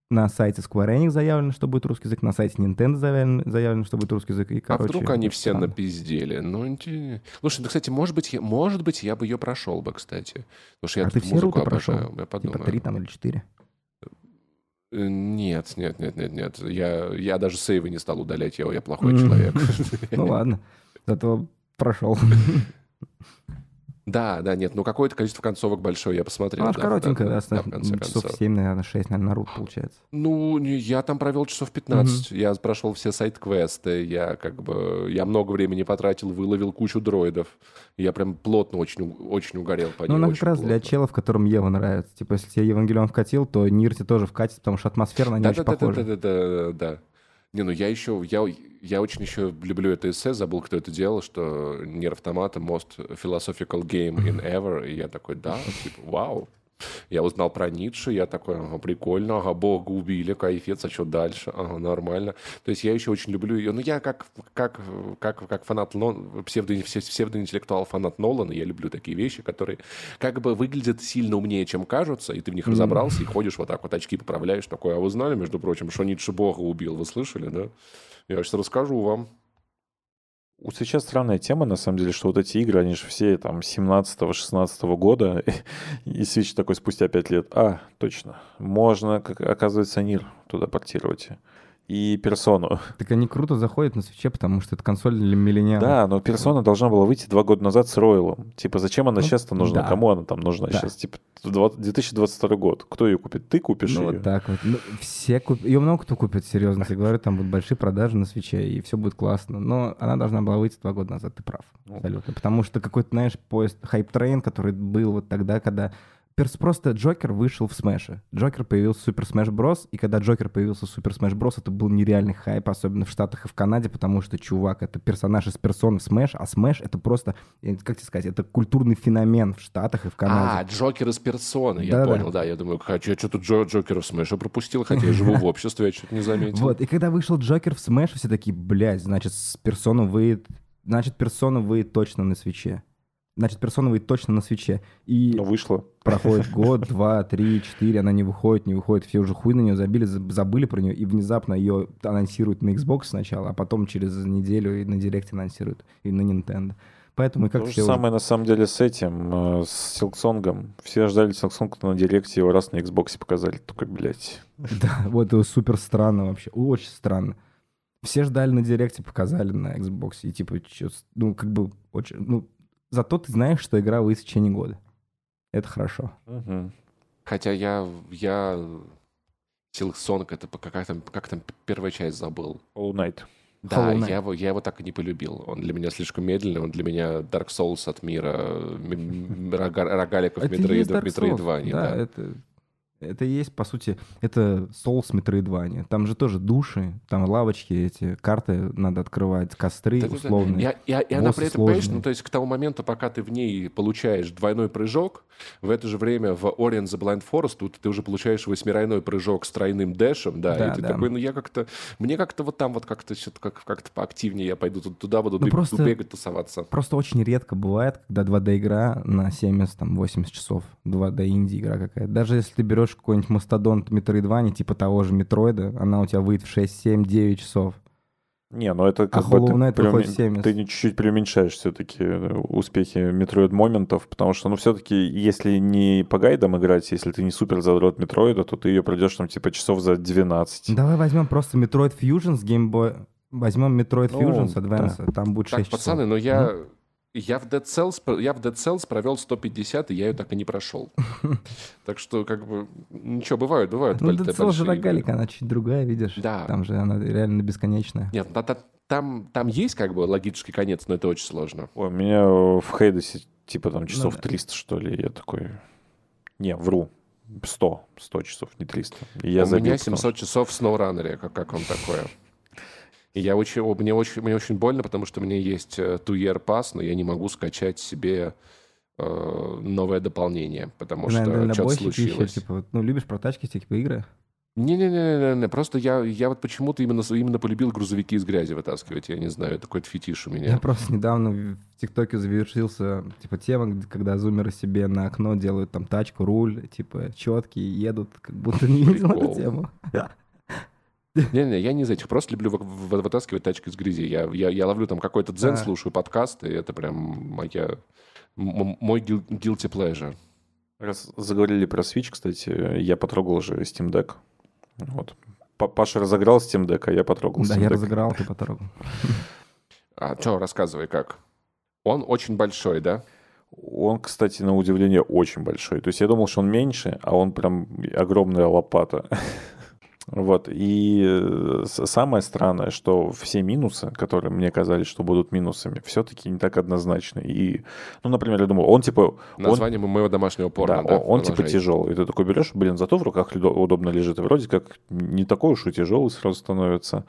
на сайте Square Enix заявлено, что будет русский язык, на сайте Nintendo заявлено, заявлено что будет русский язык. И, А короче, вдруг они все странно. напиздели? Ну, инте- Слушай, ну, кстати, может быть, я, может быть, я бы ее прошел бы, кстати. Потому что я А ты все руты прошел? Я Типа подумаю. три там или четыре. Э, Нет, нет, нет, нет, нет. Я, я даже сейвы не стал удалять, я, я плохой человек. Ну ладно, зато прошел. Да, да, нет, ну какое-то количество концовок большое я посмотрел. Ну, аж да, коротенькая, да, да, да, в конце часов концов. 7, наверное, 6, наверное, Наруто получается. Ну, я там провел часов 15. Я прошел все сайт-квесты. Я как бы... Я много времени потратил, выловил кучу дроидов. Я прям плотно очень, очень угорел по Ну, ней. она очень как раз для плотно. челов, которым Ева нравится. Типа, если тебе Евангелион вкатил, то Нир тебе тоже вкатит, потому что атмосферно они да, очень да, да, да, да, да, да, да. Не, ну я еще, я, я очень еще люблю это эссе, забыл, кто это делал, что Нир Автомата most philosophical game in ever, и я такой, да, типа, вау. Я узнал про Ницше, я такой, ага, прикольно, ага, Бога убили, кайфец, а что дальше? Ага, нормально. То есть я еще очень люблю ее. Ну, я как, как, как, как фанат, псевдо, псевдоинтеллектуал фанат Нолана, я люблю такие вещи, которые как бы выглядят сильно умнее, чем кажутся, и ты в них разобрался, и ходишь вот так вот, очки поправляешь, такой, а вы знали, между прочим, что Ницше Бога убил? Вы слышали, да? Я сейчас расскажу вам. Вот сейчас странная тема, на самом деле, что вот эти игры, они же все там 17-16 года, и Switch такой спустя 5 лет. А, точно, можно, как оказывается, Нир туда портировать. И Персону. Так они круто заходят на свече, потому что это консоль для миллениалов. Да, но Персона должна была выйти два года назад с Ройлом. Типа, зачем она Ну, сейчас-то нужна? да. Кому она там нужна Да. сейчас? Типа, в два- 2022 год. Кто ее купит? Ты купишь Ну, ее? вот так вот. Ну, все куп... Ее много кто купит, серьезно тебе говорю. Там будут большие продажи на Switch е, и все будет классно. Но она должна была выйти два года назад, ты прав. Ну. Абсолютно. Потому что какой-то, знаешь, поезд, hype train, который был вот тогда, когда... Перс просто Джокер вышел в Smash е. Джокер появился в Super Smash Bros, и когда Джокер появился в Super Smash Bros, это был нереальный хайп, особенно в Штатах и в Канаде, потому что, чувак, это персонаж из персоны Smash, а Smash — это просто, как тебе сказать, это культурный феномен в Штатах и в А, Канаде. Джокер из персоны, я Да-да. понял, да. Я думаю, «Ха, я что-то Джо, Джокера в Smash е пропустил, хотя я живу в обществе, я что-то не заметил. Вот, и когда вышел Джокер в Smash, все такие, блядь, значит, с персону выйдет... Значит, персона выйдет точно на Switch е. Значит, персона выйдет точно на Switch е. И Ну, вышло. проходит год, два, три, четыре, она не выходит, не выходит, все уже хуй на нее забили, заб- забыли про нее, и внезапно ее анонсируют на Xbox сначала, а потом через неделю и на Direct е анонсируют, и на Nintendo. Поэтому и как То же все уже- самое, на самом деле, с этим, э, с Силксонгом. Все ждали Силксонг на Директе, его раз на Xbox показали. Только, блядь. Да, вот это супер странно вообще, очень странно. Все ждали на Директе, показали на Xbox, и типа, ну, как бы, очень, ну, зато ты знаешь, что игра выйдет в течение года. Это хорошо. Мгм. Хотя я, я Силксонг, это по- как там, как там первая часть забыл. Hollow Knight. Да, Hollow Knight. я его, я его так и не полюбил. Он для меня слишком медленный, он для меня Dark Souls от мира, рогаликов, Это и есть метроидов, Dark Souls. метроидваний. Да, Да, это, это и есть, по сути, это Souls Metroidvania. Там же тоже души, там лавочки эти, карты надо открывать, костры Да-да-да. условные. Я- я- и она при этом, понимаешь, сложные. ну, то есть к тому моменту, пока ты в ней получаешь двойной прыжок, в это же время в Orient the Blind Forest тут ты уже получаешь восьмирайной прыжок с тройным дэшем, да, Да, и ты да. такой, ну я как-то, мне как-то вот там вот как-то что-то как, как-то поактивнее я пойду туда, буду Ну, бег- просто- бегать, тусоваться. Просто очень редко бывает, когда 2D-игра на 70-80 часов. 2D-инди-игра какая-то. Даже если ты берешь какой-нибудь мастодонт Metroidvania, типа того же Метроида, она у тебя выйдет в 6, 7, 9 часов. Не, ну это как А бы Hollow ты, Knight в 70. ты чуть-чуть преуменьшаешь все-таки успехи Metroid моментов, потому что, ну, все-таки, если не по гайдам играть, если ты не супер задрот Метроида, то ты ее пройдешь там типа часов за 12. Давай возьмем просто Metroid Fusion с Game Boy. Возьмем Metroid Ну, Fusion с Advance, там будет 6 Так, часов. пацаны, но я, я, в Dead Cells, я в Dead Cells провел 150, и я ее так и не прошел. Так что, как бы, ничего, бывают, бывают. Ну, Dead Cells же рогалик, она чуть другая, видишь? Да. Там же она реально бесконечная. Нет, та- там, там есть как бы логический конец, но это очень сложно. У меня в Хейдесе типа там часов Ну да. 300, что ли, я такой... Не, вру. 100, 100 часов, не 300. И я У забил, меня потому 700 часов в SnowRunner, как, как вам такое? И я очень, мне, очень, мне очень больно, потому что у меня есть э, Two Year Pass, но я не могу скачать себе э, новое дополнение, потому наверное, что что-то дальнобойщик ищешь, случилось. типа, вот, ну, любишь про тачки, типа, игры? Не-не-не, просто я, я вот почему-то именно, именно полюбил грузовики из грязи вытаскивать. Я не знаю, это какой-то фетиш у меня. Я просто недавно в ТикТоке завершился, типа, тема, когда зумеры себе на окно делают там тачку, руль, типа, четкие, едут, как будто не видел эту тему. Не-не, я не из этих. Просто люблю вы- вы- вытаскивать тачки из грязи. Я, я, я ловлю там какой-то дзен, А. слушаю подкасты, и это прям моя, мой guil- guilty pleasure. Раз заговорили про Switch, кстати, я потрогал уже Steam Deck. Вот. Па- Паша разыграл Steam Deck, а я потрогал Да, Steam я Deck. разыграл, ты потрогал. А что, рассказывай, как? Он очень большой, да? Он, кстати, на удивление очень большой. То есть я думал, что он меньше, а он прям огромная лопата. Вот. И э, самое странное, что все минусы, которые мне казались, что будут минусами, все-таки не так однозначны. И, ну, например, я думал, он типа... он- Название моего домашнего порно, да, да? он, он типа тяжелый. И ты такой берешь, блин, зато в руках удобно лежит. И вроде как не такой уж и тяжелый сразу становится.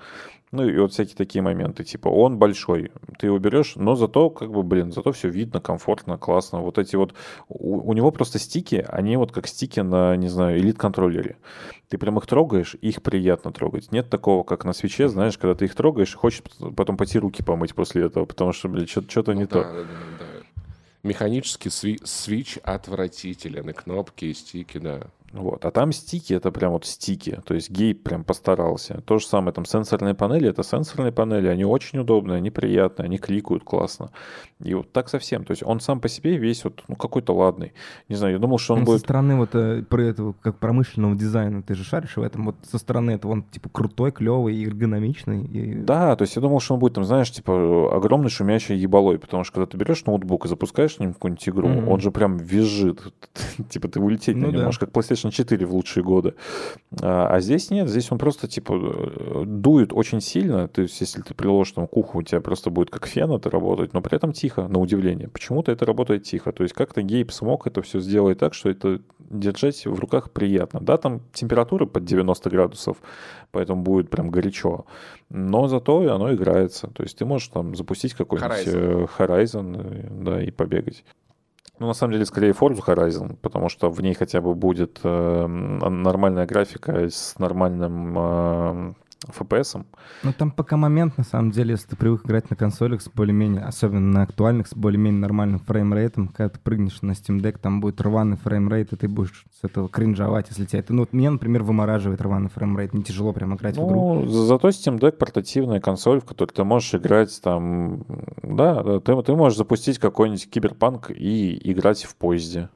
Ну и вот всякие такие моменты. Типа он большой, ты его берешь, но зато, как бы, блин, зато все видно, комфортно, классно. Вот эти вот... У, у него просто стики, они вот как стики на, не знаю, элит-контроллере. Ты прям их трогаешь, их приятно трогать. Нет такого, как на свече, знаешь, когда ты их трогаешь, хочешь потом пойти руки помыть после этого, потому что, блин, что-то не Ну то. да, да, да, да. Механический сви- свич отвратителен. И кнопки, и стики, да. Вот. А там стики, это прям вот стики. То есть гейб прям постарался. То же самое, там сенсорные панели, это сенсорные панели, они очень удобные, они приятные, они кликают классно. И вот так совсем. То есть он сам по себе весь вот, ну, какой-то ладный. Не знаю, я думал, что он Он со будет... стороны вот э, про этого, как промышленного дизайна, ты же шаришь в этом, вот со стороны это он типа крутой, клевый, эргономичный. И... Да, то есть я думал, что он будет там, знаешь, типа огромный шумящий ебалой, потому что когда ты берешь ноутбук и запускаешь с ним какую-нибудь игру, Мгм. он же прям визжит. Типа ты улететь на Ну нем да. можешь, как PlayStation 4 в лучшие годы. А, а здесь нет, здесь он просто типа дует очень сильно, то есть если ты приложишь там к уху, у тебя просто будет как фен это работать, но при этом тихо, на удивление. Почему-то это работает тихо, то есть как-то Гейб смог это все сделать так, что это держать в руках приятно. Да, там температура под 90 градусов, поэтому будет прям горячо. Но зато оно играется. То есть ты можешь там запустить какой-нибудь э, Horizon, э, да, и побегать. Ну, на самом деле, скорее Forza Horizon, потому что в ней хотя бы будет э, нормальная графика с нормальным э, FPS. Ну там пока момент, на самом деле, если ты привык играть на консолях с более-менее, особенно на актуальных, с более-менее нормальным фреймрейтом, когда ты прыгнешь на Steam Deck, там будет рваный фреймрейт, и ты будешь с этого кринжовать, если тебя это... Ну, вот меня, например, вымораживает рваный фреймрейт, мне тяжело прям играть в игру. Ну, за- зато Steam Deck портативная консоль, в которой ты можешь играть там... Да, да, ты, ты можешь запустить какой-нибудь киберпанк и играть в поезде.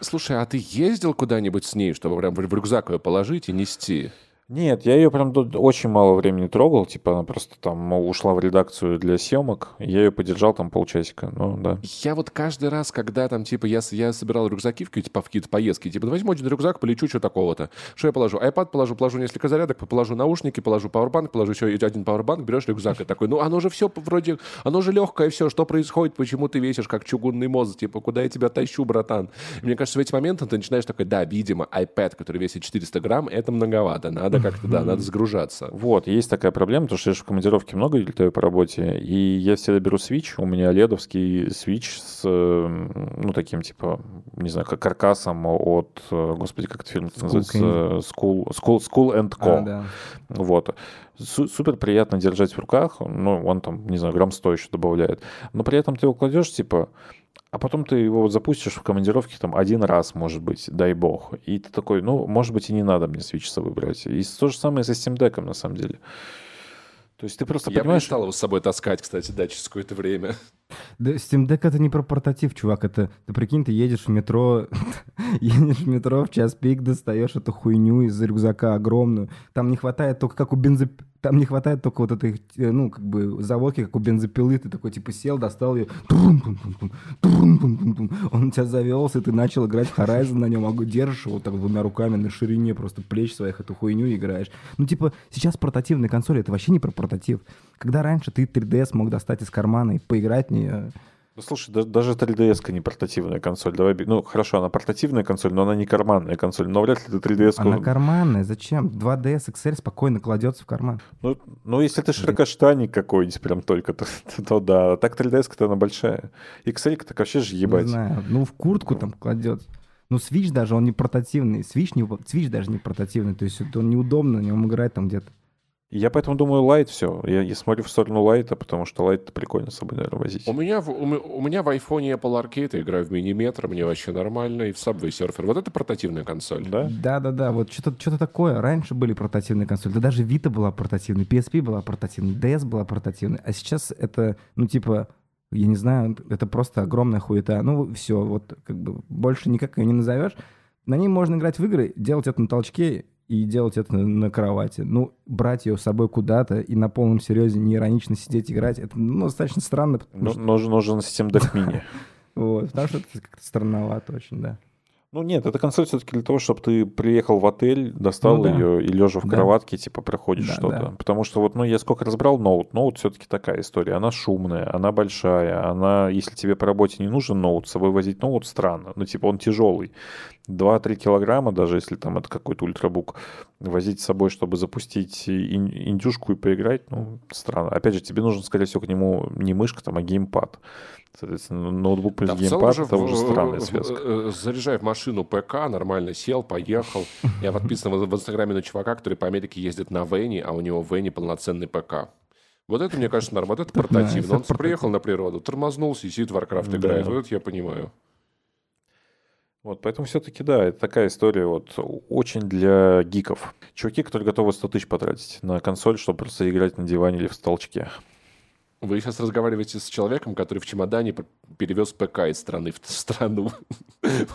Слушай, а ты ездил куда-нибудь с ней, чтобы прям в в рюкзак ее положить и нести? Нет, я ее прям тут очень мало времени трогал, типа она просто там ушла в редакцию для съемок, я ее подержал там полчасика, ну да. Я вот каждый раз, когда там, типа, я, я собирал рюкзаки в по- в какие-то поездки, типа, возьму один рюкзак, полечу, что такого-то. Что я положу? iPad положу, положу несколько зарядок, положу наушники, положу пауэрбанк, положу еще один пауэрбанк, берешь рюкзак и такой, ну, оно же все вроде, оно же легкое все, что происходит, почему ты весишь как чугунный мозг, типа, куда я тебя тащу, братан? И мне кажется, в эти моменты ты начинаешь такой, да, видимо, iPad, который весит 400 грамм, это многовато, надо как-то, да, надо сгружаться. Вот, есть такая проблема, потому что я же в командировке много летаю по работе, и я всегда беру Switch, у меня ледовский Switch с, ну, таким, типа, не знаю, как каркасом от, э, господи, как это School называется? School, School, School and Co. А, да. Вот. Су- супер приятно держать в руках. Ну, он там, не знаю, грамм 100 еще добавляет. Но при этом ты его кладешь, типа, а потом ты его вот запустишь в командировке там один раз, может быть, дай бог. И ты такой, ну, может быть, и не надо мне Switch с собой брать. И то же самое со Steam Deck, на самом деле. То есть ты просто Я понимаешь... перестал его с собой таскать, кстати, да, через какое-то время. Да, Steam Deck это не про портатив, чувак. Это, ты прикинь, ты едешь в метро, едешь в метро, в час пик достаешь эту хуйню из рюкзака огромную. Там не хватает только как у бензоп... Там не хватает только вот этой, э, ну, как бы, заводки, как у бензопилы. Ты такой, типа, сел, достал ее. Он у тебя завелся, ты начал играть в Horizon на нем, а держишь его так двумя руками на ширине просто плеч своих эту хуйню и играешь. Ну, типа, сейчас портативные консоли, это вообще не про портатив. Когда раньше ты 3DS мог достать из кармана и поиграть в нее, Ну, слушай, да- даже 3DS не портативная консоль. Давай, ну, хорошо, она портативная консоль, но она не карманная консоль. Но вряд ли ты 3DS... Она карманная, зачем? 2DS XL спокойно кладется в карман. Ну, ну, если ты широкоштанник какой-нибудь прям только, то, то, то да. А так 3DS-ка-то она большая. XL-ка так вообще же ебать. Не знаю, ну в куртку там кладется. Ну, Switch даже, он не портативный. Switch, не, Switch даже не портативный. То есть он неудобно на нем играть там где-то. Я поэтому думаю, лайт все. Я, я смотрю в сторону лайта, потому что лайт это прикольно с собой, наверное, возить. У меня, в- у, у меня в айфоне Apple Arcade, я играю в мини-метро, мне вообще нормально, и в Subway Surfer. Вот это портативная консоль. Да? Да-да-да, вот что-то что такое. Раньше были портативные консоли. Да даже Vita была портативной, PSP была портативной, DS была портативной. А сейчас это, ну, типа, я не знаю, это просто огромная хуета. Ну, все, вот как бы больше никак ее не назовешь. На ней можно играть в игры, делать это на толчке и делать это на, на кровати. Ну, брать ее с собой куда-то и на полном серьезе не иронично сидеть играть, это ну, достаточно странно, потому Ну, что, нужен, нужен систем Mini. вот, потому что это как-то странновато очень, да. Ну нет, это консоль все-таки для того, чтобы ты приехал в отель, достал Ну да. ее и лежа в Да. кроватке, типа, проходишь Да, что-то. да. Потому что вот, ну, я сколько разбрал ноут, ноут все-таки такая история. Она шумная, она большая, она, если тебе по работе не нужен ноут, с собой возить ноут странно. Ну, типа, он тяжелый. 2-3 килограмма, даже если там это какой-то ультрабук, возить с собой, чтобы запустить ин- индюшку и поиграть, ну, странно. Опять же, тебе нужен, скорее всего, к нему не мышка, там, а геймпад. Соответственно, ноутбук плюс Да, геймпад же это в- уже странная в- связка. э, Заряжай в машину ПК, нормально сел, поехал. Я подписан в Инстаграме на чувака, который по Америке ездит на Вене, а у него в Вене полноценный ПК. Вот это, мне кажется, нормально. Вот это портативно. Он приехал на природу, тормознулся и сидит в Warcraft играет. Вот это я понимаю. Вот, поэтому все-таки, да, это такая история вот очень для гиков. Чуваки, которые готовы 100 тысяч потратить на консоль, чтобы просто играть на диване или в толчке. Вы сейчас разговариваете с человеком, который в чемодане перевез ПК из страны в страну.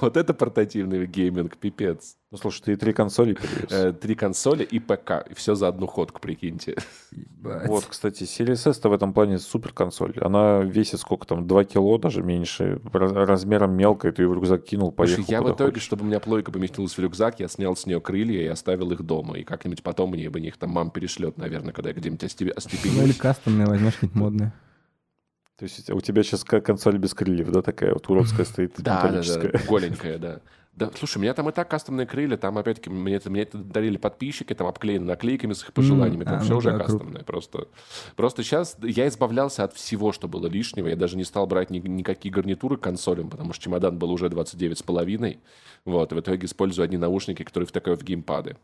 Вот это портативный гейминг, пипец. Ну, слушай, ты и три консоли перевез. Э, Три консоли и ПК. И все за одну ходку, прикиньте. Ебать. Вот, кстати, Series S-то в этом плане супер консоль. Она весит сколько там, 2 кило, даже меньше. Раз- Размером мелкая, ты ее в рюкзак кинул, Слушай, поехал я в итоге, хочешь. чтобы у меня плойка поместилась в рюкзак, я снял с нее крылья и оставил их дома. И как-нибудь потом мне бы их там мам перешлет, наверное, когда я где-нибудь остепе- Ну или остепенюсь. кастомные возьмешь какие-нибудь модные. То есть у тебя сейчас консоль без крыльев, да, такая вот уродская стоит, Да, да, металлическая. да, голенькая, да. Да, слушай, у меня там и так кастомные крылья, там опять-таки мне это, мне это дарили подписчики, там обклеены наклейками с их пожеланиями, там а, все ну уже да, круто. кастомное. Просто, просто сейчас я избавлялся от всего, что было лишнего. Я даже не стал брать ни- никакие гарнитуры к консолям, потому что чемодан был уже 29,5. Вот, и в итоге использую одни наушники, которые втыкаю в геймпады.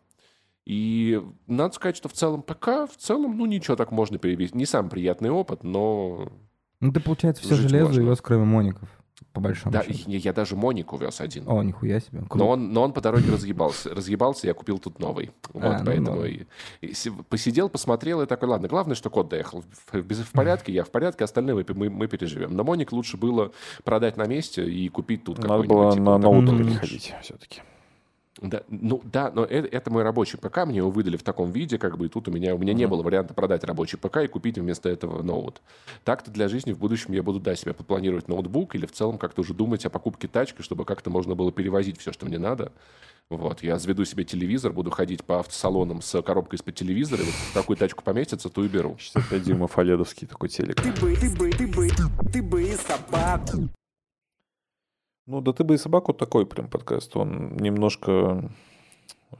И надо сказать, что в целом ПК, в целом, ну ничего, так можно перевести. Не самый приятный опыт, но... Ну ты, получается, все железо можно. вез, кроме моников, по большому Да, счету. и я, даже Монику вез один. О, нихуя себе. Круто. Но он, но он по дороге разъебался. Разъебался, я купил тут новый. Вот, А, ну поэтому ладно. и- и си- посидел, посмотрел и такой, ладно, главное, что кот доехал. В, без- в порядке, я в порядке, остальные мы, мы, мы переживем. Но Моник лучше было продать на месте и купить тут Надо какой-нибудь. было типа, на вот такой ноут вот. переходить все-таки. Да, ну да, но это, это мой рабочий ПК, мне его выдали в таком виде, как бы, и тут у меня, у меня не Мгм. было варианта продать рабочий ПК и купить вместо этого ноут. Так-то для жизни в будущем я буду, да, себе подпланировать ноутбук или в целом как-то уже думать о покупке тачки, чтобы как-то можно было перевозить все, что мне надо. Вот, я заведу себе телевизор, буду ходить по автосалонам с коробкой из-под телевизора, и вот в какую тачку поместится, ту и беру. 65 дюймов оледовский такой телек. Ты бы, ты бы, ты бы, ты бы и собаку. Ну, да ты бы и собаку такой прям подкаст. Он немножко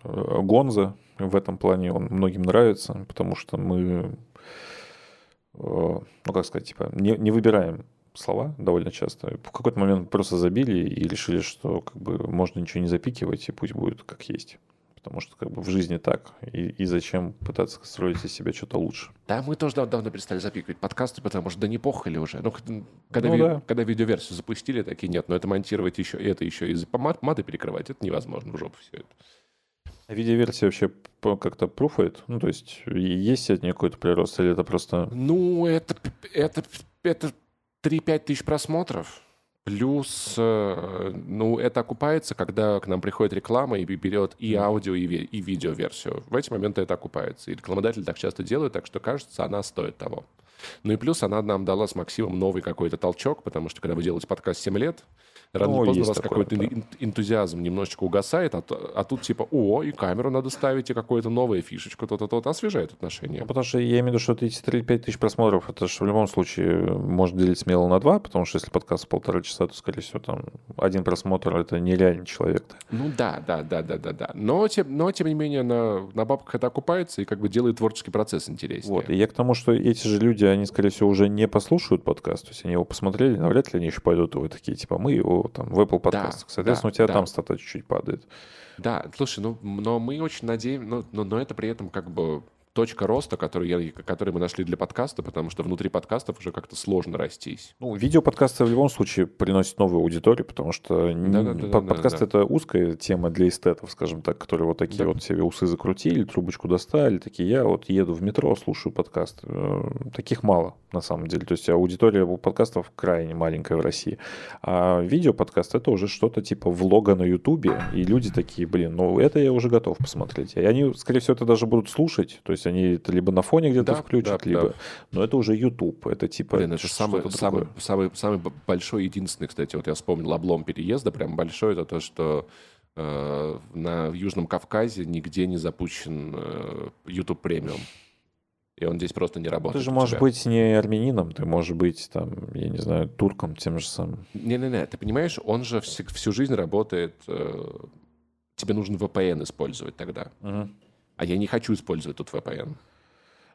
э, гонза в этом плане. Он многим нравится, потому что мы, э, ну, как сказать, типа, не, не выбираем слова довольно часто. В какой-то момент просто забили и решили, что как бы можно ничего не запикивать, и пусть будет как есть. Потому что как бы в жизни так. И, и зачем пытаться строить из себя что-то лучше. Да, мы тоже дав- давно перестали запикивать подкасты, потому что да не похали уже. Ну, когда, Ну ви- да. когда видеоверсию запустили, такие нет, но это монтировать еще, это еще и мат, маты перекрывать, это невозможно в жопу все это. А видеоверсия вообще как-то пруфает? Ну, то есть есть от нее какой-то прирост, или это просто... Ну, это, это, это 3-5 тысяч просмотров. Плюс, э, ну, это окупается, когда к нам приходит реклама и берет и аудио, и, ви- и видеоверсию. В эти моменты это окупается. И рекламодатель так часто делает, так что, кажется, она стоит того. Ну и плюс она нам дала с Максимом новый какой-то толчок, потому что, когда вы делаете подкаст 7 лет, рано Ну, или поздно у вас какой-то да. эн- энтузиазм немножечко угасает, а, то- а тут типа, о, и камеру надо ставить, и какую-то новую фишечку, то-то, то-то, освежает отношения. Ну, потому что я имею в виду, что эти 3-5 тысяч просмотров, это же в любом случае можно делить смело на два, потому что если подкаст полтора часа, то, скорее всего, там один просмотр — это нереальный человек. Ну да, да, да, да, да, да. Но тем, но тем не менее на, на бабках это окупается и как бы делает творческий процесс интереснее. Вот. И я к тому, что эти же люди, они, скорее всего, уже не послушают подкаст, то есть они его посмотрели, навряд ли они еще пойдут и вы такие, типа, мы его там в Apple подкастах. Да, Соответственно, да, у тебя да. там стата чуть-чуть падает. Да, слушай, ну, но мы очень надеемся, но, но, но это при этом как бы точка роста, которую, я, которую мы нашли для подкаста, потому что внутри подкастов уже как-то сложно растись. Ну, видеоподкасты в любом случае приносят новую аудиторию, потому что н- Да-да-да-да-да, под- подкаст да. это узкая тема для эстетов, скажем так, которые вот такие Да. вот себе усы закрутили, трубочку достали, такие, я вот еду в метро, слушаю подкаст. Э, Таких мало, на самом деле. То есть аудитория у подкастов крайне маленькая в России. А видеоподкаст это уже что-то типа влога на Ютубе, и люди такие, блин, ну это я уже готов посмотреть. И они, скорее всего, это даже будут слушать, то есть они это либо на фоне где-то Да, включат, да, либо... да. Но это уже YouTube, это типа Блин, это что-то самый, самый, самый, самый большой, единственный, кстати, вот я вспомнил облом переезда, прям большой, это то, что э, на Южном Кавказе нигде не запущен э, YouTube премиум. И он здесь просто не работает. Ты же можешь быть не армянином, ты можешь быть там, я не знаю, турком тем же самым. Не-не-не, ты понимаешь, он же всю, всю жизнь работает... э, тебе нужно VPN использовать тогда. А я не хочу использовать тут VPN.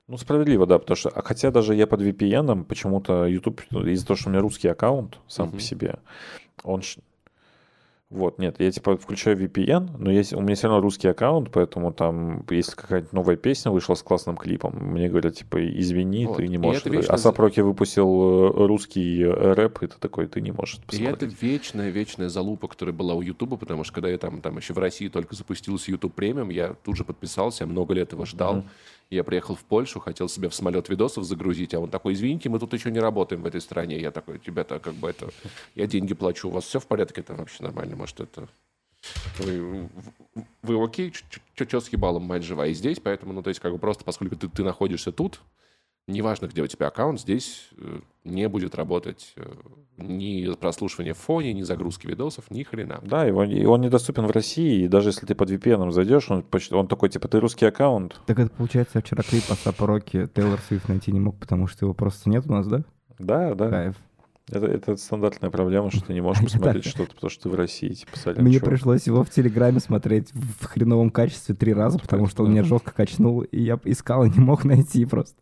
Ну, справедливо, да, потому что, а хотя даже я под VPN, почему-то YouTube, из-за того, что у меня русский аккаунт сам по Мгм. себе, он... Вот, нет, я типа включаю VPN, но есть, у меня все равно русский аккаунт, поэтому там, если какая-то новая песня вышла с классным клипом, мне говорят, типа, извини, Вот, ты не можешь. вечно А за- Сапроки выпустил э, русский э, рэп, и ты такой, ты не можешь это И это посмотреть. вечная-вечная залупа, которая была у Ютуба, потому что когда я там, там еще в России только запустился YouTube премиум, я тут же подписался, много лет его ждал. Мгм. Я приехал в Польшу, хотел себе в самолет видосов загрузить, а он такой, извините, мы тут еще не работаем в этой стране. Я такой, ребята, как бы это, я деньги плачу, у вас все в порядке, это вообще нормально, может это... Вы, вы окей, что с ебалом мать жива и здесь, поэтому, ну, то есть, как бы просто, поскольку ты, ты находишься тут, неважно, где у тебя аккаунт, здесь э, не будет работать э, ни прослушивание в фоне, ни загрузки видосов, ни хрена. Да, его, и он недоступен в России, и даже если ты под VPN зайдешь, он, почти- он такой, типа, ты русский аккаунт? Так это получается, вчера клип по Сапа Роки Тейлор Свифт найти не мог, потому что его просто нет у нас, да? Да, да. Кайф. Это, это стандартная проблема, что ты не можешь посмотреть что-то, потому что ты в России, типа, сорян, Мне чувак. пришлось его в Телеграме смотреть в хреновом качестве три раза, потому что он меня жестко качнул, и я искал и не мог найти просто.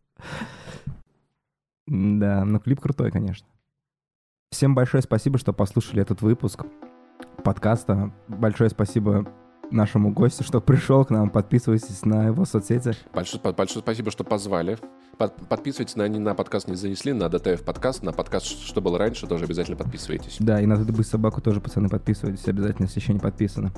Да, но клип крутой, конечно. Всем большое спасибо, что послушали этот выпуск подкаста. Большое спасибо нашему гостю, что пришел к нам. Подписывайтесь на его соцсети. Большое, большое спасибо, что позвали. Под- подписывайтесь на, не на подкаст не занесли, на ДТФ подкаст, на подкаст, что было раньше, тоже обязательно подписывайтесь. Да, и на «Ты собаку» тоже, пацаны, подписывайтесь обязательно, если еще не подписаны.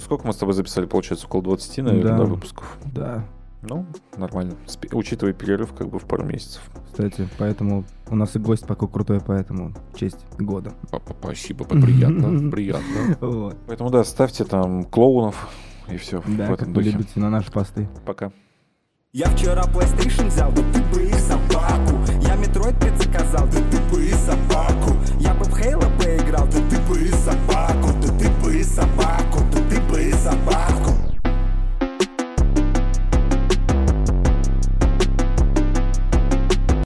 Сколько мы с тобой записали, получается, около 20, наверное, Да. да, выпусков? Да, ну, нормально. Спи- учитывая перерыв как бы в пару месяцев. Кстати, поэтому у нас и гость такой крутой, поэтому честь года. Спасибо, приятно, приятно. Поэтому да, ставьте там клоунов и все да, в этом духе. любите на наши посты. Пока. Я вчера PlayStation взял, да ты бы и собаку. Я Metroid 5 заказал, да ты бы и собаку. Я бы в Halo поиграл, да ты бы и собаку, да ты бы и собаку.